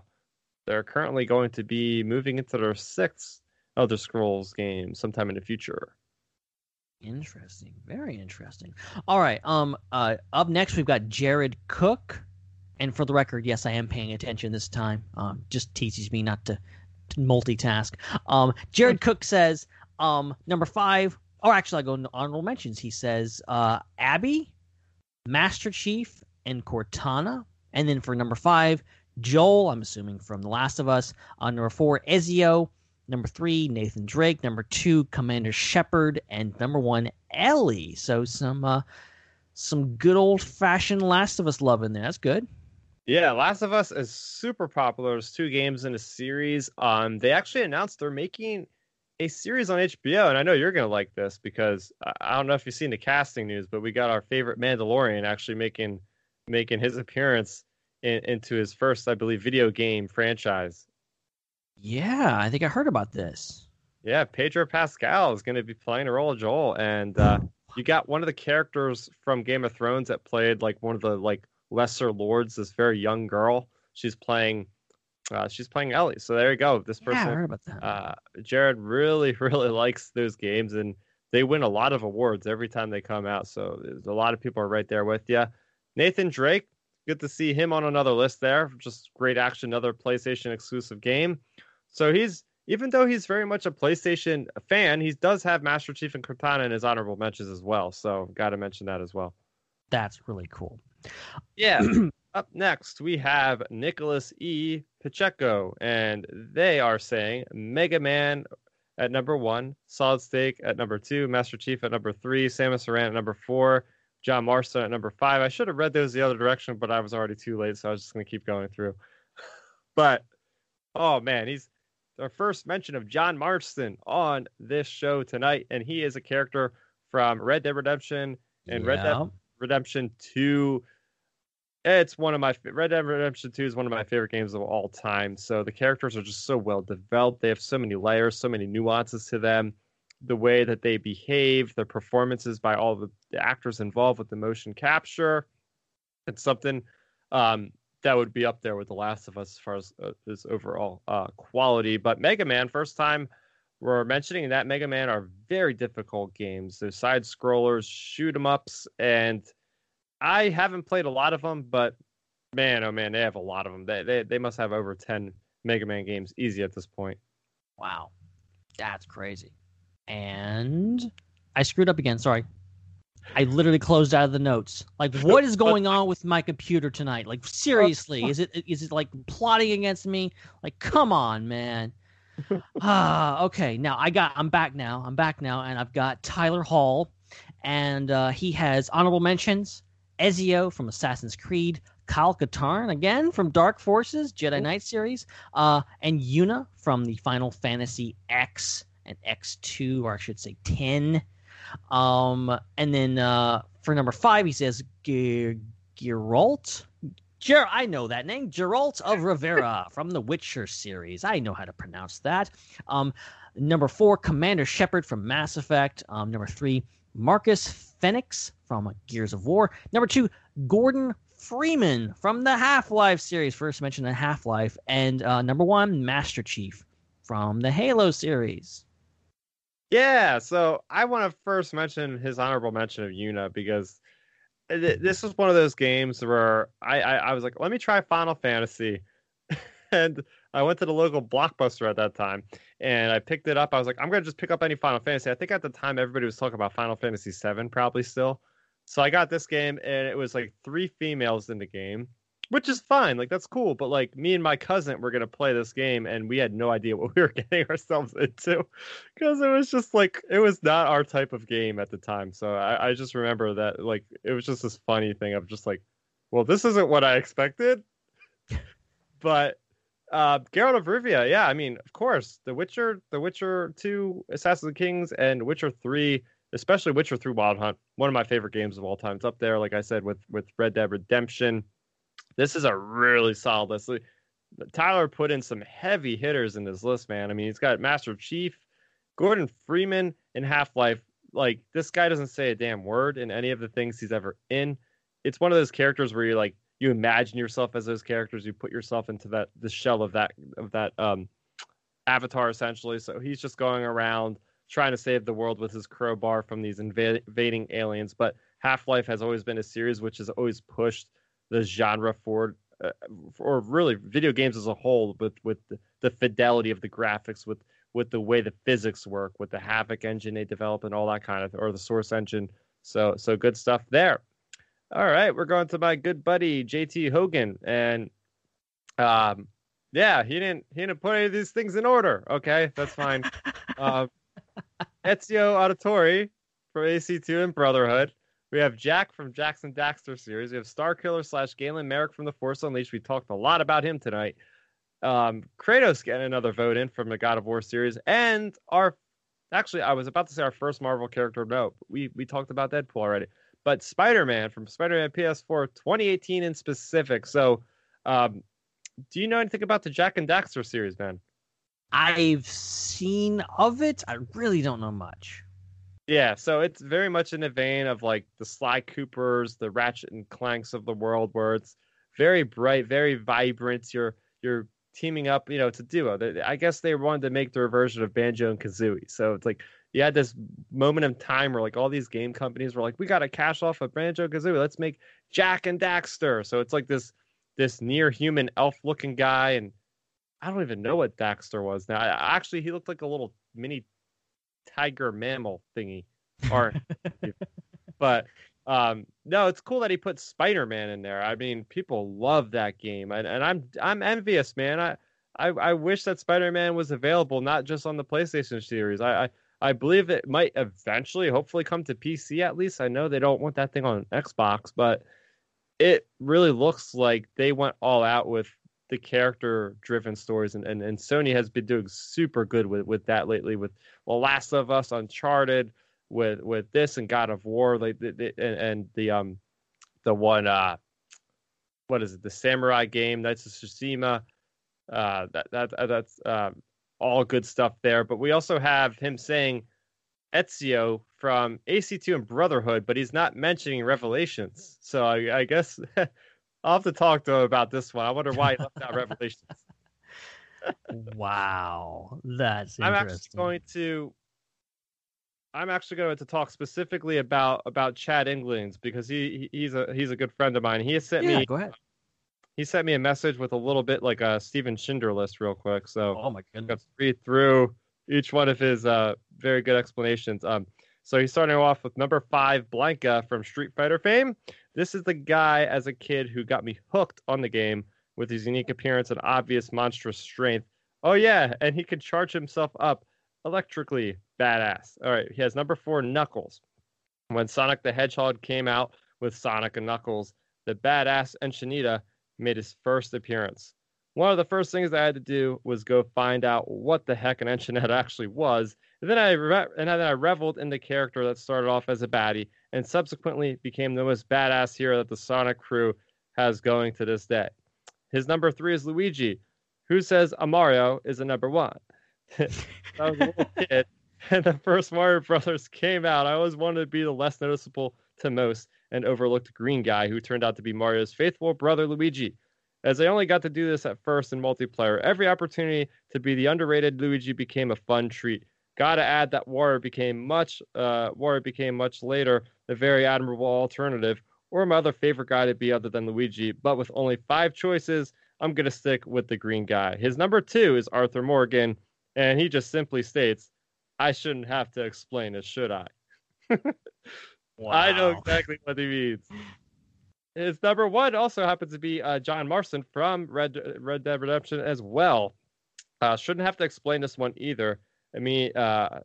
they're currently going to be moving into their sixth Elder Scrolls game sometime in the future. Interesting. Very interesting. All right. Um. Uh. Up next, we've got Jared Cook, and for the record, yes, I am paying attention this time. Um. Just teaches me not to, to multitask. Um. Jared Cook says. Um. Number five. Or actually, I go into honorable mentions. He says. Uh. Abby, Master Chief, and Cortana. And then for number five, Joel. I'm assuming from The Last of Us. Uh, number four, Ezio. Number three, Nathan Drake. Number two, Commander Shepard, and number one, Ellie. So some uh, some good old fashioned Last of Us love in there. That's good. Yeah, Last of Us is super popular. There's two games in a series. Um, they actually announced they're making a series on HBO, and I know you're gonna like this because I- I don't know if you've seen the casting news, but we got our favorite Mandalorian actually making making his [laughs] appearance in, into his first, I believe, video game franchise. Yeah, I think I heard about this. Yeah, Pedro Pascal is going to be playing a role of Joel, and uh, you got one of the characters from Game of Thrones that played like one of the like lesser lords. This very young girl. She's playing Uh, she's playing Ellie. So there you go. This Yeah, I person, heard about that. uh, Jared, really, [laughs] really likes those games, and they win a lot of awards every time they come out. So there's a lot of people are right there with you. Nathan Drake, good to see him on another list there. Just great action, another PlayStation exclusive game. So he's even though he's very much a PlayStation fan, he does have Master Chief and Cortana in his honorable mentions as well. So got to mention that as well. That's really cool. Yeah. [clears throat] Up next, we have Nicholas E. Pacheco, and they are saying Mega Man at number one, Solid Snake at number two, Master Chief at number three, Samus Aran at number four, John Marston at number five. I should have read those the other direction, but I was already too late, so I was just going to keep going through. [laughs] but, oh man, he's our first mention of John Marston on this show tonight, and he is a character from Red Dead Redemption and Red Dead Redemption 2. It's one of my Red Dead Redemption 2 is one of my favorite games of all time. So the characters are just so well developed. They have so many layers, so many nuances to them. The way that they behave, the performances by all the, the actors involved with the motion capture. It's something um, that would be up there with The Last of Us as far as uh, overall uh, quality. But Mega Man, first time we're mentioning that Mega Man are very difficult games. They're side scrollers, shoot 'em ups, and I haven't played a lot of them, but man, oh man, they have a lot of them. They they, they must have over ten Mega Man games easy at this point. Wow. That's crazy. And I screwed up again. Sorry. I literally closed out of the notes. Like, what is going on with my computer tonight? Like, seriously, is it is it like plotting against me? Like, come on, man. [laughs] ah, okay. Now I got. I'm back now. I'm back now, and I've got Tyler Hall, and uh, he has honorable mentions. Ezio from Assassin's Creed, Kyle Katarn again from Dark Forces Jedi Knight series, uh, and Yuna from the Final Fantasy X and X2, or I should say 10. Um, and then uh, for number five, he says Ge- Geralt. Ger- I know that name, Geralt of Rivera from the Witcher series. I know how to pronounce that. Um, number four, Commander Shepard from Mass Effect. Um, number three, Marcus Fenix from Gears of War. Number two, Gordon Freeman from the Half Life series. First mentioned in Half Life. And uh, number one, Master Chief from the Halo series. Yeah, so I want to first mention his honorable mention of Yuna because eh, th- this was one of those games where I, I, I was like, let me try Final Fantasy. [laughs] and I went to the local blockbuster at that time and I picked it up. I was like, I'm to just pick up any Final Fantasy. I think at the time everybody was talking about Final Fantasy 7 probably still. So I got this game and it was like three females in the game, which is fine. Like that's cool. But like me and my cousin were to play this game and we had no idea [laughs] what we were getting ourselves into because it was just like it was not our type of game at the time. So I, I just remember that like it was just this funny thing of just like, well, this isn't what I expected. [laughs] but uh Geralt of Rivia, yeah, I mean, of course, The Witcher, The Witcher 2, Assassin's of Kings, and Witcher 3, especially Witcher 3 Wild Hunt, one of my favorite games of all time. It's up there, like I said, with with Red Dead Redemption. This is a really solid list. Tyler put in some heavy hitters in this list, man. I mean, he's got Master Chief, Gordon Freeman in Half Life. Like, this guy doesn't say a damn word in any of the things he's ever in. It's one of those characters where you like you imagine yourself as those characters. You put yourself into that the shell of that of that um avatar essentially. So he's just going around trying to save the world with his crowbar from these inva- invading aliens. But Half Life has always been a series which has always pushed the genre for uh, or really video games as a whole, with with the, fidelity of the graphics, with with the way the physics work, with the Havok engine they develop, and all that kind of, or the Source engine. So so good stuff there. All right, we're going to my good buddy JT Hogan, and um, yeah, he didn't he didn't put any of these things in order. Okay, that's fine. [laughs] um, Ezio Auditore from AC2 and Brotherhood. We have Jak from Jak and Daxter series. We have Star Killer slash Galen Marek from the Force Unleashed. We talked a lot about him tonight. Um, Kratos getting another vote in from the God of War series, and our actually I was about to say our first Marvel character. No, we we talked about Deadpool already, but Spider Man from Spider Man PS4 2018 in specific. So, um, do you know anything about the Jak and Daxter series, man? I've seen of it. I really don't know much. Yeah, so it's very much in the vein of like the Sly Coopers, the Ratchet and Clanks of the world, where it's very bright, very vibrant. You're you're teaming up. You know, it's a duo. I guess they wanted to make their version of Banjo and Kazooie. So it's like you had this moment in time where like all these game companies were like, we got to cash off of Banjo Kazooie. Let's make Jak and Daxter. So it's like this this near human elf looking guy, and I don't even know what Daxter was now. I, actually, he looked like a little mini tiger mammal thingy, or [laughs] but um no it's cool that he put spider-man in there. I mean people love that game. And, and i'm i'm envious man. I, I i wish that spider-man was available not just on the playstation series. I i, I believe it might eventually hopefully come to pc at least. I know they don't want that thing on xbox but it really looks like they went all out with the character driven stories and, and and sony has been doing super good with with that lately with well last of us uncharted with with this and God of War, like the, the, and, and the um the one uh what is it? The samurai game Knights of Tsushima uh that that that's um all good stuff there. But we also have him saying Ezio from AC2 and Brotherhood but he's not mentioning Revelations. So I, I guess [laughs] I'll have to talk to him about this one I wonder why he left out Revelations [laughs] wow, that's I'm actually going to I'm actually going to talk specifically about about Chad Englands because he he- he's a he's a good friend of mine. He has sent yeah, me go ahead. he sent me a message with a little bit like a Steven Schindler list real quick. So Oh my goodness. read through each one of his uh very good explanations. Um so he's starting off with number five, Blanka from Street Fighter fame. This is the guy as a kid who got me hooked on the game with his unique appearance and obvious monstrous strength. Oh yeah, and he can charge himself up electrically. Badass. All right, he has number four, Knuckles. When Sonic the Hedgehog came out with Sonic and Knuckles, the badass Enchanita made his first appearance. One of the first things I had to do was go find out what the heck an Enchanetta [laughs] actually was. And then I re- and then I reveled in the character that started off as a baddie and subsequently became the most badass hero that the Sonic crew has going to this day. His number three is Luigi, who says a Mario is a number one. [laughs] I was a little [laughs] kid, and the first Mario Brothers came out. I always wanted to be the less noticeable to most and overlooked green guy who turned out to be Mario's faithful brother Luigi. As I only got to do this at first in multiplayer, every opportunity to be the underrated Luigi became a fun treat. Gotta add that Wario became much uh Wario became much later the very admirable alternative, or my other favorite guy to be other than Luigi, but with only five choices, I'm gonna stick with the green guy. His number two is Arthur Morgan, and he just simply states, I shouldn't have to explain it, should I? [laughs] I know exactly what he means. His number one also happens to be uh, John Marston from Red Red Dead Redemption as well. Uh, shouldn't have to explain this one either. Mean, uh,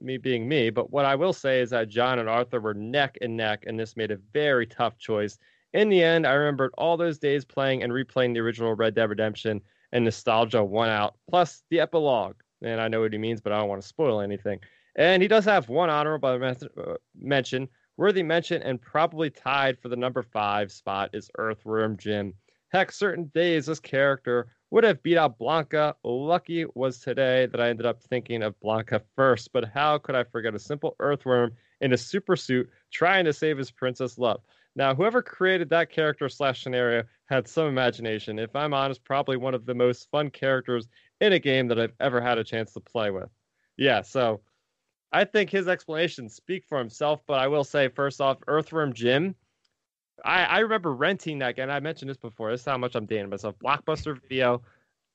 me being me, but what I will say is that John and Arthur were neck and neck, and this made a very tough choice. In the end, I remembered all those days playing and replaying the original Red Dead Redemption, and nostalgia won out. Plus the epilogue, and I know what he means, but I don't want to spoil anything. And he does have one honorable uh, mention, worthy mention, and probably tied for the number five spot is Earthworm Jim. Heck, certain days this character would have beat out Blanka. Lucky was today that I ended up thinking of Blanka first, but how could I forget a simple earthworm in a super suit trying to save his princess love? Now, whoever created that character slash scenario had some imagination. If I'm honest, probably one of the most fun characters in a game that I've ever had a chance to play with. Yeah, so I think his explanations speak for himself, but I will say, first off, Earthworm Jim. I, I remember renting that game. I mentioned this before. This is how much I'm dating myself. Blockbuster Video.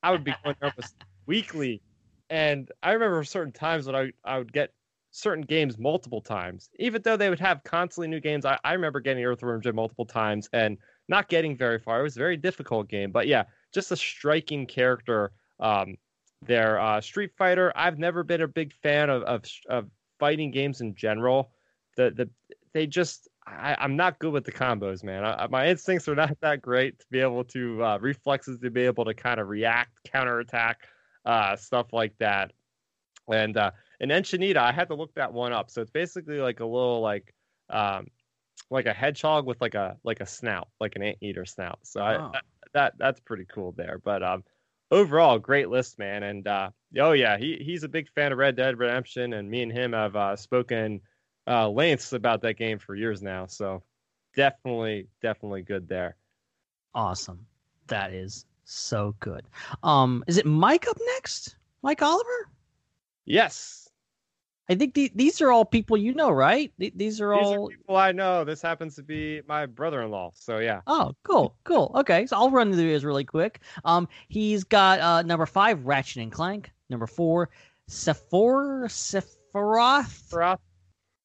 I would be going there almost [laughs] weekly, and I remember certain times when I I would get certain games multiple times, even though they would have constantly new games. I, I remember getting Earthworm Jim multiple times and not getting very far. It was a very difficult game, but yeah, just a striking character. Um, there, uh, Street Fighter. I've never been a big fan of of, of fighting games in general. The the they just I, I'm not good with the combos, man. I, my instincts are not that great to be able to uh, reflexes to be able to kind of react, counterattack, uh, stuff like that. And uh, an Enchanita, I had to look that one up. So it's basically like a little like um, like a hedgehog with like a like a snout, like an anteater snout. So I, Oh. that, that that's pretty cool there. But um, overall, great list, man. And uh, oh yeah, he he's a big fan of Red Dead Redemption, and me and him have uh, spoken uh, lengths about that game for years now. So definitely, definitely good there. Awesome. That is So good. Um, is it Mike up next? Mike Oliver? Yes. I think the, these are all people you know, right? Th- these are These all. are people I know. This happens to be my brother-in-law. So yeah. Oh, cool, cool. Okay, so I'll run through these really quick. Um, he's got uh number five, Ratchet and Clank. Number four, Sephor Sephiroth.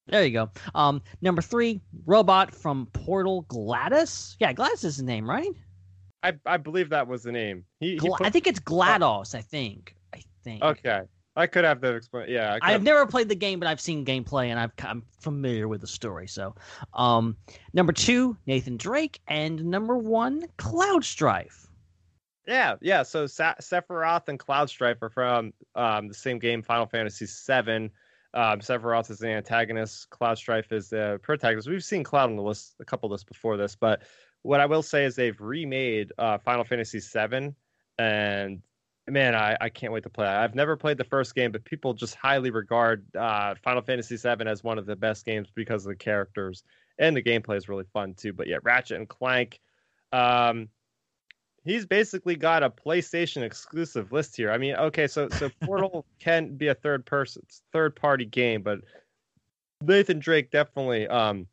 There you go. Um, number three, robot from Portal, Gladys. Yeah, Gladys is his name, right? I I believe that was the name. He, he put- I think it's GLaDOS. I think. I think. Okay. I could have to explain. Yeah. I have- never played the game, but I've seen gameplay and I've, I'm familiar with the story. So, um, number two, Nathan Drake, and number one, Cloud Strife. Yeah, yeah. So Sa- Sephiroth and Cloud Strife are from um, the same game, Final Fantasy VII. Um, Sephiroth is the antagonist. Cloud Strife is the protagonist. We've seen Cloud on the list, a couple lists before this, but what I will say is they've remade uh, Final Fantasy VII, and man, I, I can't wait to play. I've never played the first game, but people just highly regard uh, Final Fantasy VII as one of the best games because of the characters and the gameplay is really fun too. But yeah, Ratchet and Clank. Um, he's basically got a PlayStation exclusive list here. I mean, okay, so so [laughs] Portal can be a third person, third party game, but Nathan Drake definitely um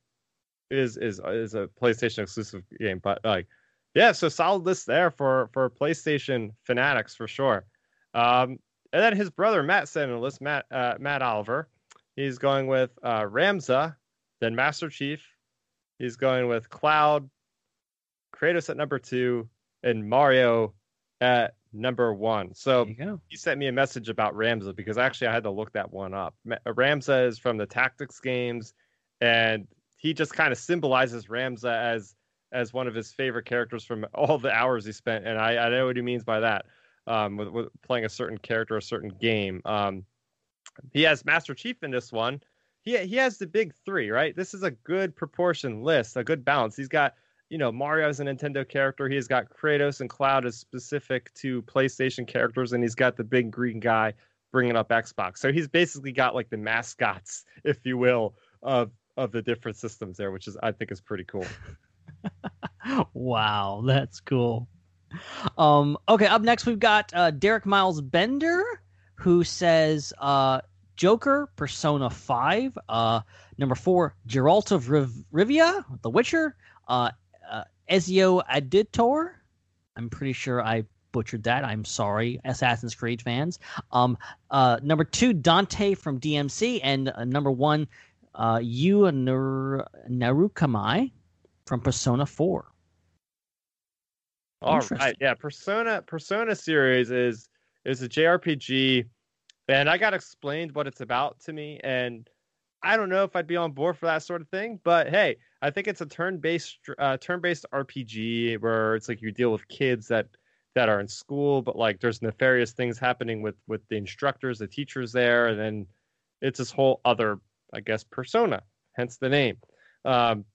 is is is a PlayStation exclusive game. But like, yeah, so solid list there for for PlayStation fanatics for sure. Um, and then his brother Matt sent a list. Matt uh, Matt Oliver, he's going with uh, Ramza, then Master Chief. He's going with Cloud, Kratos at number two, and Mario at number one. So he sent me a message about Ramza because actually I had to look that one up. Ramza is from the tactics games, and he just kind of symbolizes Ramza as as one of his favorite characters from all the hours he spent, and I, I know what he means by that. Um, with, with playing a certain character, a certain game. Um, he has Master Chief in this one. He he has the big three, right? This is a good proportion list, a good balance. He's got you know, Mario as a Nintendo character. He's got Kratos and Cloud is specific to PlayStation characters, and he's got the big green guy bringing up Xbox. So he's basically got like the mascots, [laughs] if you will, of of the different systems there, which is I think is pretty cool. [laughs] wow, that's cool. Um, okay, up next we've got uh, Derek Miles Bender, who says uh, Joker, Persona 5, uh, number four, Geralt of Riv- Rivia, The Witcher, uh, Ezio Auditor. I'm pretty sure I butchered that. I'm sorry, Assassin's Creed fans. Um, uh, number two, Dante from DMC, and uh, number one, uh, Yu Nar- Narukami from Persona 4. All right, yeah, Persona Persona series is is a JRPG, and I got explained what it's about to me, and I don't know if I'd be on board for that sort of thing, but hey, I think it's a turn-based uh, turn-based RPG where it's like you deal with kids that that are in school, but like there's nefarious things happening with with the instructors, the teachers there, and then it's this whole other, I guess, persona, hence the name. Um,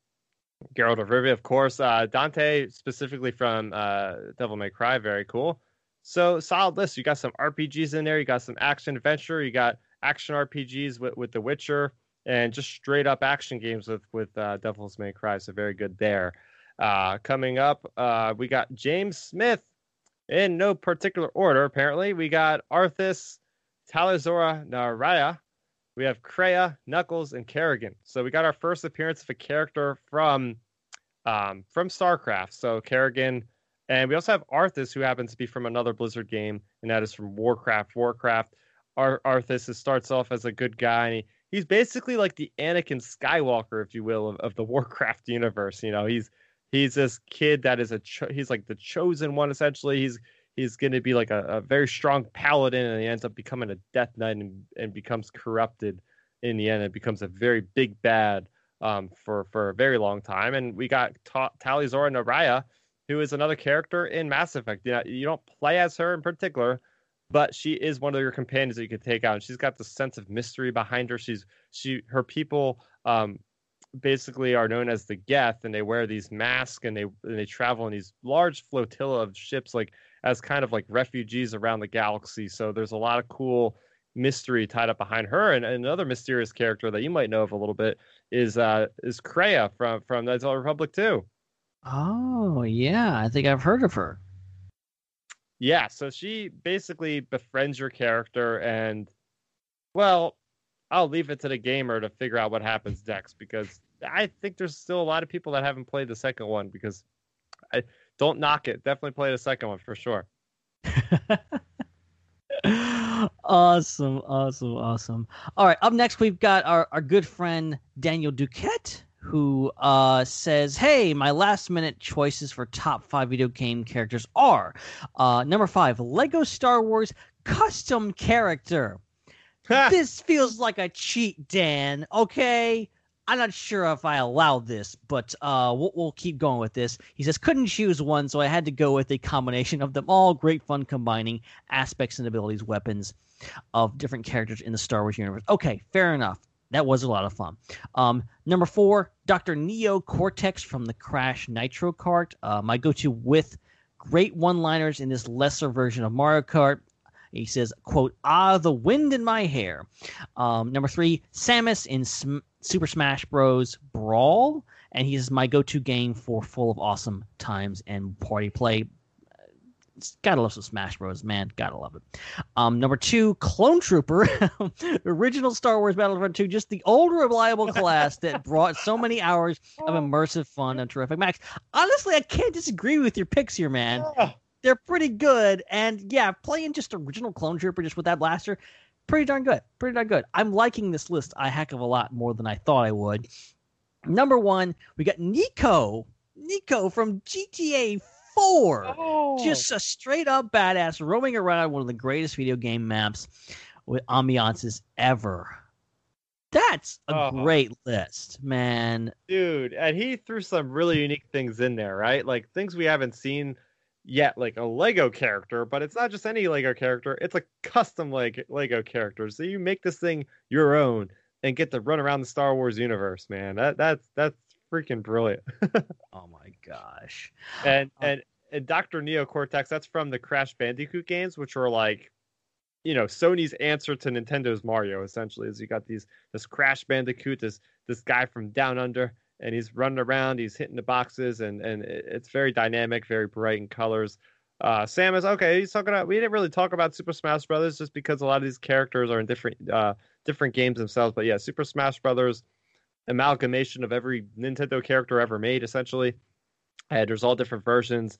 Geralt of Rivia, of course. Uh, Dante, specifically from uh, Devil May Cry, very cool. So solid list. You got some RPGs in there. You got some action adventure. You got action RPGs with, with The Witcher, and just straight up action games with with uh, Devil's May Cry. So very good there. Uh, coming up, uh, we got James Smith in no particular order. Apparently, we got Arthas, Talazora Naraya. We have Kreia, Knuckles, and Kerrigan. So we got our first appearance of a character from um, from StarCraft. So Kerrigan, and we also have Arthas, who happens to be from another Blizzard game, and that is from Warcraft. Warcraft. Ar- Arthas starts off as a good guy, and he, he's basically like the Anakin Skywalker, if you will, of, of the [laughs] Warcraft universe. You know, he's he's this kid that is a cho- he's like the chosen one essentially. He's he's going to be like a, a very strong paladin, and he ends up becoming a Death Knight and, and becomes corrupted in the end. It becomes a very big bad um, for for a very long time. And we got Ta- Tali'Zorah Naraya, who is another character in Mass Effect. You, know, you don't play as her in particular, but she is one of your companions that you could take out. And she's got the sense of mystery behind her. She's she her people. Um, basically are known as the Geth, and they wear these masks and they and they travel in these large flotilla of ships, like as kind of like refugees around the galaxy. So there's a lot of cool mystery tied up behind her. And, and another mysterious character that you might know of a little bit is uh is Kreia from from Knights of the Republic too. Oh, yeah. I think I've heard of her. Yeah, so she basically befriends your character, and well, I'll leave it to the gamer to figure out what happens next because I think there's still a lot of people that haven't played the second one because I don't knock it. Definitely play the second one for sure. [laughs] awesome, awesome, awesome. All right, up next we've got our, our good friend Daniel Duquette who uh, says, "Hey, my last minute choices for top five video game characters are uh, number five, Lego Star Wars custom character. [laughs] this feels like a cheat, Dan. Okay." I'm not sure if I allow this, but uh, we'll, we'll, keep going with this. He says, couldn't choose one, so I had to go with a combination of them all. Great fun combining aspects and abilities, weapons of different characters in the Star Wars universe. Okay, fair enough. That was a lot of fun. Um, number four, Dr. Neo Cortex from the Crash Nitro Kart. Uh, my go to with great one liners in this lesser version of Mario Kart. He says, quote, ah, the wind in my hair. Um, number three, Samus in Sm- Super Smash Bros. Brawl, and he's my go-to game for full of awesome times and party play. Gotta love some Smash Bros, man. Gotta love it. Um, number two, Clone Trooper, [laughs] original Star Wars Battlefront 2, just the old reliable class that [laughs] brought so many hours of immersive fun and terrific max. Honestly, I can't disagree with your picks here, man. They're pretty good, and yeah, playing just original Clone Trooper just with that blaster, pretty darn good. Pretty darn good. I'm liking this list a heck of a lot more than I thought I would. Number one, we got Niko. Niko from GTA 4. Oh. Just a straight up badass roaming around one of the greatest video game maps with ambiances ever. That's a oh. great list, man. Dude, and he threw some really unique things in there, right? Like things we haven't seen yet like a Lego character, but it's not just any Lego character, it's a custom like Lego character. So you make this thing your own and get to run around the Star Wars universe, man. That that's that's freaking brilliant. [laughs] oh my gosh. And um, and and Dr. Neo Cortex, that's from the Crash Bandicoot games, which are like you know Sony's answer to Nintendo's Mario essentially is you got these this Crash Bandicoot this this guy from down under and he's running around, he's hitting the boxes, and and it's very dynamic, very bright in colors. Uh, Samus okay. He's talking about. We didn't really talk about Super Smash Brothers just because a lot of these characters are in different uh, different games themselves. But yeah, Super Smash Brothers amalgamation of every Nintendo character ever made, essentially. And there's all different versions.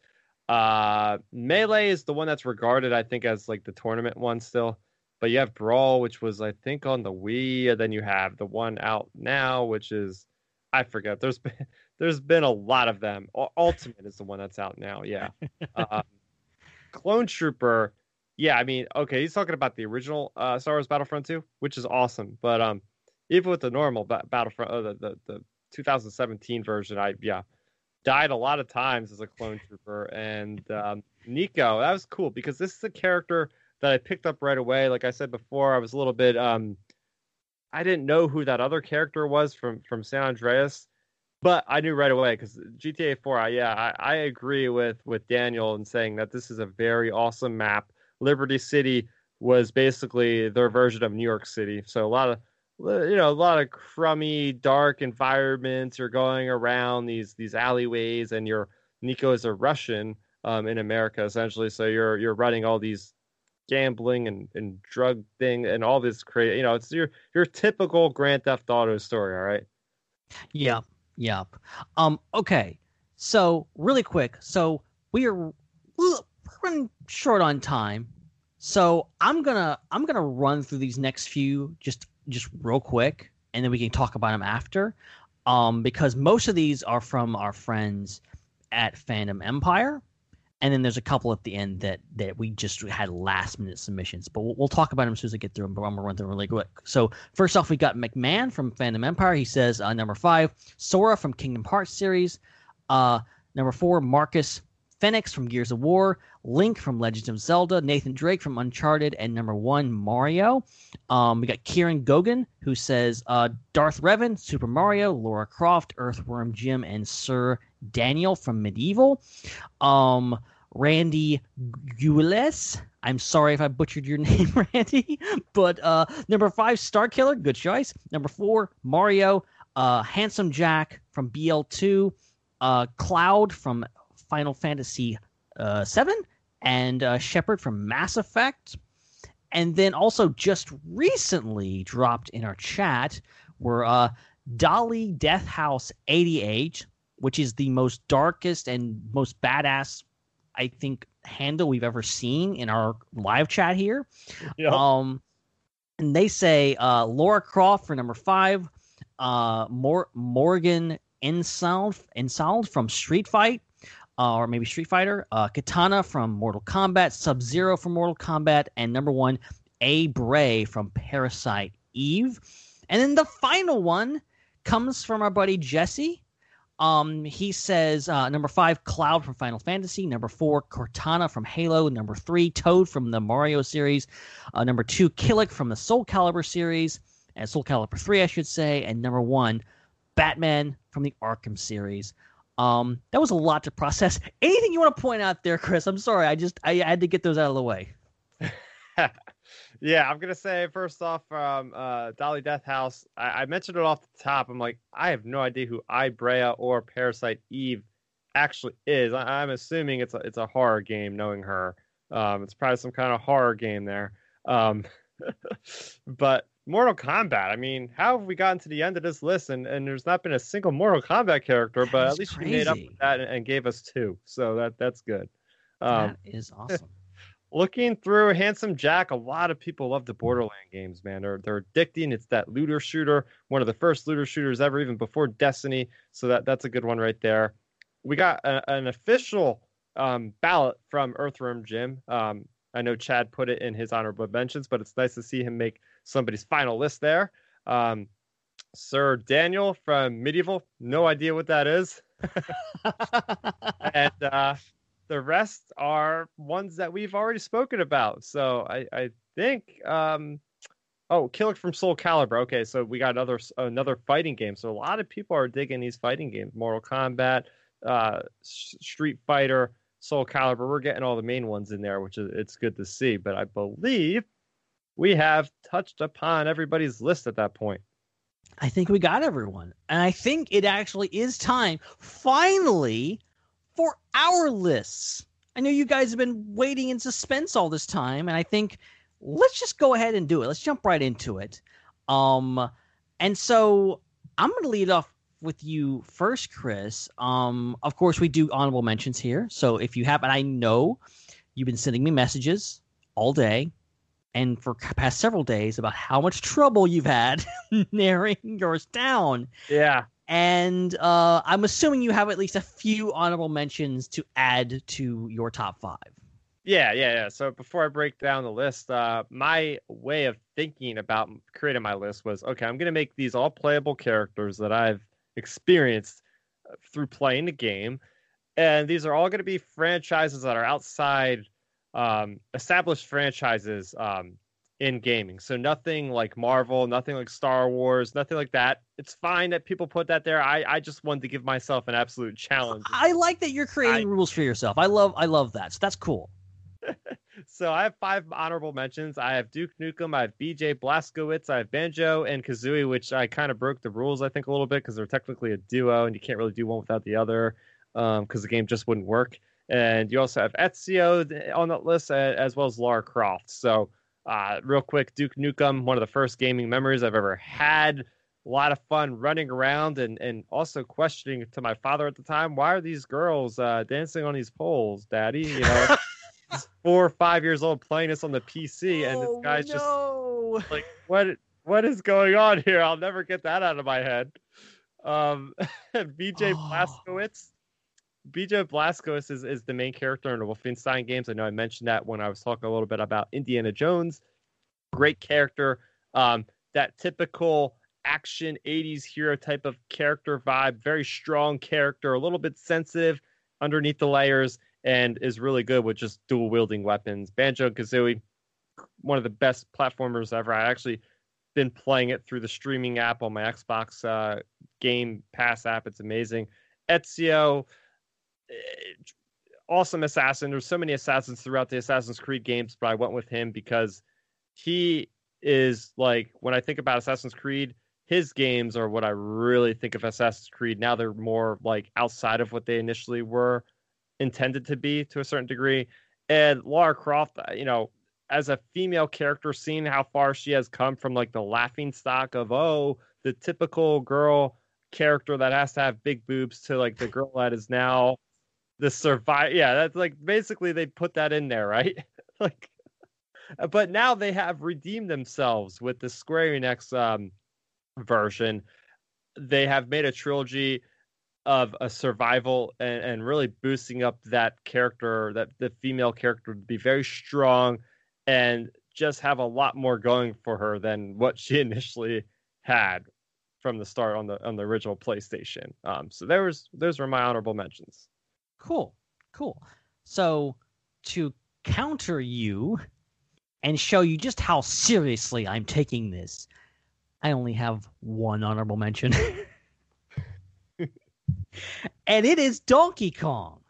Uh, Melee is the one that's regarded, I think, as like the tournament one still. But you have Brawl, which was I think on the Wii, and then you have the one out now, which is I forget. There's been [laughs] there's been a lot of them. Ultimate is the one that's out now. Yeah. Um, [laughs] Clone Trooper. Yeah, I mean, okay, he's talking about the original uh, Star Wars Battlefront 2, which is awesome. But um, even with the normal ba- Battlefront, uh, the, the the 2017 version, I yeah died a lot of times as a clone trooper. And um, Niko, that was cool because this is a character that I picked up right away. Like I said before, I was a little bit um I didn't know who that other character was from from San Andreas, but I knew right away because GTA 4. I, yeah, I, I agree with with Daniel in saying that this is a very awesome map. Liberty City was basically their version of New York City, so a lot of you know a lot of crummy, dark environments. You're going around these these alleyways, and your Niko is a Russian um, in America essentially. So you're you're running all these gambling and, and drug thing and all this crazy. You know, it's your your typical Grand Theft Auto story. All right. Yeah. Yeah. Um. Okay. So really quick. So we are running short on time. So I'm gonna I'm gonna run through these next few just just real quick, and then we can talk about them after. Um, because most of these are from our friends at Fandom Empire and then there's a couple at the end that that we just had last minute submissions, but we'll, we'll talk about them as soon as I get through them. But I'm gonna run through really quick. So first off, we got McMahon from Fandom Empire. He says uh, number five, Sora from Kingdom Hearts series. Uh, number four, Marcus Fenix from Gears of War, Link from Legends of Zelda, Nathan Drake from Uncharted, and number one, Mario. Um, we got Kieran Gogan, who says uh, Darth Revan, Super Mario, Lara Croft, Earthworm Jim, and Sir Daniel from MediEvil. Um, Randy Gules. I'm sorry if I butchered your [laughs] name, Randy. But uh, number five, Star Killer, good choice. Number four, Mario. Uh, Handsome Jack from BL2. Uh, Cloud from Final Fantasy uh, 7 and uh, Shepard from Mass Effect. And then also just recently dropped in our chat were uh, Dolly Death House 88, which is the most darkest and most badass, I think, handle we've ever seen in our live chat here. Yep. Um, and they say uh, Lara Croft for number five, uh, Mor- Morgan Insound, Insound from Street Fight, uh, or maybe Street Fighter, uh, Katana from Mortal Kombat, Sub Zero from Mortal Kombat, and number one, Aya Brea from Parasite Eve. And then the final one comes from our buddy Jesse. Um, he says uh, number five, Cloud from Final Fantasy. Number four, Cortana from Halo. Number three, Toad from the Mario series. Uh, number two, Kilik from the Soul Calibur series, and Soul Calibur three, I should say. And number one, Batman from the Arkham series. Um, that was a lot to process. Anything you want to point out there, Chris? I'm sorry, I just I had to get those out of the way. [laughs] yeah, I'm gonna say first off, um, uh, Dolly Death House. I, I mentioned it off the top. I'm like, I have no idea who Ibrea or Parasite Eve actually is. I, I'm assuming it's a it's a horror game. Knowing her, um, it's probably some kind of horror game there. Um, [laughs] but Mortal Kombat. I mean, how have we gotten to the end of this list and, and there's not been a single Mortal Kombat character, but at least you made up crazy. for that and, and gave us two. So that that's good. Um, that is [laughs] awesome. looking through Handsome Jack, a lot of people love the Borderland games, man. They're they're addicting. It's that looter shooter, one of the first looter shooters ever, even before Destiny. So that that's a good one right there. We got a, an official um, ballot from Earthworm Jim. Um, I know Chad put it in his honorable mentions, but it's nice to see him make somebody's final list there. Um, Sir Daniel from MediEvil, no idea what that is [laughs] and uh, the rest are ones that we've already spoken about. So I, I think, um, oh, Kilik from Soul Calibur. Okay, so we got another another fighting game. So a lot of people are digging these fighting games: Mortal Kombat, uh, Street Fighter, Soul Calibur. We're getting all the main ones in there, which is it's good to see. But I believe we have touched upon everybody's list at that point. I think we got everyone. And I think it actually is time, finally, for our lists. I know you guys have been waiting in suspense all this time, and I think let's just go ahead and do it. Let's jump right into it. Um, and so I'm going to lead off with you first, Chris. Um, of course, we do honorable mentions here. So if you have, and I know you've been sending me messages all day and for past several days about how much trouble you've had [laughs] narrowing yours down. Yeah. And uh, I'm assuming you have at least a few honorable mentions to add to your top five. Yeah, yeah, yeah. So before I break down the list, uh, my way of thinking about creating my list was okay, I'm going to make these all playable characters that I've experienced uh, through playing the game. And these are all going to be franchises that are outside um, established franchises um, in gaming. So nothing like Marvel, nothing like Star Wars, nothing like that. It's fine that people put that there. I, I just wanted to give myself an absolute challenge. I like that you're creating I- rules for yourself. I love I love that. So that's cool. [laughs] So I have five honorable mentions. I have Duke Nukem, I have BJ Blazkowicz, I have Banjo and Kazooie, which I kind of broke the rules, I think, a little bit because they're technically a duo and you can't really do one without the other because the game just wouldn't work. And you also have Ezio on that list, as well as Lara Croft. So, uh, real quick, Duke Nukem, one of the first gaming memories I've ever had. A lot of fun running around and, and also questioning to my father at the time, why are these girls uh, dancing on these poles, Daddy? You know, [laughs] four or five years old playing this on the PC, and this guy's just no. like, what what is going on here? I'll never get that out of my head. Um, [laughs] BJ Oh. Blazkowicz. BJ Blazkowicz is, is the main character in the Wolfenstein games. I know I mentioned that when I was talking a little bit about Indiana Jones. Great character. Um, that typical action 80s hero type of character vibe. Very strong character, a little bit sensitive underneath the layers, and is really good with just dual wielding weapons. Banjo Kazooie, one of the best platformers ever. I actually been playing it through the streaming app on my Xbox uh, Game Pass app. It's amazing. Ezio, awesome assassin. There's so many assassins throughout the Assassin's Creed games, but I went with him because he is like when I think about Assassin's Creed, his games are what I really think of Assassin's Creed. Now they're more like outside of what they initially were intended to be to a certain degree. And Lara Croft, uh, you know, as a female character, seeing how far she has come from like the laughing stock of oh, the typical girl character that has to have big boobs to like the girl that is now the survive. Yeah, that's like basically they put that in there, right? [laughs] like, but now they have redeemed themselves with the Square Enix um, version. They have made a trilogy of a survival and, and really boosting up that character, that the female character to be very strong and just have a lot more going for her than what she [laughs] initially had from the start on the on the original PlayStation. Um, so there was those were my honorable mentions. Cool, cool. So to counter you and show you just how seriously I'm taking this, I only have one honorable mention. [laughs] and it is Donkey Kong.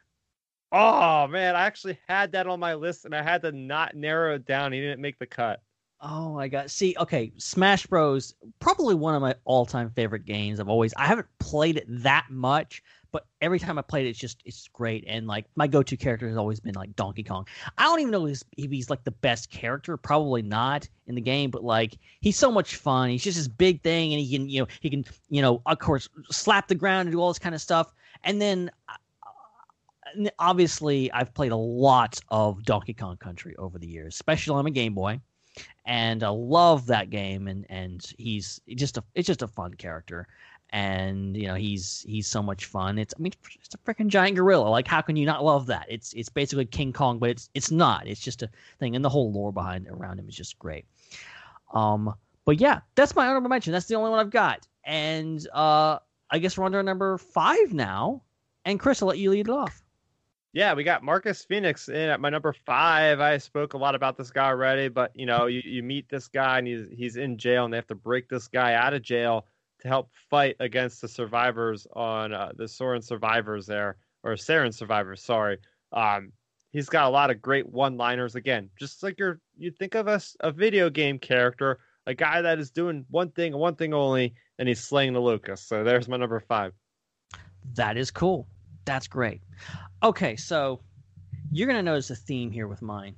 Oh man, I actually had that on my list and I had to not narrow it down. He didn't make the cut. Oh my god. See, okay, Smash Bros probably one of my all-time favorite games. I've always I haven't played it that much, but every time I played it it's just it's great and like my go-to character has always been like Donkey Kong. I don't even know if he's like the best character, probably not in the game, but like he's so much fun. He's just this big thing and he can, you know, he can, you know, of course slap the ground and do all this kind of stuff. And then uh, obviously I've played a lot of Donkey Kong Country over the years, especially on my Game Boy and I love that game. And and he's just a it's just a fun character, and you know he's he's so much fun. It's I mean it's a freaking giant gorilla. Like how can you not love that? It's it's basically King Kong, but it's it's not. It's just a thing, and the whole lore behind around him is just great. Um, but yeah, that's my honorable mention. That's the only one I've got, and uh, I guess we're on to our number five now. And Chris, I'll let you lead it off yeah, we got Marcus Fenix in at my number five. I spoke a lot about this guy already, but you know, you, you meet this guy and he's he's in jail, and they have to break this guy out of jail to help fight against the survivors on uh, the Soren survivors there, or Saren survivors. Sorry. Um, he's got a lot of great one-liners. Again, just like you're you think of us a, a video game character, a guy that is doing one thing and one thing only, and he's slaying the locust. So there's my number five. That is cool. That's great. Okay, so you're to notice a theme here with mine.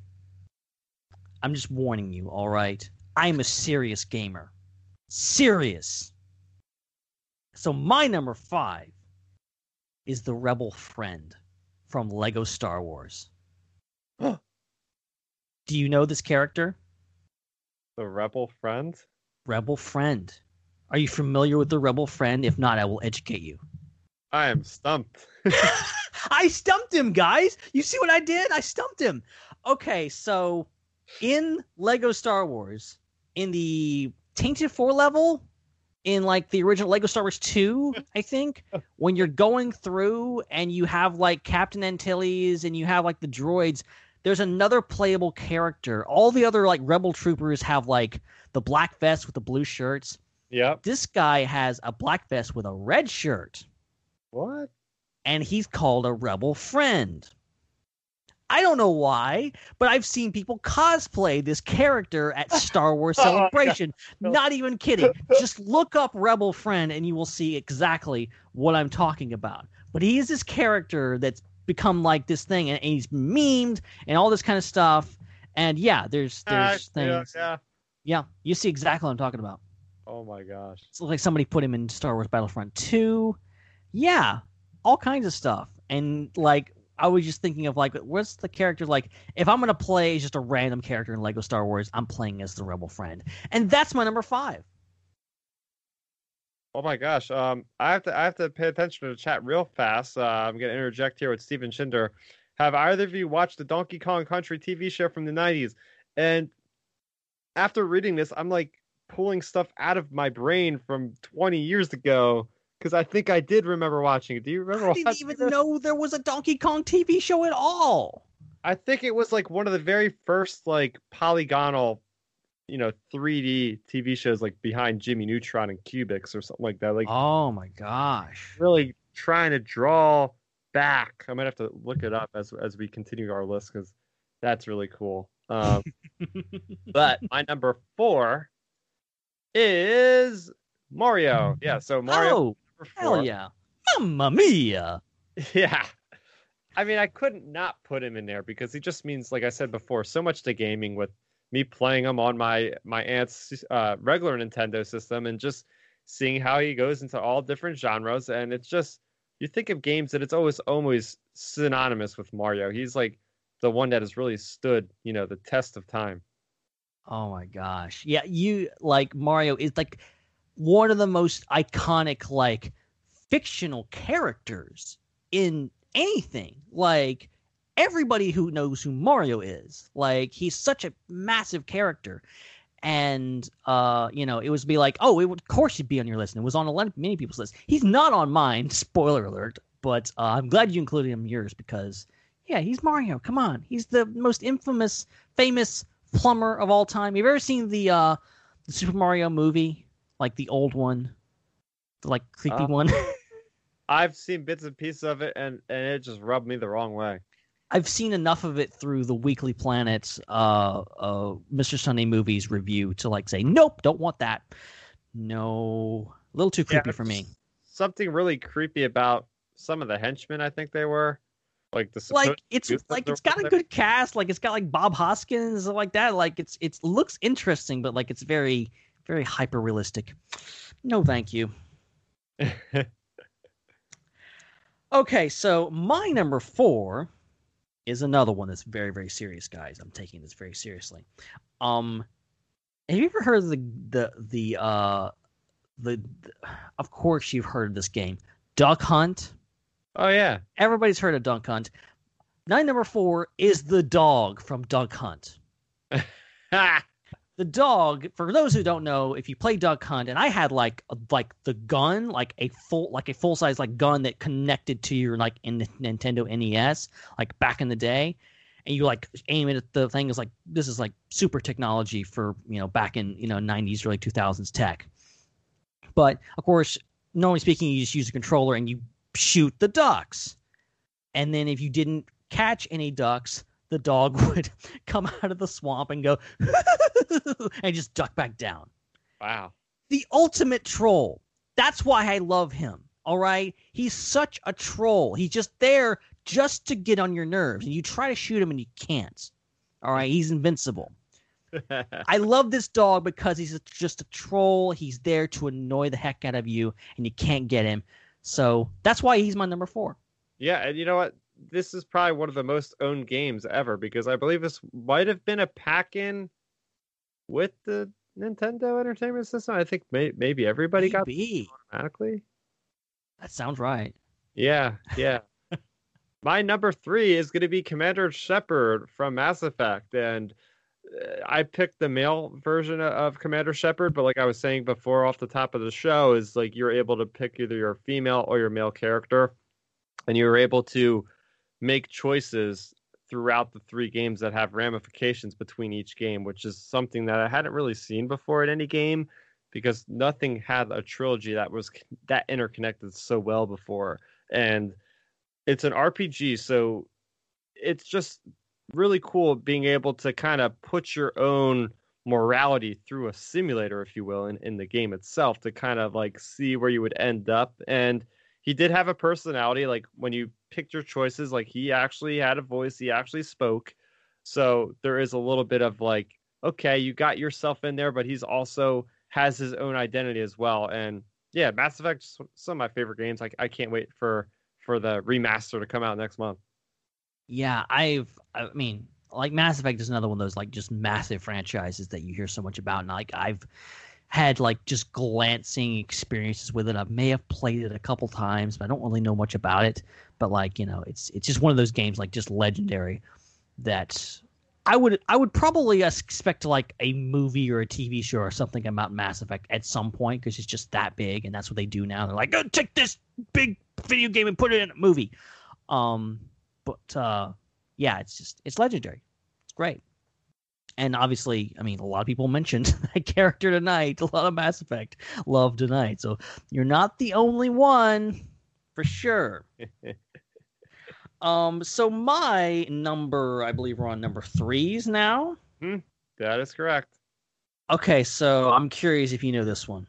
I'm just warning you, all right? I'm a serious gamer. Serious. So my number five is the Rebel Friend from Lego Star Wars. [gasps] Do you know this character? The Rebel Friend? Rebel Friend. Are you familiar with the Rebel Friend? If not, I will educate you. I am stumped. [laughs] [laughs] I stumped him, guys. You see what I did? I stumped him. Okay, so in Lego Star Wars, in the Tantive Four level, in like the original Lego Star Wars 2, [laughs] I think, when you're going through and you have like Captain Antilles and you have like the droids, there's another playable character. All the other like rebel troopers have like the black vest with the blue shirts. Yep. This guy has a black vest with a red shirt. What? And he's called a rebel friend. I don't know why, but I've seen people cosplay this character at [laughs] Star Wars Celebration. Oh, Not even kidding. Just look up Rebel Friend and you will see exactly what I'm talking about. But he is this character that's become like this thing and, and he's memed and all this kind of stuff. And yeah, there's there's Uh, things. Yeah, yeah. Yeah, you see exactly what I'm talking about. Oh my gosh. It's like somebody put him in Star Wars Battlefront 2. Yeah, all kinds of stuff. And like I was just thinking of like what's the character like if I'm gonna play just a random character in Lego Star Wars, I'm playing as the rebel friend. And that's my number five. Oh my gosh. Um, I have to I have to pay attention to the chat real fast. Uh, I'm gonna interject here with Steven Schinder. Have either of you watched the Donkey Kong Country TV show from the '90s? And after reading this, I'm like pulling stuff out of my brain from 20 years ago because I think I did remember watching it. Do you remember? I didn't even this? know there was a Donkey Kong TV show at all. I think it was like one of the very first like polygonal, you know, 3D TV shows like behind Jimmy Neutron and Cubix or something like that. Like Oh my gosh. really trying to draw back. I might have to look it up as as we continue our list because that's really cool. Um, [laughs] but my number four is Mario. Yeah, so Mario oh, hell yeah. Mamma mia. [laughs] Yeah. I mean, I couldn't not put him in there because he just means, like I said before, so much to gaming with me playing him on my my aunt's uh, regular Nintendo system and just seeing how he goes into all different genres. And it's just you think of games that it's always always synonymous with Mario. He's like the one that has really stood, you know, the test of time. Oh my gosh. Yeah, you like Mario is like one of the most iconic like fictional characters in anything. Like everybody who knows who Mario is. Like he's such a massive character. And uh, you know, it was be like, oh, would, of course he'd be on your list. And it was on a lot of many people's list. He's not on mine. [laughs] Spoiler alert. But uh, I'm glad you included him in yours because, yeah, he's Mario. Come on, he's the most infamous, famous plumber of all time. You've ever seen the uh, the Super Mario movie, like the old one, the like creepy Uh, one? [laughs] I've seen bits and pieces of it, and and it just rubbed me the wrong way. I've seen enough of it through the Weekly Planet's uh, uh, Mr. Sunday Movies review to like say, nope, don't want that. No, a little too Yeah, creepy for me. Something really creepy about some of the henchmen. I think they were like the Like it's like it's got a good cast. Like it's got like Bob Hoskins like that. Like it's it's looks interesting, but like it's very very hyper realistic. No, thank you. [laughs] Okay, so my number four is another one that's very, very serious, guys. I'm taking this very seriously. Um, have you ever heard of the the the uh the, the of course you've heard of this game, Duck Hunt. oh yeah, Everybody's heard of Duck Hunt. My number four is the dog from Duck Hunt. [laughs] The dog for those who don't know if you play duck hunt and i had like like the gun like a full like a full size like gun that connected to your like in the nintendo nes like back in the day and you like aim it at the thing is like this is like super technology for you know back in you know 90s early 2000s tech. But of course normally speaking you just use a controller and you shoot the ducks. And then if you didn't catch any ducks the dog [laughs] would come out of the swamp and go [laughs] and just duck back down. wow. The ultimate troll. That's why I love him. All right? He's such a troll. He's just there just to get on your nerves. And you try to shoot him and you can't. All right? He's invincible. [laughs] I love this dog because he's just a troll. He's there to annoy the heck out of you and you can't get him. So that's why he's my number four. yeah, and you know what? This is probably one of the most owned games ever because I believe this might have been a pack-in with the Nintendo Entertainment System. I think may- maybe everybody got Maybe. it automatically. That sounds right. Yeah, yeah. [laughs] My number three is going to be Commander Shepard from Mass Effect, and uh, I picked the male version of Commander Shepard. But like I was saying before, off the top of the show, is like you're able to pick either your female or your male character, and you're able to make choices throughout the three games that have ramifications between each game, which is something that I hadn't really seen before in any game because nothing had a trilogy that was that interconnected so well before. And it's an RPG so it's just really cool being able to kind of put your own morality through a simulator if you will in, in the game itself to kind of like see where you would end up. And he did have a personality like when you picked your choices like he actually had a voice he actually spoke. So there is a little bit of like okay you got yourself in there but he's also has his own identity as well. And yeah mass effect some of my favorite games. Like I can't wait for for the remaster to come out next month. Yeah, I've I mean, like Mass Effect is another one of those like just massive franchises that you hear so much about. And like I've had like just glancing experiences with it. I may have played it a couple times, but I don't really know much about it. But like, you know, it's it's just one of those games like just legendary that I would I would probably expect like a movie or a TV show or something about Mass Effect at some point because it's just that big and that's what they do now. They're like, "Go take this big video game and put it in a movie." Um but uh yeah, it's just it's legendary. It's great. And obviously, I mean, a lot of people mentioned [laughs] that character tonight. A lot of Mass Effect love tonight. So you're not the only one, for sure. [laughs] um. So my number, I believe we're on number threes now. that is correct Okay, so I'm curious if you know this one.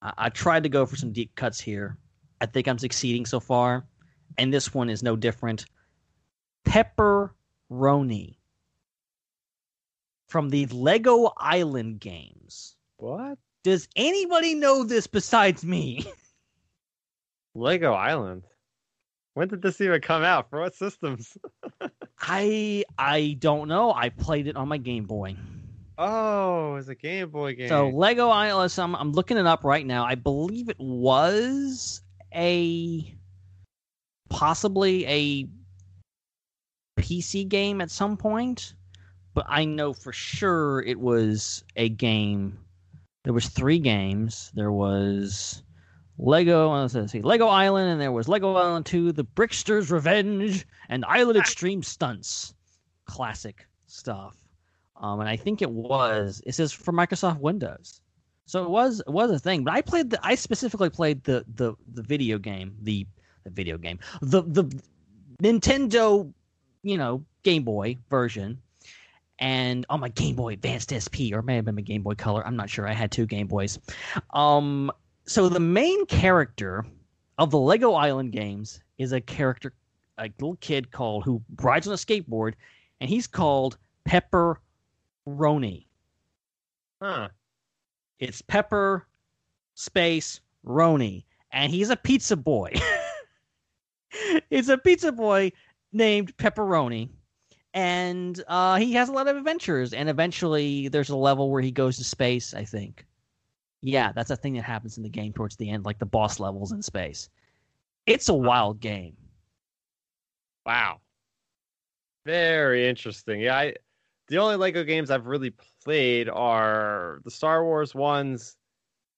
I, I tried to go for some deep cuts here. I think I'm succeeding so far, and this one is no different. Pepperoni from the Lego Island games. What? Does anybody know this besides me? [laughs] Lego Island. When did this even come out? For what systems? [laughs] I I don't know. I played it on my Game Boy. Oh, it's a Game Boy game. So Lego Island. I'm, I'm looking it up right now. I believe it was a possibly a PC game at some point, but I know for sure it was a game. There was three games. There was Lego. Let's see, Lego Island, and there was Lego Island Two, The Brickster's Revenge, and Island Extreme Stunts. Classic stuff. Um, and I think it was. It says for Microsoft Windows, so it was it was a thing. But I played the. I specifically played the the the video game. The the video game. The the Nintendo, you know, Game Boy version. And on my Game Boy Advanced SP, or may have been my Game Boy Color. I'm not sure. I had two Game Boys. Um, so the main character of the Lego Island games is a character, a little kid called who rides on a skateboard, and he's called Pepper Roni. huh. It's Pepper Space Roni, and he's a pizza boy. [laughs] it's a pizza boy named Pepperoni, and uh, he has a lot of adventures. And eventually, there's a level where he goes to space. I think. Yeah, that's a thing that happens in the game towards the end, like the boss levels in space. It's a wild game. Wow. Very interesting. Yeah, I the only Lego games I've really played are the Star Wars ones,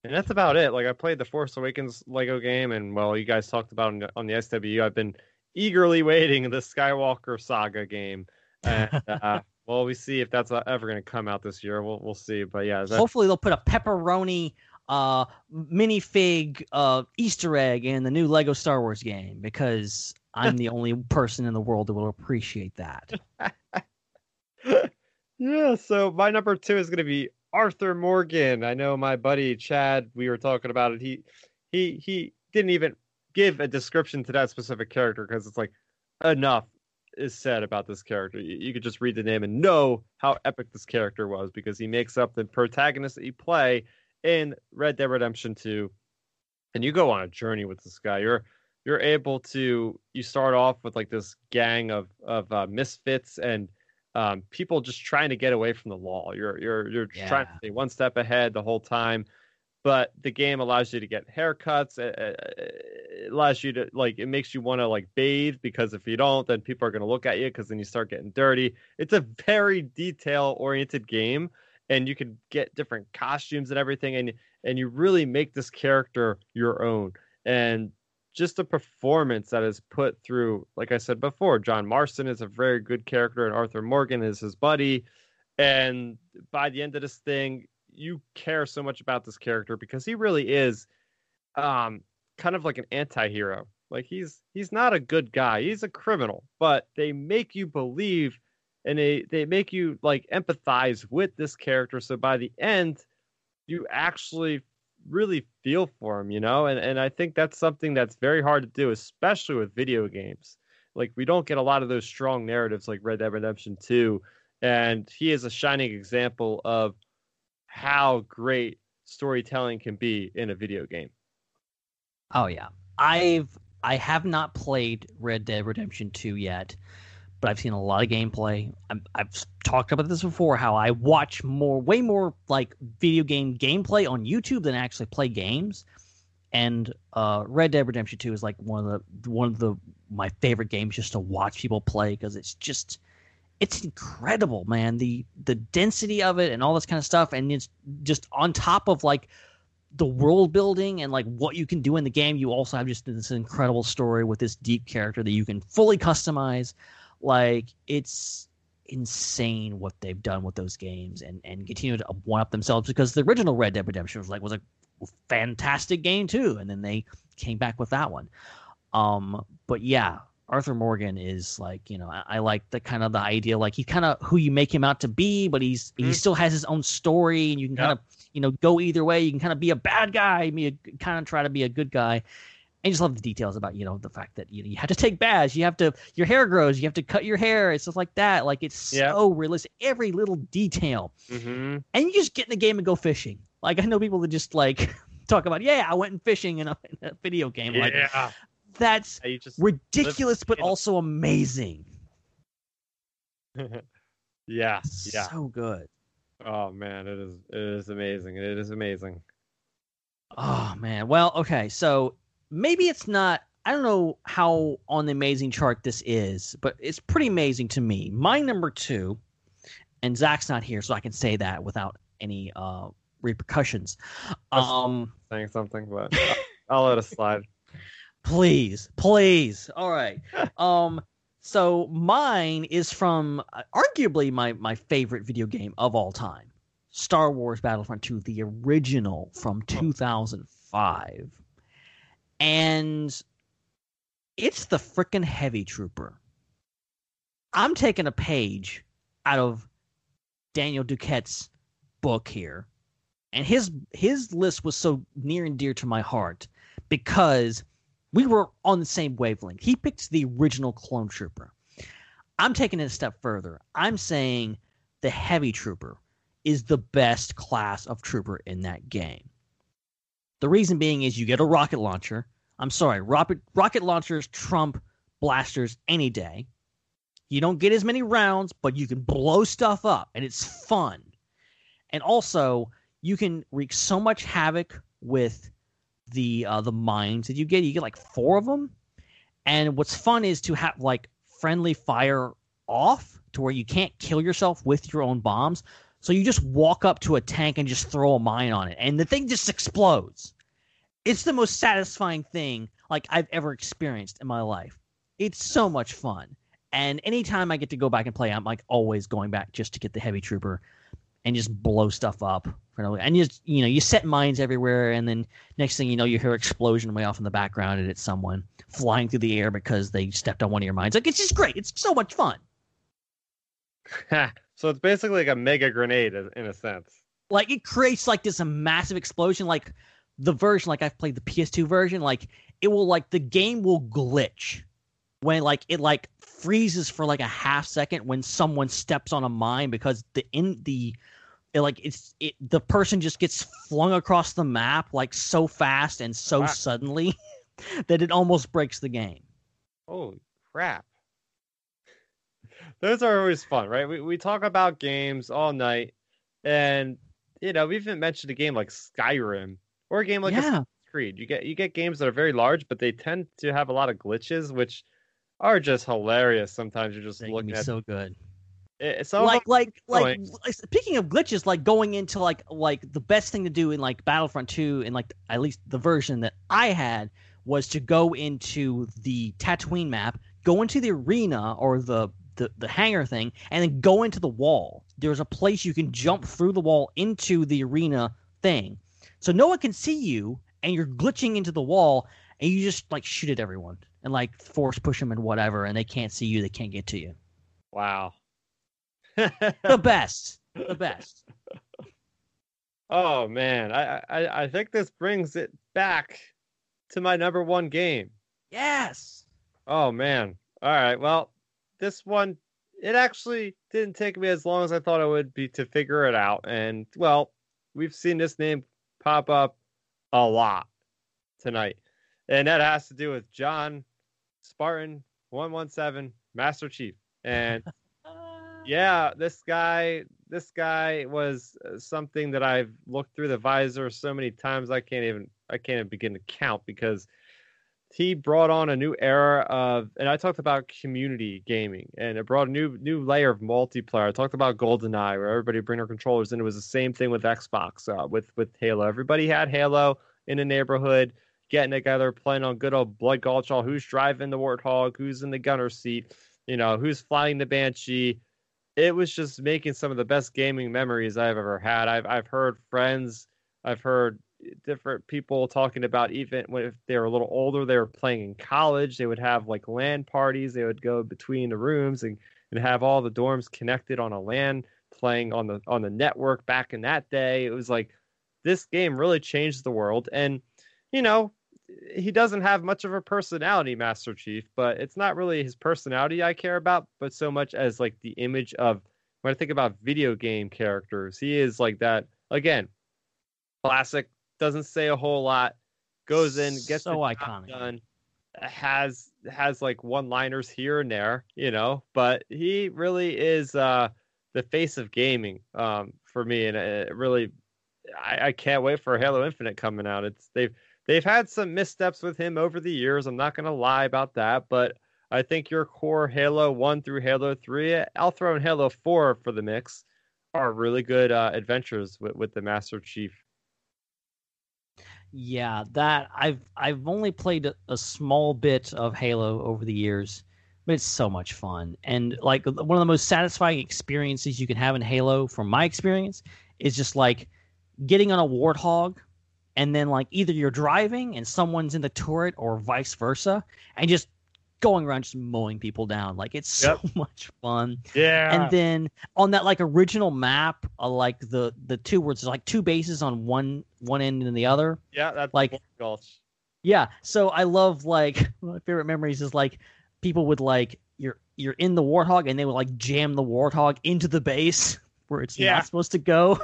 and that's about it. Like I played the Force Awakens Lego game, and well, you guys talked about it on the SW. I've been eagerly [laughs] waiting the Skywalker Saga game, and uh, well, we see if that's ever going to come out this year. We'll we'll see. But yeah, that, Hopefully, they'll put a pepperoni uh, minifig uh, Easter egg in the new Lego Star Wars game because I'm the only [laughs] person in the world that will appreciate that. [laughs] yeah. So my number two is going to be Arthur Morgan. I know my buddy Chad. We were talking about it. He he he didn't even give a description to that specific character because it's like enough is said about this character. You, you could just read the name and know how epic this character was because he makes up the protagonist that you play in Red Dead Redemption 2. And you go on a journey with this guy. You're you're able to you start off with like this gang of of uh, misfits and um, people just trying to get away from the law. You're you're you're just trying to Yeah. stay one step ahead the whole time. But the game allows you to get haircuts. It, allows you to like it makes you want to like bathe because if you don't, then people are going to look at you because then you start getting dirty. It's a very detail oriented game, and you can get different costumes and everything, and and you really make this character your own. And just the performance that is put through, like I said before, John Marston is a very good character, and Arthur Morgan is his buddy. And by the end of this thing, you care so much about this character because he really is um kind of like an anti-hero. Like he's he's not a good guy. He's a criminal, but they make you believe and they they make you like empathize with this character so by the end you actually really feel for him, you know? And and I think that's something that's very hard to do especially with video games. Like we don't get a lot of those strong narratives like Red Dead Redemption 2 and he is a shining example of how great storytelling can be in a video game. Oh yeah, I've I have not played Red Dead Redemption 2 yet, but I've seen a lot of gameplay. I'm, I've talked about this before. How I watch more, way more like video game gameplay on YouTube than actually play games. And uh, Red Dead Redemption 2 is like one of the one of the my favorite games just to watch people play because it's just it's incredible, man. The the density of it and all this kind of stuff, and it's just on top of like the world building and like what you can do in the game. You also have just this incredible story with this deep character that you can fully customize. Like it's insane what they've done with those games and and continue to one up themselves because the original Red Dead Redemption was like was a fantastic game too, and then they came back with that one. Um, but yeah, Arthur Morgan is like you know I, I like the kind of the idea like he's kind of who you make him out to be, but he's he Mhm. still has his own story, and you can kind of you know go either way. You can kind of be a bad guy, be a, kind of try to be a good guy, I just love the details about you know the fact that you know, you have to take baths, you have to your hair grows, you have to cut your hair, and stuff like that. Like it's Yeah. so realistic, every little detail, Mm-hmm. and you just get in the game and go fishing. Like I know people that just like [laughs] talk about, yeah, I went fishing in a, in a video game. Like Yeah. That's ridiculous, but you know. also amazing. [laughs] yeah. Yeah. so good. Oh man, it is it is amazing. It is amazing. Oh man. Well, okay. So maybe it's not. I don't know how on the amazing chart this is, but it's pretty amazing to me. My number two, and Zac's not here, so I can say that without any uh, repercussions. Um, Saying something, but [laughs] I'll, I'll let it slide. Please, please. All right. [laughs] Um, so mine is from uh, arguably my my favorite video game of all time, Star Wars Battlefront 2, the original from 2005. And it's the frickin' heavy trooper. I'm taking a page out of Daniel Duquette's book here. And his his list was so near and dear to my heart because we were on the same wavelength. He picked the original clone trooper. I'm taking it a step further. I'm saying the heavy trooper is the best class of trooper in that game. The reason being is you get a rocket launcher. I'm sorry, rocket rocket launchers trump blasters any day. You don't get as many rounds, but you can blow stuff up and it's fun. And also, you can wreak so much havoc with the uh, the mines that you get. You get like four of them, and what's fun is to have like friendly fire off to where you can't kill yourself with your own bombs. So you just walk up to a tank and just throw a mine on it, and the thing just explodes. It's the most satisfying thing like I've ever experienced in my life. It's so much fun, and anytime I get to go back and play, I'm like always going back just to get the heavy trooper and just blow stuff up. And you just, you know, you set mines everywhere, and then next thing you know, you hear explosion way off in the background, and it's someone flying through the air because they stepped on one of your mines. Like it's just great. It's so much fun. [laughs] so it's basically like a mega grenade in in a sense. Like it creates like this massive explosion. Like the version, like I've played the PS2 version, like it will like the game will glitch when like it like freezes for like a half second when someone steps on a mine because the in the it, like it's it the person just gets flung across the map like so fast and so Wow. suddenly [laughs] that it almost breaks the game. Holy crap. Those are always fun, right? We we talk about games all night and you know, we even mentioned a game like Skyrim or a game like yeah, Creed. You get you get games that are very large, but they tend to have a lot of glitches, which are just hilarious. Sometimes you're just they looking at so good. It. Some like like like like, eh, speaking of glitches like going into like like the best thing to do in like battlefront 2 in like at least the version that i had was to go into the tatooine map go into the arena or the the, the hangar thing and then go into the wall there's a place you can jump through the wall into the arena thing so no one can see you and you're glitching into the wall and you just like shoot at everyone and like force push them and whatever and they can't see you they can't get to you wow. The best the best [laughs] oh man, I, I I think this brings it back to my number one game. Yes. Oh man. All right. Well, this one it actually didn't take me as long as I thought it would be to figure it out. And well, we've seen this name pop up a lot tonight. And that has to do with John Spartan 117 Master Chief. And [laughs] yeah, this guy this guy was uh, something that I've looked through the visor so many times I can't even I can't even begin to count because he brought on a new era of and I talked about community gaming and it brought a new new layer of multiplayer. I talked about GoldenEye where everybody bring their controllers and it was the same thing with Xbox uh, with with Halo. Everybody had Halo in the neighborhood getting together playing on good old Blood Gulch all who's driving the Warthog, who's in the gunner seat, you know, who's flying the Banshee. It was just making some of the best gaming memories I've ever had. I've I've heard friends, I've heard different people talking about even when if they were a little older, they were playing in college. They would have like LAN parties. They would go between the rooms and, and have all the dorms connected on a LAN playing on the on the network back in that day. It was like this game really changed the world. And you know, he doesn't have much of a personality, Master Chief, but it's not really his personality I care about, but so much as like the image of when I think about video game characters, he is like that again. Classic, doesn't say a whole lot, goes in, gets so iconic. done, has has like one liners here and there, you know, but he really is uh the face of gaming um for me and it really I, I can't wait for Halo Infinite coming out. It's they've they've had some missteps with him over the years. I'm not gonna lie about that, but I think your core Halo one through Halo three, I'll throw in Halo four for the mix, are really good uh, adventures with, with the Master Chief. Yeah, that I've I've only played a small bit of Halo over the years, but it's so much fun. And like one of the most satisfying experiences you can have in Halo, from my experience, is just like getting on a warthog and then like either you're driving and someone's in the turret or vice versa, and just going around just mowing people down. Like it's so [laughs] much fun. Yeah, And then on that like original map, uh, like the the two where it's like two bases on one one end and the other. yeah, that's like- Gulch. Yeah. So I love like [laughs] one of my favorite memories is like people would like you're you're in the warthog and they would like jam the warthog into the base [laughs] where it's Yeah. not supposed to go.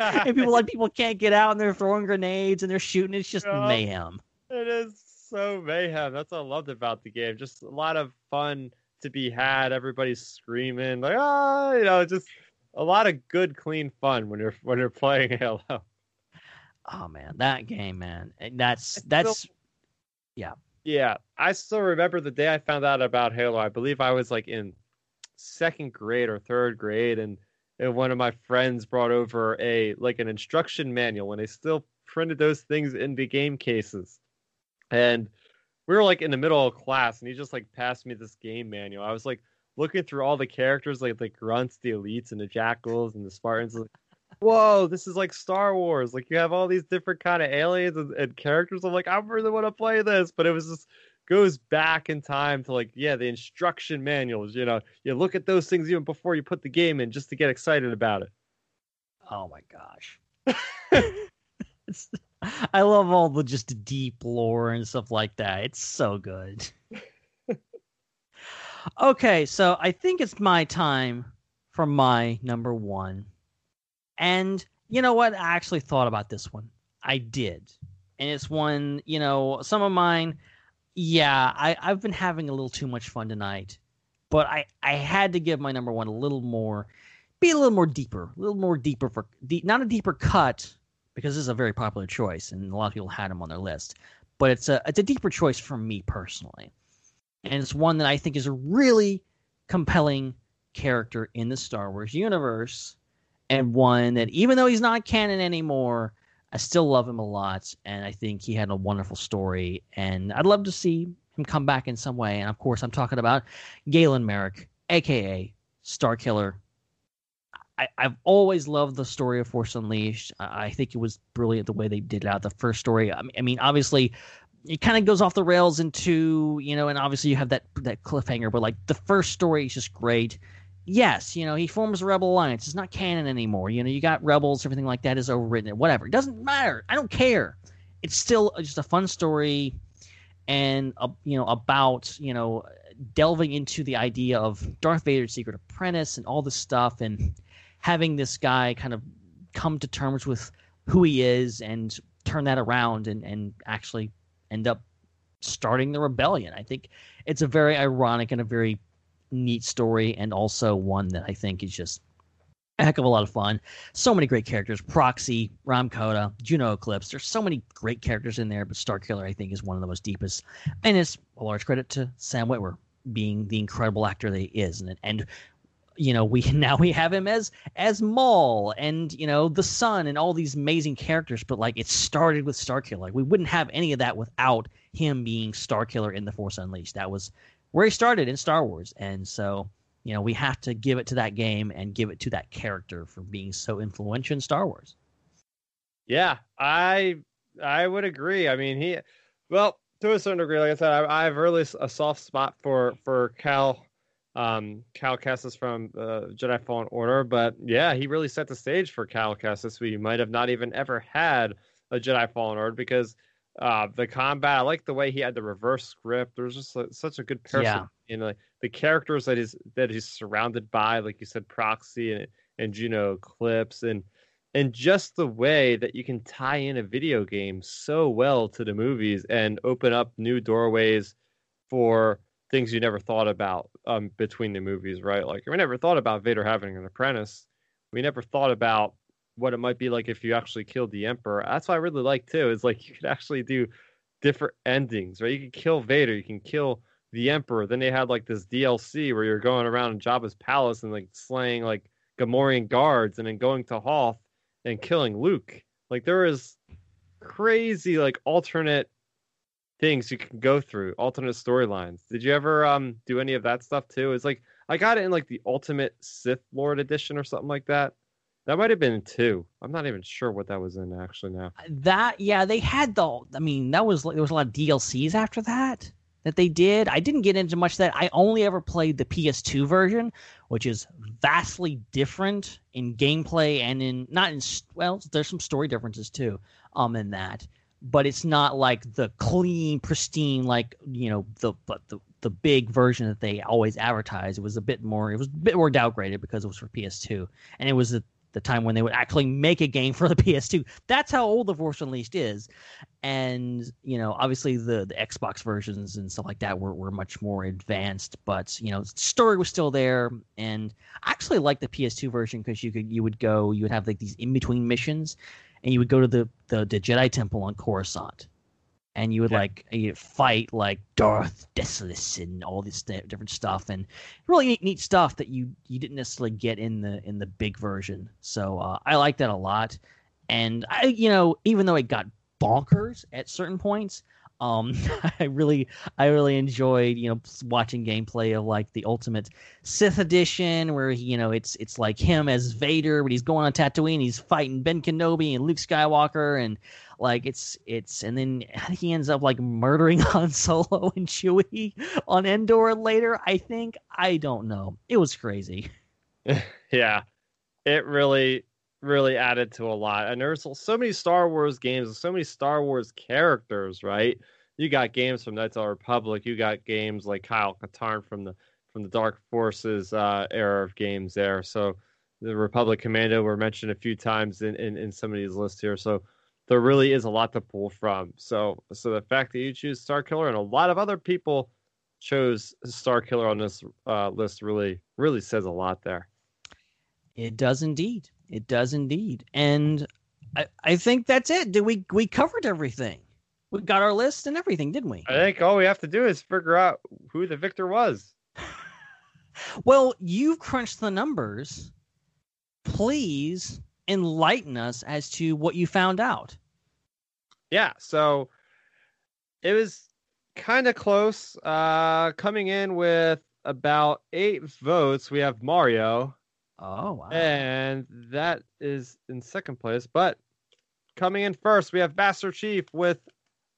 [laughs] and people like people can't get out and they're throwing grenades and they're shooting. It's just Yeah. mayhem. It is so mayhem. That's what I loved about the game. Just a lot of fun to be had. Everybody's screaming like ah, you know, just a lot of good, clean fun when you're when you're playing [laughs] Halo. Oh man, that game, man. And That's I still- that's Yeah, yeah. I still remember the day I found out about Halo. I believe I was like in second grade or third grade, and, and one of my friends brought over a like an instruction manual, and they still printed those things into game cases. And we were like in the middle of class, and he just like passed me this game manual. I was like looking through all the characters, like the grunts, the elites, and the jackals, and the Spartans. Like, Whoa, this is like Star Wars. Like you have all these different kind of aliens and, and characters. I'm like, I really want to play this, but it was just goes back in time to like yeah the instruction manuals you know you look at those things even before you put the game in just to get excited about it oh my gosh. [laughs] I love all the just deep lore and stuff like that. It's so good. [laughs] okay, so I think it's my time for my number one. And you know what? I actually thought about this one. I did. And it's one, you know, some of mine, yeah, I, I've been having a little too much fun tonight. But I, I had to give my number one a little more, be a little more deeper, a little more deeper for, deep, not a deeper cut, because this is a very popular choice and a lot of people had him on their list. But it's a, it's a deeper choice for me personally. And it's one that I think is a really compelling character in the Star Wars universe and one that even though he's not canon anymore, I still love him a lot, and I think he had a wonderful story, and I'd love to see him come back in some way. And of course, I'm talking about Galen Marek, aka Starkiller. I've always loved the story of Force Unleashed. I, I think it was brilliant the way they did it out. The first story, I mean, I mean obviously, it kind of goes off the rails into you know, and obviously you have that that cliffhanger, but like the first story is just great yes, you know, he forms a rebel alliance. It's not canon anymore. You know, you got rebels, everything like that is overwritten. Whatever. It doesn't matter. I don't care. It's still just a fun story and uh, you know about you know delving into the idea of Darth Vader's secret apprentice and all this stuff and having this guy kind of come to terms with who he is and turn that around and and actually end up starting the rebellion. I think it's a very ironic and a very neat story and also one that I think is just a heck of a lot of fun. So many great characters. Proxy, Rahm Kota, Juno Eclipse. There's so many great characters in there, but Starkiller I think is one of the most deepest. And it's a large credit to Sam Witwer being the incredible actor that he is. And and you know, we [laughs] now we have him as as Maul and you know the Son and all these amazing characters, but like it started with Starkiller. Like, we wouldn't have any of that without him being Starkiller in the Force Unleashed. That was where he started in Star Wars. And so, you know, we have to give it to that game and give it to that character for being so influential in Star Wars. Yeah, I I would agree. I mean, he well to a certain degree, like I said, I, I have really a soft spot for for Cal, um, Cal Kestis from uh, Jedi Fallen Order. But yeah, he really set the stage for Cal Kestis. We might have not even ever had a Jedi Fallen Order because Uh, the combat, I like the way he had the reverse script. There's just like, such a good person Yeah. in like the characters that he's that he's surrounded by, like you said, Proxy and and Juno Eclipse, and and just the way that you can tie in a video game so well to the movies and open up new doorways for things you never thought about um, between the movies, right? Like we never thought about Vader having an apprentice. We never thought about what it might be like if you actually killed the Emperor. That's what I really like too. Is like [laughs] you could actually do different endings, right? You can kill Vader, you can kill the Emperor. Then they had like this DLC where you're going around in Jabba's palace and like slaying like Gamorrean guards, and then going to Hoth and killing Luke. Like there is crazy like alternate things you can go through, alternate storylines. Did you ever um do any of that stuff too? It's like I got it in like the Ultimate Sith Lord edition or something like that. That might have been two. I'm not even sure what that was in actually now. That yeah, they had the. I mean, that was there was a lot of DLCs after that that they did. I didn't get into much of that. I only ever played the PS2 version, which is vastly different in gameplay and in not in well, there's some story differences too. Um, in that, but it's not like the clean, pristine, like you know the but the the big version that they always advertise. It was a bit more. It was a bit more downgraded because it was for PS2, and it was the the time when they would actually make a game for the [laughs] PS2. That's how old the Force Unleashed is. And, you know, obviously the, the Xbox versions and stuff like that were, were much more advanced, but, you know, story was still there. And I actually like the PS2 version because you could you would go, you would have like these in between missions and you would go to the, the, the Jedi Temple on Coruscant. And you would Yeah. like you fight like Darth Desolous and all this different stuff, and really neat, neat stuff that you you didn't necessarily get in the in the big version. So uh, I like that a lot. And I, you know, even though it got bonkers at certain points, um, [laughs] I really I really enjoyed you know watching gameplay of like the Ultimate Sith Edition, where you know it's it's like him as Vader, but he's going on Tatooine, he's fighting Ben Kenobi and Luke Skywalker, and like it's it's and then he ends up like murdering [laughs] Han Solo and Chewie on Endor later. I think I don't know. It was crazy. [laughs] yeah, it really, really added to a lot. And there's so many Star Wars games, so many Star Wars characters, right? You got games from Knights of the Republic. You got games like Kyle Katarn from the from the Dark Forces uh, era of games there. So the Republic Commando were mentioned a few times in, in, in some of these lists here. So there really is a lot to pull from. So so the fact that you choose Starkiller and a lot of other people chose Starkiller on this uh, list really really says a lot there. It does indeed. It does indeed. And I, I think that's it. Did we we covered everything? We got our list and everything, didn't we? I think all we have to do is figure out who the victor was. [laughs] Well, you've crunched the numbers. Please enlighten us as to what you found out. Yeah, so it was kind of close. Uh, coming in with about eight votes, we have Mario, Oh wow. and that is in second place. But coming in first, we have Master Chief with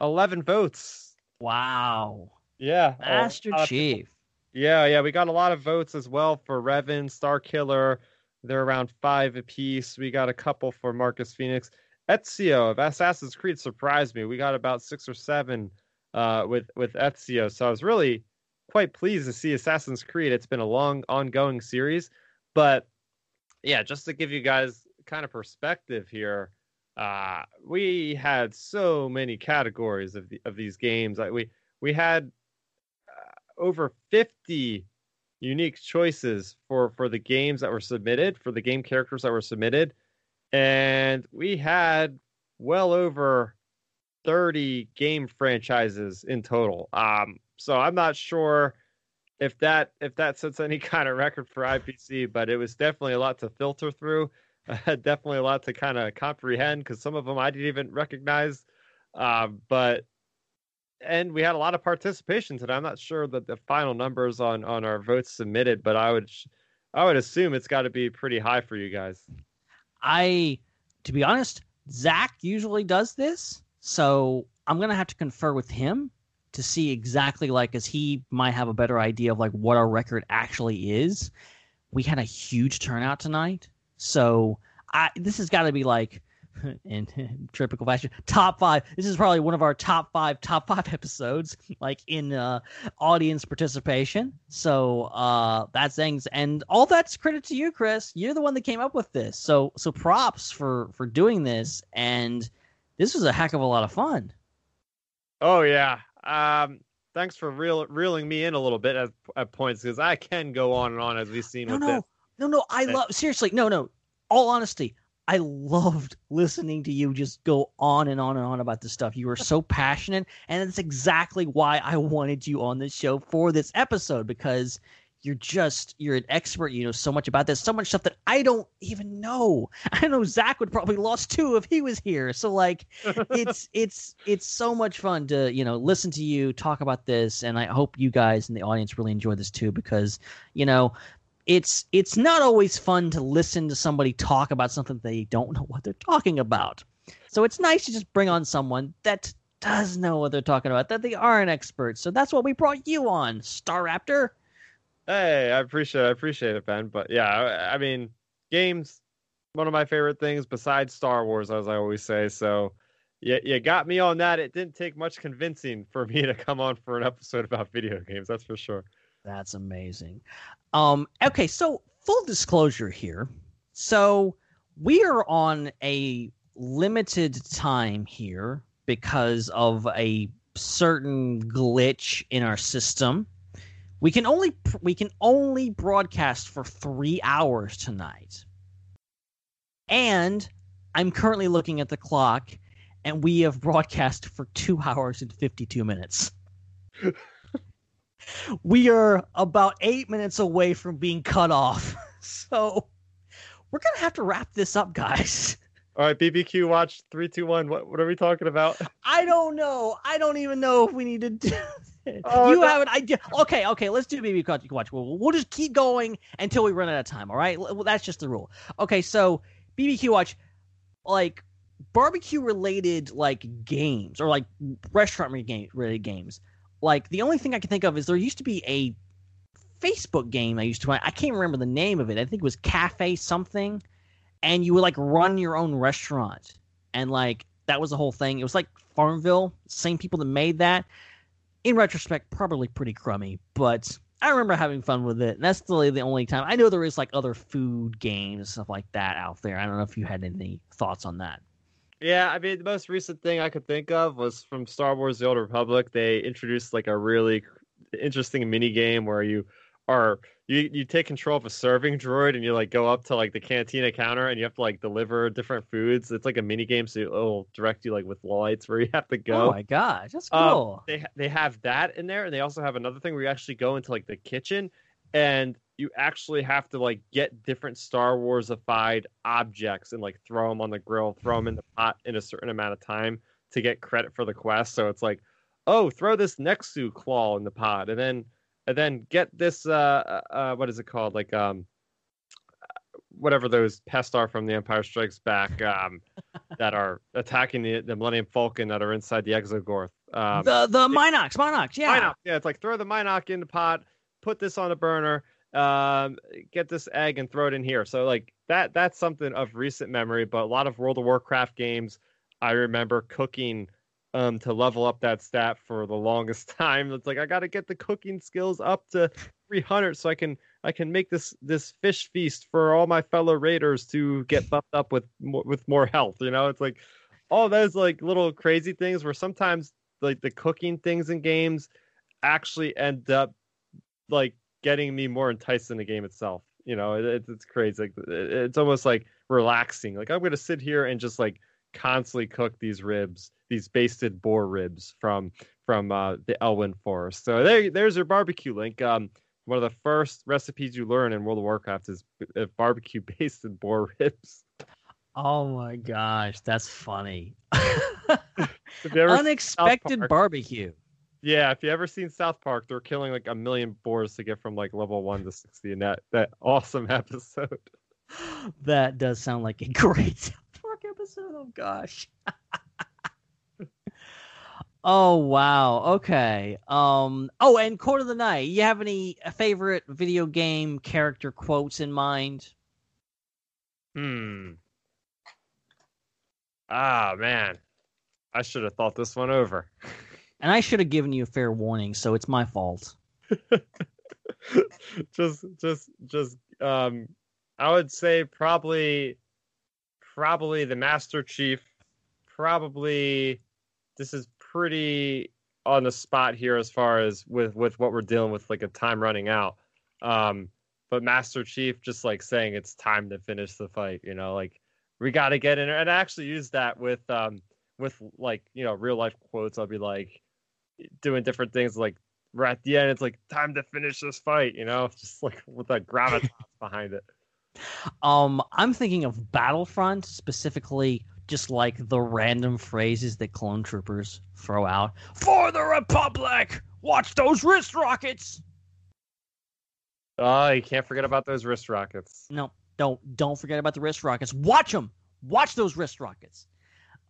11 votes. Wow. Yeah, Master Chief. Yeah, yeah, we got a lot of votes as well for Revan, Starkiller. They're around five apiece. We got a couple for Marcus Fenix. Ezio of Assassin's Creed surprised me. We got about six or seven uh, with with Ezio, so I was really quite pleased to see Assassin's Creed. It's been a long, ongoing series, but yeah, just to give you guys kind of perspective here, uh, we had so many categories of the, of these games. Like we we had uh, over 50 unique choices for for the games that were submitted for the game characters that were submitted and we had well over 30 game franchises in total um so i'm not sure if that if that sets any [laughs] kind of record for ipc but it was definitely a lot to filter through [laughs] definitely a lot to kind of comprehend because some of them i didn't even recognize um but and we had a lot of participation today. I'm not sure that the final numbers on on our votes submitted, but I would I would assume it's got to be pretty high for you guys. I, to be honest, Zac usually does this, so I'm gonna have to confer with him to see exactly like, as he might have a better idea of like what our record actually is. We had a huge turnout tonight, so I this has got to be like in typical fashion. Top five. This is probably one of our top five, top five [laughs] episodes, like in uh, audience participation. So uh, that's things, and all that's credit to you, Chris. You're the one that came up with this. So so props for for doing this, and this was a heck of a lot of fun. Oh yeah. Um, thanks for reel, reeling me in a little bit at, at points because I can go on and on as we've seen No, with no, this. no, no. I love seriously. No, no. All honesty, I loved listening to you just go on and on and on about this stuff. You were so passionate, and it's exactly why I wanted you on this show for this episode because you're just you're an expert. You know so much about this, so much stuff that I don't even know. [laughs] I know Zac would probably lost too if he was here. So like, it's [laughs] it's it's so much fun to you know listen to you talk about this, and I hope you guys in the audience really enjoy this too because you know it's it's not always fun to listen to somebody talk about something they don't know what they're talking about. So it's nice to just bring on someone that does know what they're talking about, that they are an expert. So that's what we brought you on, Starrapter. Hey, I appreciate I appreciate it, Ben. But yeah, I, I mean, games one of my favorite things besides Star Wars, as I always say. So you, you got me on that. It didn't take much convincing for [laughs] me to come on for an episode about video games. That's for sure. That's amazing. Um, okay, so full disclosure here. So we are on a limited time here because of a certain glitch in our system. We can only we can only broadcast for three hours tonight, and I'm currently looking at the clock, and we have broadcast for two [laughs] hours and fifty two minutes [laughs] we are about eight minutes away from being cut off. [laughs] So we're gonna have to wrap this up, guys. [laughs] All right, BBQ watch three, two, one. What what are we talking about? I don't know. I don't even know if we need to do. Oh, you no. have an idea. Okay, okay, let's do BB Watch. Watch. We'll, we'll just keep going until we run out of time. All right, Well, that's just the rule. Okay, so BBQ Watch, like barbecue related like games or like restaurant related games. Like the only thing I can think of is there used to be a Facebook game I used to. play. I can't remember the name of it. I think it was Cafe something, and you would like run your own restaurant, and like that was the whole thing. It was like Farmville, same people that made that. In retrospect, probably pretty crummy, but I remember having fun with it. And that's really the only time. I know there is like other food games stuff like that out there. I don't know if you had any thoughts on that. Yeah, I mean, the most recent thing I could think of was from Star Wars: The Old Republic. They introduced like a really interesting mini game where you are you you take control of a serving droid and you like go up to like the cantina counter and you have to like deliver different foods. It's like a mini game, so it'll direct you like with lights where you have to go. Oh my gosh, that's Um, cool. they they have that in there, and they also have another thing where you actually go into like the kitchen, and you actually have to like get different Star Warsified objects and like throw them on the grill, throw them in the pot in a certain amount of time to get credit for the quest. So it's like, oh, throw this Nexu claw in the pot, and then and then get this uh uh what is it called like um whatever those pests are from the Empire Strikes Back um [laughs] that are attacking the the Millennium Falcon that are inside the Exogorth. Um, the the Mynocks, Mynocks, yeah. Mynock. Yeah, it's like throw the Mynocks in the pot, put this on the burner, um, get this egg and throw it in here. So like that that's something of recent memory, but a lot of World of Warcraft games I remember cooking um to level up that stat for the longest [laughs] time. It's like I got to get the cooking skills up to 300 so I can I can make this this fish feast for all my fellow raiders to get buffed up with with more health, you know? It's like all those like little crazy things where sometimes like the cooking things in games actually end up like getting me more enticed in the game itself. You know, it, it's it's crazy. Like, it- it's almost like relaxing. Like I'm gonna sit here and just like constantly cook these ribs, these basted boar ribs from from uh, the Elwynn Forest. So there, there's your barbecue link. Um, one of the first recipes you learn in World of Warcraft is uh, barbecue [laughs] basted boar ribs. Oh my gosh, that's funny. [laughs] [laughs] If you ever Unexpected barbecue. Yeah, if you ever seen South Park, they're killing like a million boars to get from like level one to sixty in that that [laughs] awesome episode. [gasps] That does sound like a [laughs] great South Park episode. Oh gosh. [laughs] oh wow. Okay. Um. Oh, and quote of the night. You have any favorite video game character quotes in mind? Hmm. Ah man, I should have thought this one over. And I should have given you a fair warning, so it's my fault. [laughs] just, just, just. Um, I would say probably, probably the Master Chief. Probably, this is pretty on the spot here as far as with with what we're dealing with, like a time running out. Um, but Master Chief just like saying it's time to finish the fight. You know, like we got to get in there. And I actually use that with um with like you know real life quotes. I'll be like doing different things like right at the end. It's like time to finish this fight. You know, [laughs] just like with that gravitas [laughs] behind it. Um, I'm thinking of Battlefront specifically, just like the random phrases that clone troopers throw out for the Republic. Watch those wrist rockets. Oh, you can't forget about those wrist rockets. No, don't don't forget about the wrist rockets. Watch them. Watch those wrist rockets.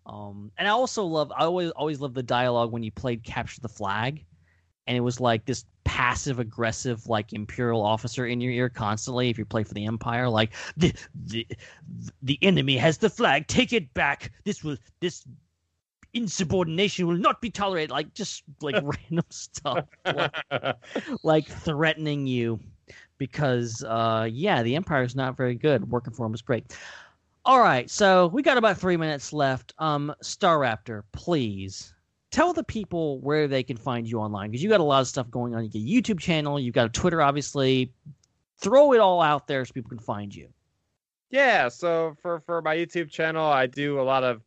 Um, and I also love. I always always love the dialogue when you played capture the flag, and it was like this passive aggressive like imperial officer in your ear constantly if you play for the empire like the the the enemy has the flag take it back. This will this insubordination will not be tolerated. Like just like [laughs] random stuff like, like threatening you because uh yeah the empire is not very good. Working for him is great all right so we got about three minutes left um Starrapter please tell the people where they can find you online because you got a lot of stuff going on. You got a YouTube channel, you've got a Twitter, obviously. Throw it all out there so people can find you. Yeah, so for for my YouTube channel, I do a lot of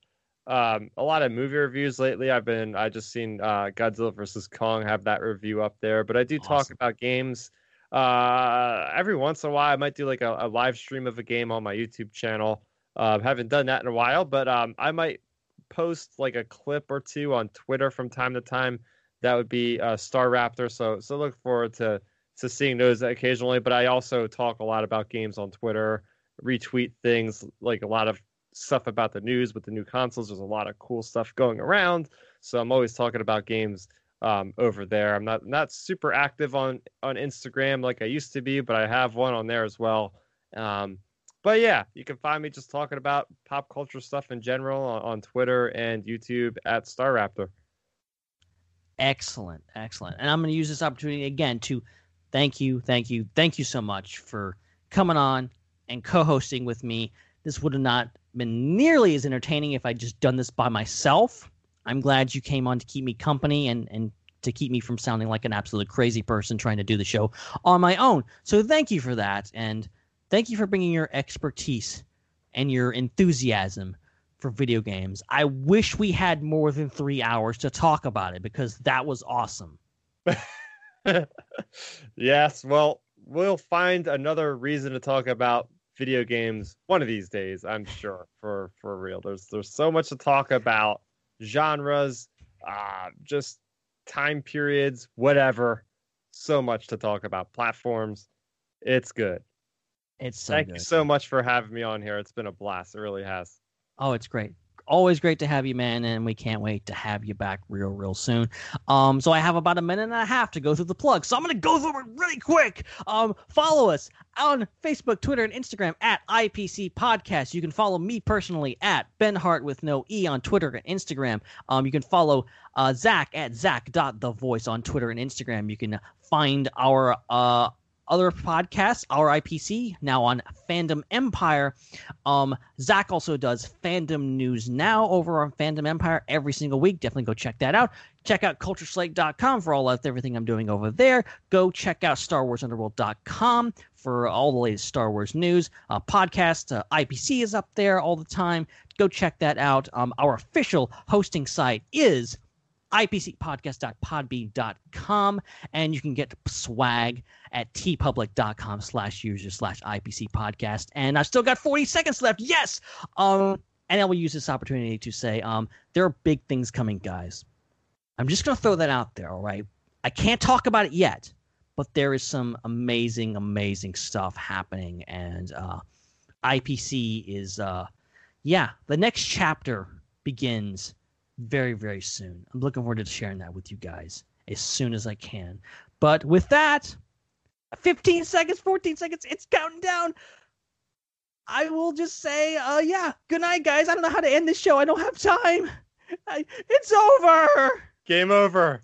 um, a lot of movie reviews lately. I've been I just seen uh, Godzilla versus Kong have that review up there, but I do Awesome. talk about games. Uh, every once in a while, I might do like a, a live stream of a game on my YouTube channel. Uh, haven't done that in a while, but um, I might post like a clip or two on Twitter from time to time. That would be uh, Starrapter. So so look forward to to seeing those occasionally. But I also talk a lot about games on Twitter, retweet things like a lot of stuff about the news with the new consoles. There's a lot of cool stuff going around. So I'm always talking about games um, over there. I'm not not super active on on Instagram like I used to be, but I have one on there as well. Um, but yeah, you can find me just talking about pop culture stuff in general on, on Twitter and YouTube at Starrapter. Excellent, excellent. And I'm going to use this opportunity again to thank you, thank you, thank you so much for coming on and co-hosting with me. This would have not been nearly as entertaining if I'd just done this by myself. I'm glad you came on to keep me company and and to keep me from sounding like an absolute crazy person trying to do the show on my own. So thank you for that and thank you for bringing your expertise and your enthusiasm for video games. I wish we had more than three hours to talk about it because that was awesome. [laughs] yes, well, we'll find another reason to talk about video games one of these days, I'm sure, for for real. There's there's so much to talk about, genres, uh just time periods, whatever. So much to talk about. Platforms. It's good. It's so Thank good. you so much for having me on here. It's been a blast. It really has. Oh, it's great. Always great to have you, man, and we can't wait to have you back real, real soon. Um, so I have about a minute and a half to go through the plug, so I'm gonna go through it really quick. Um, follow us on Facebook, Twitter, and Instagram at IPC Podcast. You can follow me personally at Ben Hart with no E on Twitter and Instagram. Um, you can follow uh, Zac at Zac.thevoice on Twitter and Instagram. You can find our uh other podcasts, our IPC, now on Fandom Empire. Um, Zac also does Fandom News Now over on Fandom Empire every single week. Definitely go check that out. Check out CultureSlate.com for all of everything I'm doing over there. Go check out StarWarsUnderworld.com for all the latest Star Wars news. Uh, podcast uh, IPC is up there all the time. Go check that out. Um, our official hosting site is ipcpodcast.podbean.com and you can get swag at teepublic.com slash user slash ipc podcast. And i've still got 40 seconds left. Yes! Um and i will use this opportunity to say um there are big things coming guys. I'm just going to throw that out there all right? I can't talk about it yet but there is some amazing amazing stuff happening. And uh ipc is uh yeah the next chapter begins very, very soon. I'm looking forward to sharing that with you guys as soon as I can. But with that, 15 seconds, 14 seconds, it's counting down. I will just say, uh, yeah, good night, guys. I don't know how to end this show. I don't have time. [laughs] I, it's over. Game over.